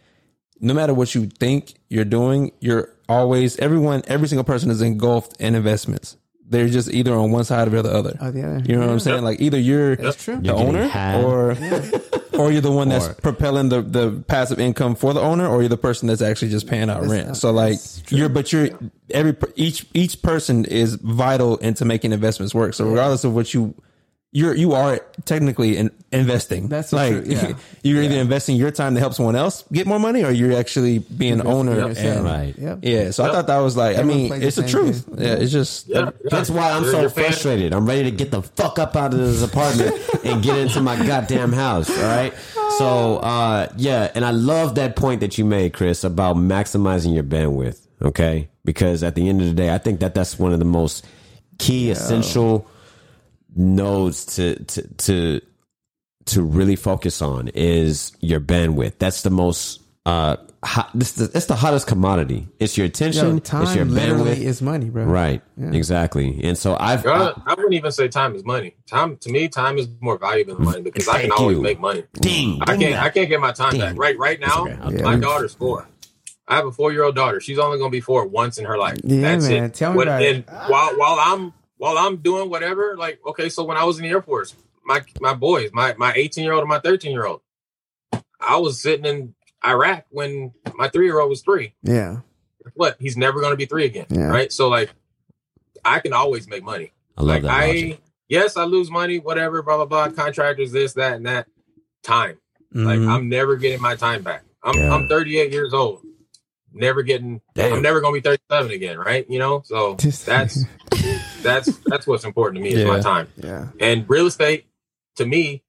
no matter what you think you're doing, you're always everyone, every single person is engulfed in investments. They're just either on one side or the other. Or the other. You know what I'm saying? Like either you're That's true. the You're owner had. or <laughs> or you're the one that's Or- propelling the, the passive income for the owner or you're the person that's actually just paying out rent. So like you're but you're every each each person is vital into making investments work. So regardless of what you you're you are technically in, investing. That's like true, yeah. <laughs> you're either investing your time to help someone else get more money, or you're actually being an owner. Yourself. And, Right. Yep. Yeah, so I thought that was like, I mean, plays the it's the truth. game. Yeah, it's just Yeah, yeah. That's why I'm You're- so frustrated. I'm ready to get the fuck up out of this apartment <laughs> and get into my goddamn house. All right. So, uh, yeah, and I love that point that you made, Chris, about maximizing your bandwidth. Okay, because at the end of the day, I think that that's one of the most key, essential nodes to to to to really focus on is your bandwidth. That's the most. Uh, hot, this is the, it's the hottest commodity. It's your attention. Yo, time it's your literally bandwidth. is money, bro. Right. Exactly. And so I've Uh, I wouldn't even say time is money. Time to me, time is more valuable than money because I can always you. make money. ding. I can't. that. I can't get my time Ding. back. Right. Right now, okay. I'll- my daughter's four. I have a four-year-old daughter. She's only going to be four once in her life. Yeah, That's man. it. Tell me What- about it. while while I'm while I'm doing whatever, like okay, so when I was in the Air Force, my my boys, my my 18 year old and my 13 year old, I was sitting in Iraq when my three year old was three. Yeah. What? He's never going to be three again. Yeah. Right. So like, I can always make money. I love like that I, yes, I lose money, whatever, blah blah blah. Contractors, this, that, and that. Time, like Mhm. I'm never getting my time back. I'm Yeah. I'm 38 years old, never getting. Damn. I'm never gonna be 37 again, right? You know, so Just- <laughs> that's that's that's what's important to me is my time. Yeah. And real estate, to me,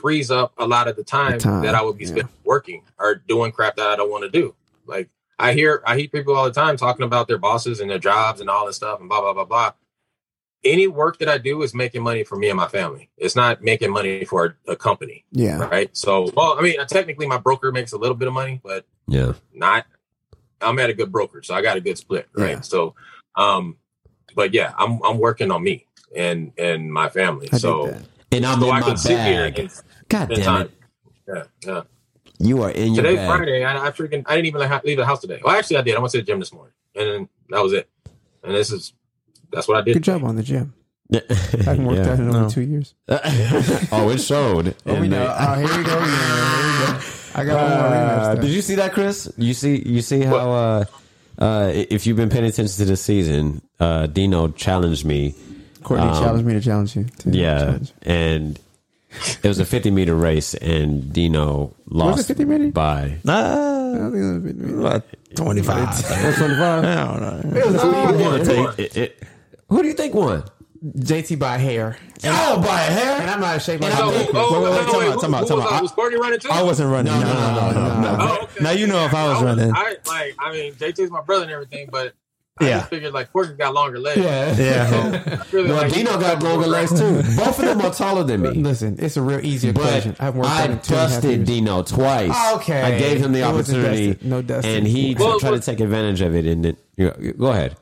frees up a lot of the time, The time, that I would be yeah. spending working or doing crap that I don't want to do. Like I hear, I hear people all the time talking about their bosses and their jobs and all this stuff and blah blah blah blah. Any work that I do is making money for me and my family. It's not making money for a company, Yeah. right? So, well, I mean, technically, my broker makes a little bit of money, but Yeah. not. I'm at a good broker, so I got a good split, right? Yeah. So, um, but yeah, I'm I'm working on me and and my family. I so. And I'm so in I my can sit here bag. and God damn time. it. Yeah, yeah. You are in your Today's bag. Friday. I, I freaking I didn't even ha- leave the house today. Well, actually, I did. I went to the gym this morning, and then that was it. And this is that's what I did. Good job on the gym. I haven't worked <laughs> Yeah. out in over No. two years. <laughs> oh, it showed. Oh, we know. Oh, here we go. <laughs> Here we go. I got one more Uh, rematch. did you see that, Chris? You see, you see how uh, uh, if you've been paying attention to the season, uh, Dino challenged me. Courtney um, challenged me to challenge you. to Yeah, challenge. and it was a 50 meter race, and Dino lost 50 meter? by. I don't think it was a twenty five. Twenty five. I don't know. It was a speed Give or game. take, it- it- who do you think won? JT by hair. And, Oh, by hair. and I'm not shaped like So, oh, wait, wait, no, wait, out, who- time out, who time was. Courtney running too? I wasn't running. No, no, no, no, no. Oh, okay. Now you know if I was running. I like. I mean, JT's my brother and everything, but I Yeah. just figured like Courtney's got longer legs. Yeah. Yeah. I <laughs> really Well, like- Dino got longer legs too. <laughs> Both of them are taller than me. Listen, it's a real easy equation. I've worked I out in two and a half dusted. Dino twice. Okay. I gave him the It opportunity. No dusting. and he Well, tried well- to take advantage of it. And you know, go ahead.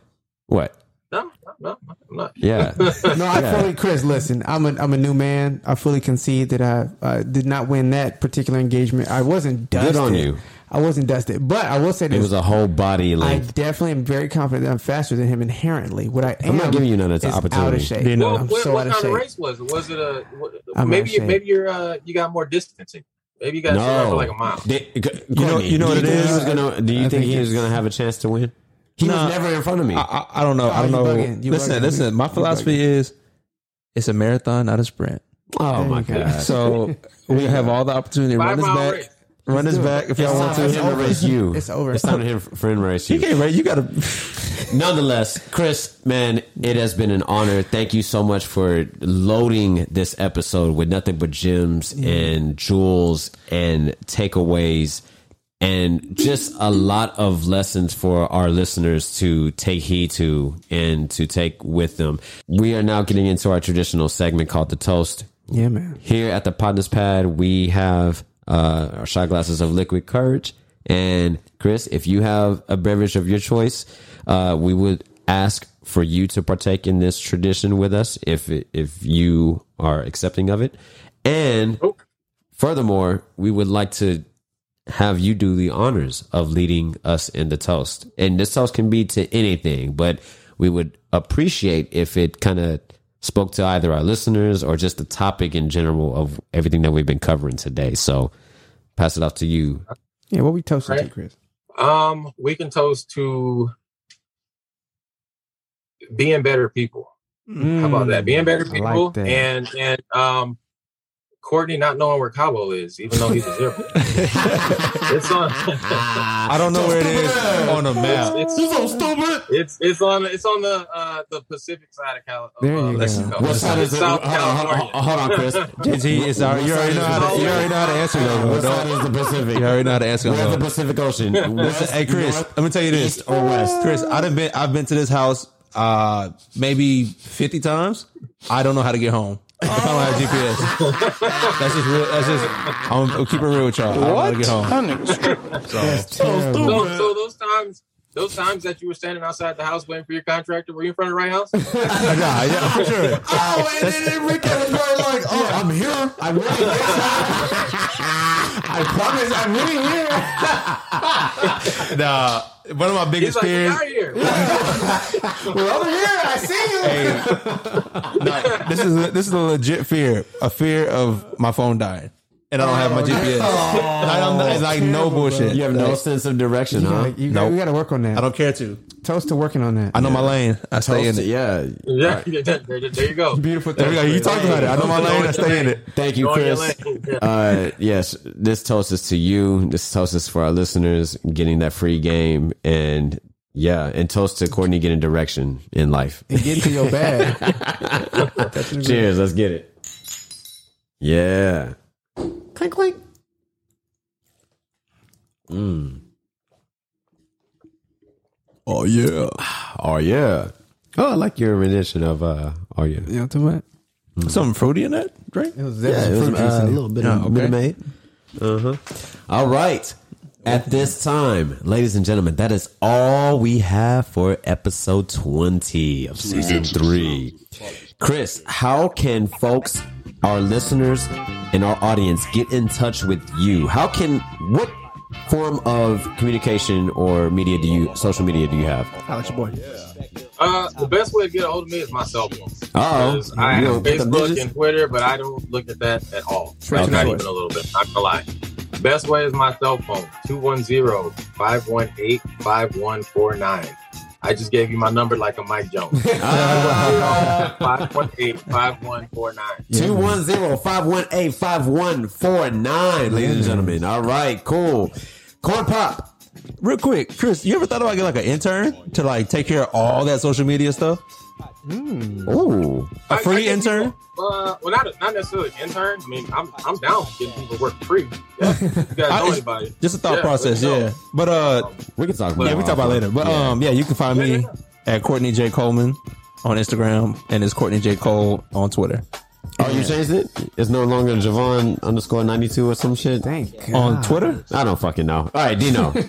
What? No, no, no, I'm not. Yeah. <laughs> No, I Yeah. fully, Chris. Listen, I'm a I'm a new man. I fully concede that I uh, did not win that particular engagement. I wasn't dusted. Good on you. I wasn't dusted, but I will say this: It was a whole body I length. definitely am very confident that I'm faster than him inherently. What I am, I'm not giving you none of the is opportunity. Out of shape. You know. Well, I'm what, so what out of kind of shape. race was it? Was it a what, maybe? out of shape. Maybe you're uh, you got more distancing. Maybe you got to for no, like a mile. Did- know- Courtney, you know what it think He is? was gonna, do you I think, think he was going to have a chance to win? He Nah. was never in front of me. I, I, I don't know. I Oh, don't know. bugging. Listen, bugging. listen. My You philosophy is it's a marathon, not a sprint. oh my There you go. god! So <laughs> we have all the opportunity. to Run Five this mile back. race. Run this do it. back if y'all want time for to. him to race you. It's over. It's time for him for him to race you. You can't rate. You got to. <laughs> Nonetheless, Chris, man, it has been an honor. Thank you so much for loading this episode with nothing but gems and jewels and takeaways and just a lot of lessons for our listeners to take heed to and to take with them. We are now getting into our traditional segment called the toast. Yeah, man. Here at the Partners Pad, we have uh, our shot glasses of liquid courage. And Chris, if you have a beverage of your choice, uh, we would ask for you to partake in this tradition with us if if you are accepting of it. And Oh. furthermore, we would like to have you do the honors of leading us in the toast. And this toast can be to anything, but we would appreciate if it kind of spoke to either our listeners or just the topic in general of everything that we've been covering today. So pass it off to you. Yeah, what we toasting to, Right. Chris? Um, we can toast to being better people. How about that? Being better I like people that. and and um Courtney not knowing where Cabo is, even though he's a zero. <laughs> it's on I don't know where it is on the map. it's, it's it's on it's on the uh the Pacific side of Cal- of, There uh, you Mexico. go. What side is it? South Hold on, hold on, California. hold on, Chris. JT, it's our, you already know how to, you already know how to answer those. What side is the Pacific? You already know how to answer Where's the. Pacific Ocean? West, Hey Chris, north, let me tell you this. east, or west? Chris, I've been I've been to this house uh maybe fifty times. I don't know how to get home. If I don't have GPS. That's just real that's just I'm, I'm keeping it real with y'all. I don't know how to get home. So, so those times those times that you were standing outside the house waiting for your contractor, were you in front of the right house? <laughs> yeah, yeah, for sure. Oh, and then Enrique was very like, "Oh, I'm here. I'm really here. <laughs> I promise, I'm really here." <laughs> Nah, one of my biggest like, fears. get out. We're over here. I see you. Hey, nah, this is a, this is a legit fear. A fear of my phone dying, and I don't have my GPS. I don't, it's like no bullshit. You have no Like, sense of direction, huh? Like, you got, Nope. we got to work on that. I don't care to. Toast to working on that. I know my lane. I stay in Toast- it. yeah. Yeah, <laughs> there, there- there you go. Beautiful. There we go. You talked about it. I know my lane. I stay in it. Thank you, Go on your Chris. lane. Yeah. Uh, yes, this toast is to you. This toast is for our listeners getting that free game, and yeah, and toast to Courtney getting direction in life. And get into your bag. <laughs> Cheers. Let's get it. Yeah. Clink clink. Mm. Oh yeah. <sighs> Oh yeah. Oh, I like your rendition of uh. Oh yeah. You know what I'm talking about? Something fruity in that drink. It was, Yeah, it was uh, a little bit Oh, of okay. Minute Maid. Uh huh. All right. At this time, ladies and gentlemen, that is all we have for episode 20 of season three. Chris, how can folks, our listeners, and our audience get in touch with you? How can, what form of communication or media do you, social media do you have? Alex, your boy. Uh, the best way to get a hold of me is my cell phone. Uh-oh. 'Cause I You have don't get the Facebook and Twitter, but I don't look at that at all. Okay. Not even a little bit. Not gonna lie. Best way is my cell phone 210-518-5149. I just gave you my number like a Mike Jones. <laughs> 518-5149. 210-518-5149, ladies and gentlemen. All right, cool. Corn Pop. Real quick, Chris, you ever thought about getting like an intern to like take care of all that social media stuff? Ooh. a free I get intern? people- uh, well, not not necessarily an intern. I mean, I'm I'm down with getting people work free. Yeah, if <laughs> you guys know I- anybody? Just a thought Yeah, process, let me know. yeah. But uh, We can talk about yeah, we talk about later. But um, yeah, you can find me at Courtney J Coleman on Instagram, and it's Courtney J Cole on Twitter. Oh, you changed it? It's no longer Javon underscore 92 or some shit? Thank God. On Twitter? I don't fucking know. All right, Dino. <laughs>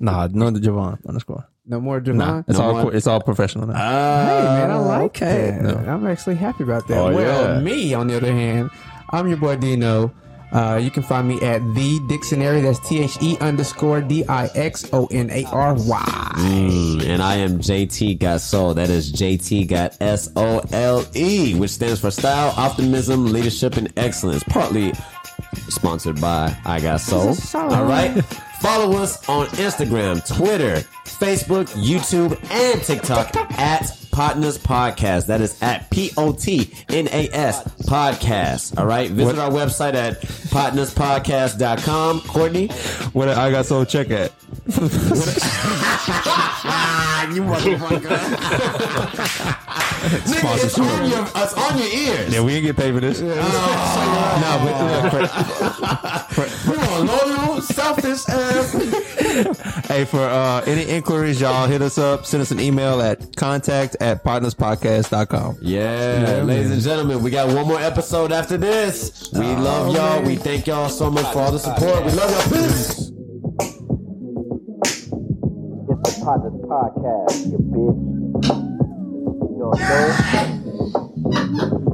Nah, no, the Javon underscore. No more Javon. Nah, it's No all more? it's all professional now. Hey man, I like oh, okay. that. I'm actually happy about that. Oh, well, yeah. me on the other hand, I'm your boy Dino. Uh, you can find me at the Dixonary. That's T H E underscore D I X O N A R Y. Mm, and I am JT Got Soul. That is JT Got S O L E, which stands for Style, Optimism, Leadership, and Excellence. Partly sponsored by I Got Soul. Soul. All right. Follow us on Instagram, Twitter, Facebook, YouTube, and TikTok at Potnas Podcast. That is at P O T N A S Podcast. All right. Visit our website at partnerspodcast.com. Courtney. What I got so check at? Ah, <laughs> you motherfucker. <laughs> <laughs> Nigga, it's on, your, it's on your ears. Yeah, we ain't get paid for this. <laughs> nah, but uh, <laughs> You want loyal, selfish ass. hey, for uh, any inquiries, y'all hit us up. Send us an email at contact at partnerspodcast.com. Yeah, ladies and gentlemen, we got one more episode after this. We love y'all. We thank y'all so much for all the support. We love y'all. Peace. It's the Potnas Podcast, you bitch. ó. Então.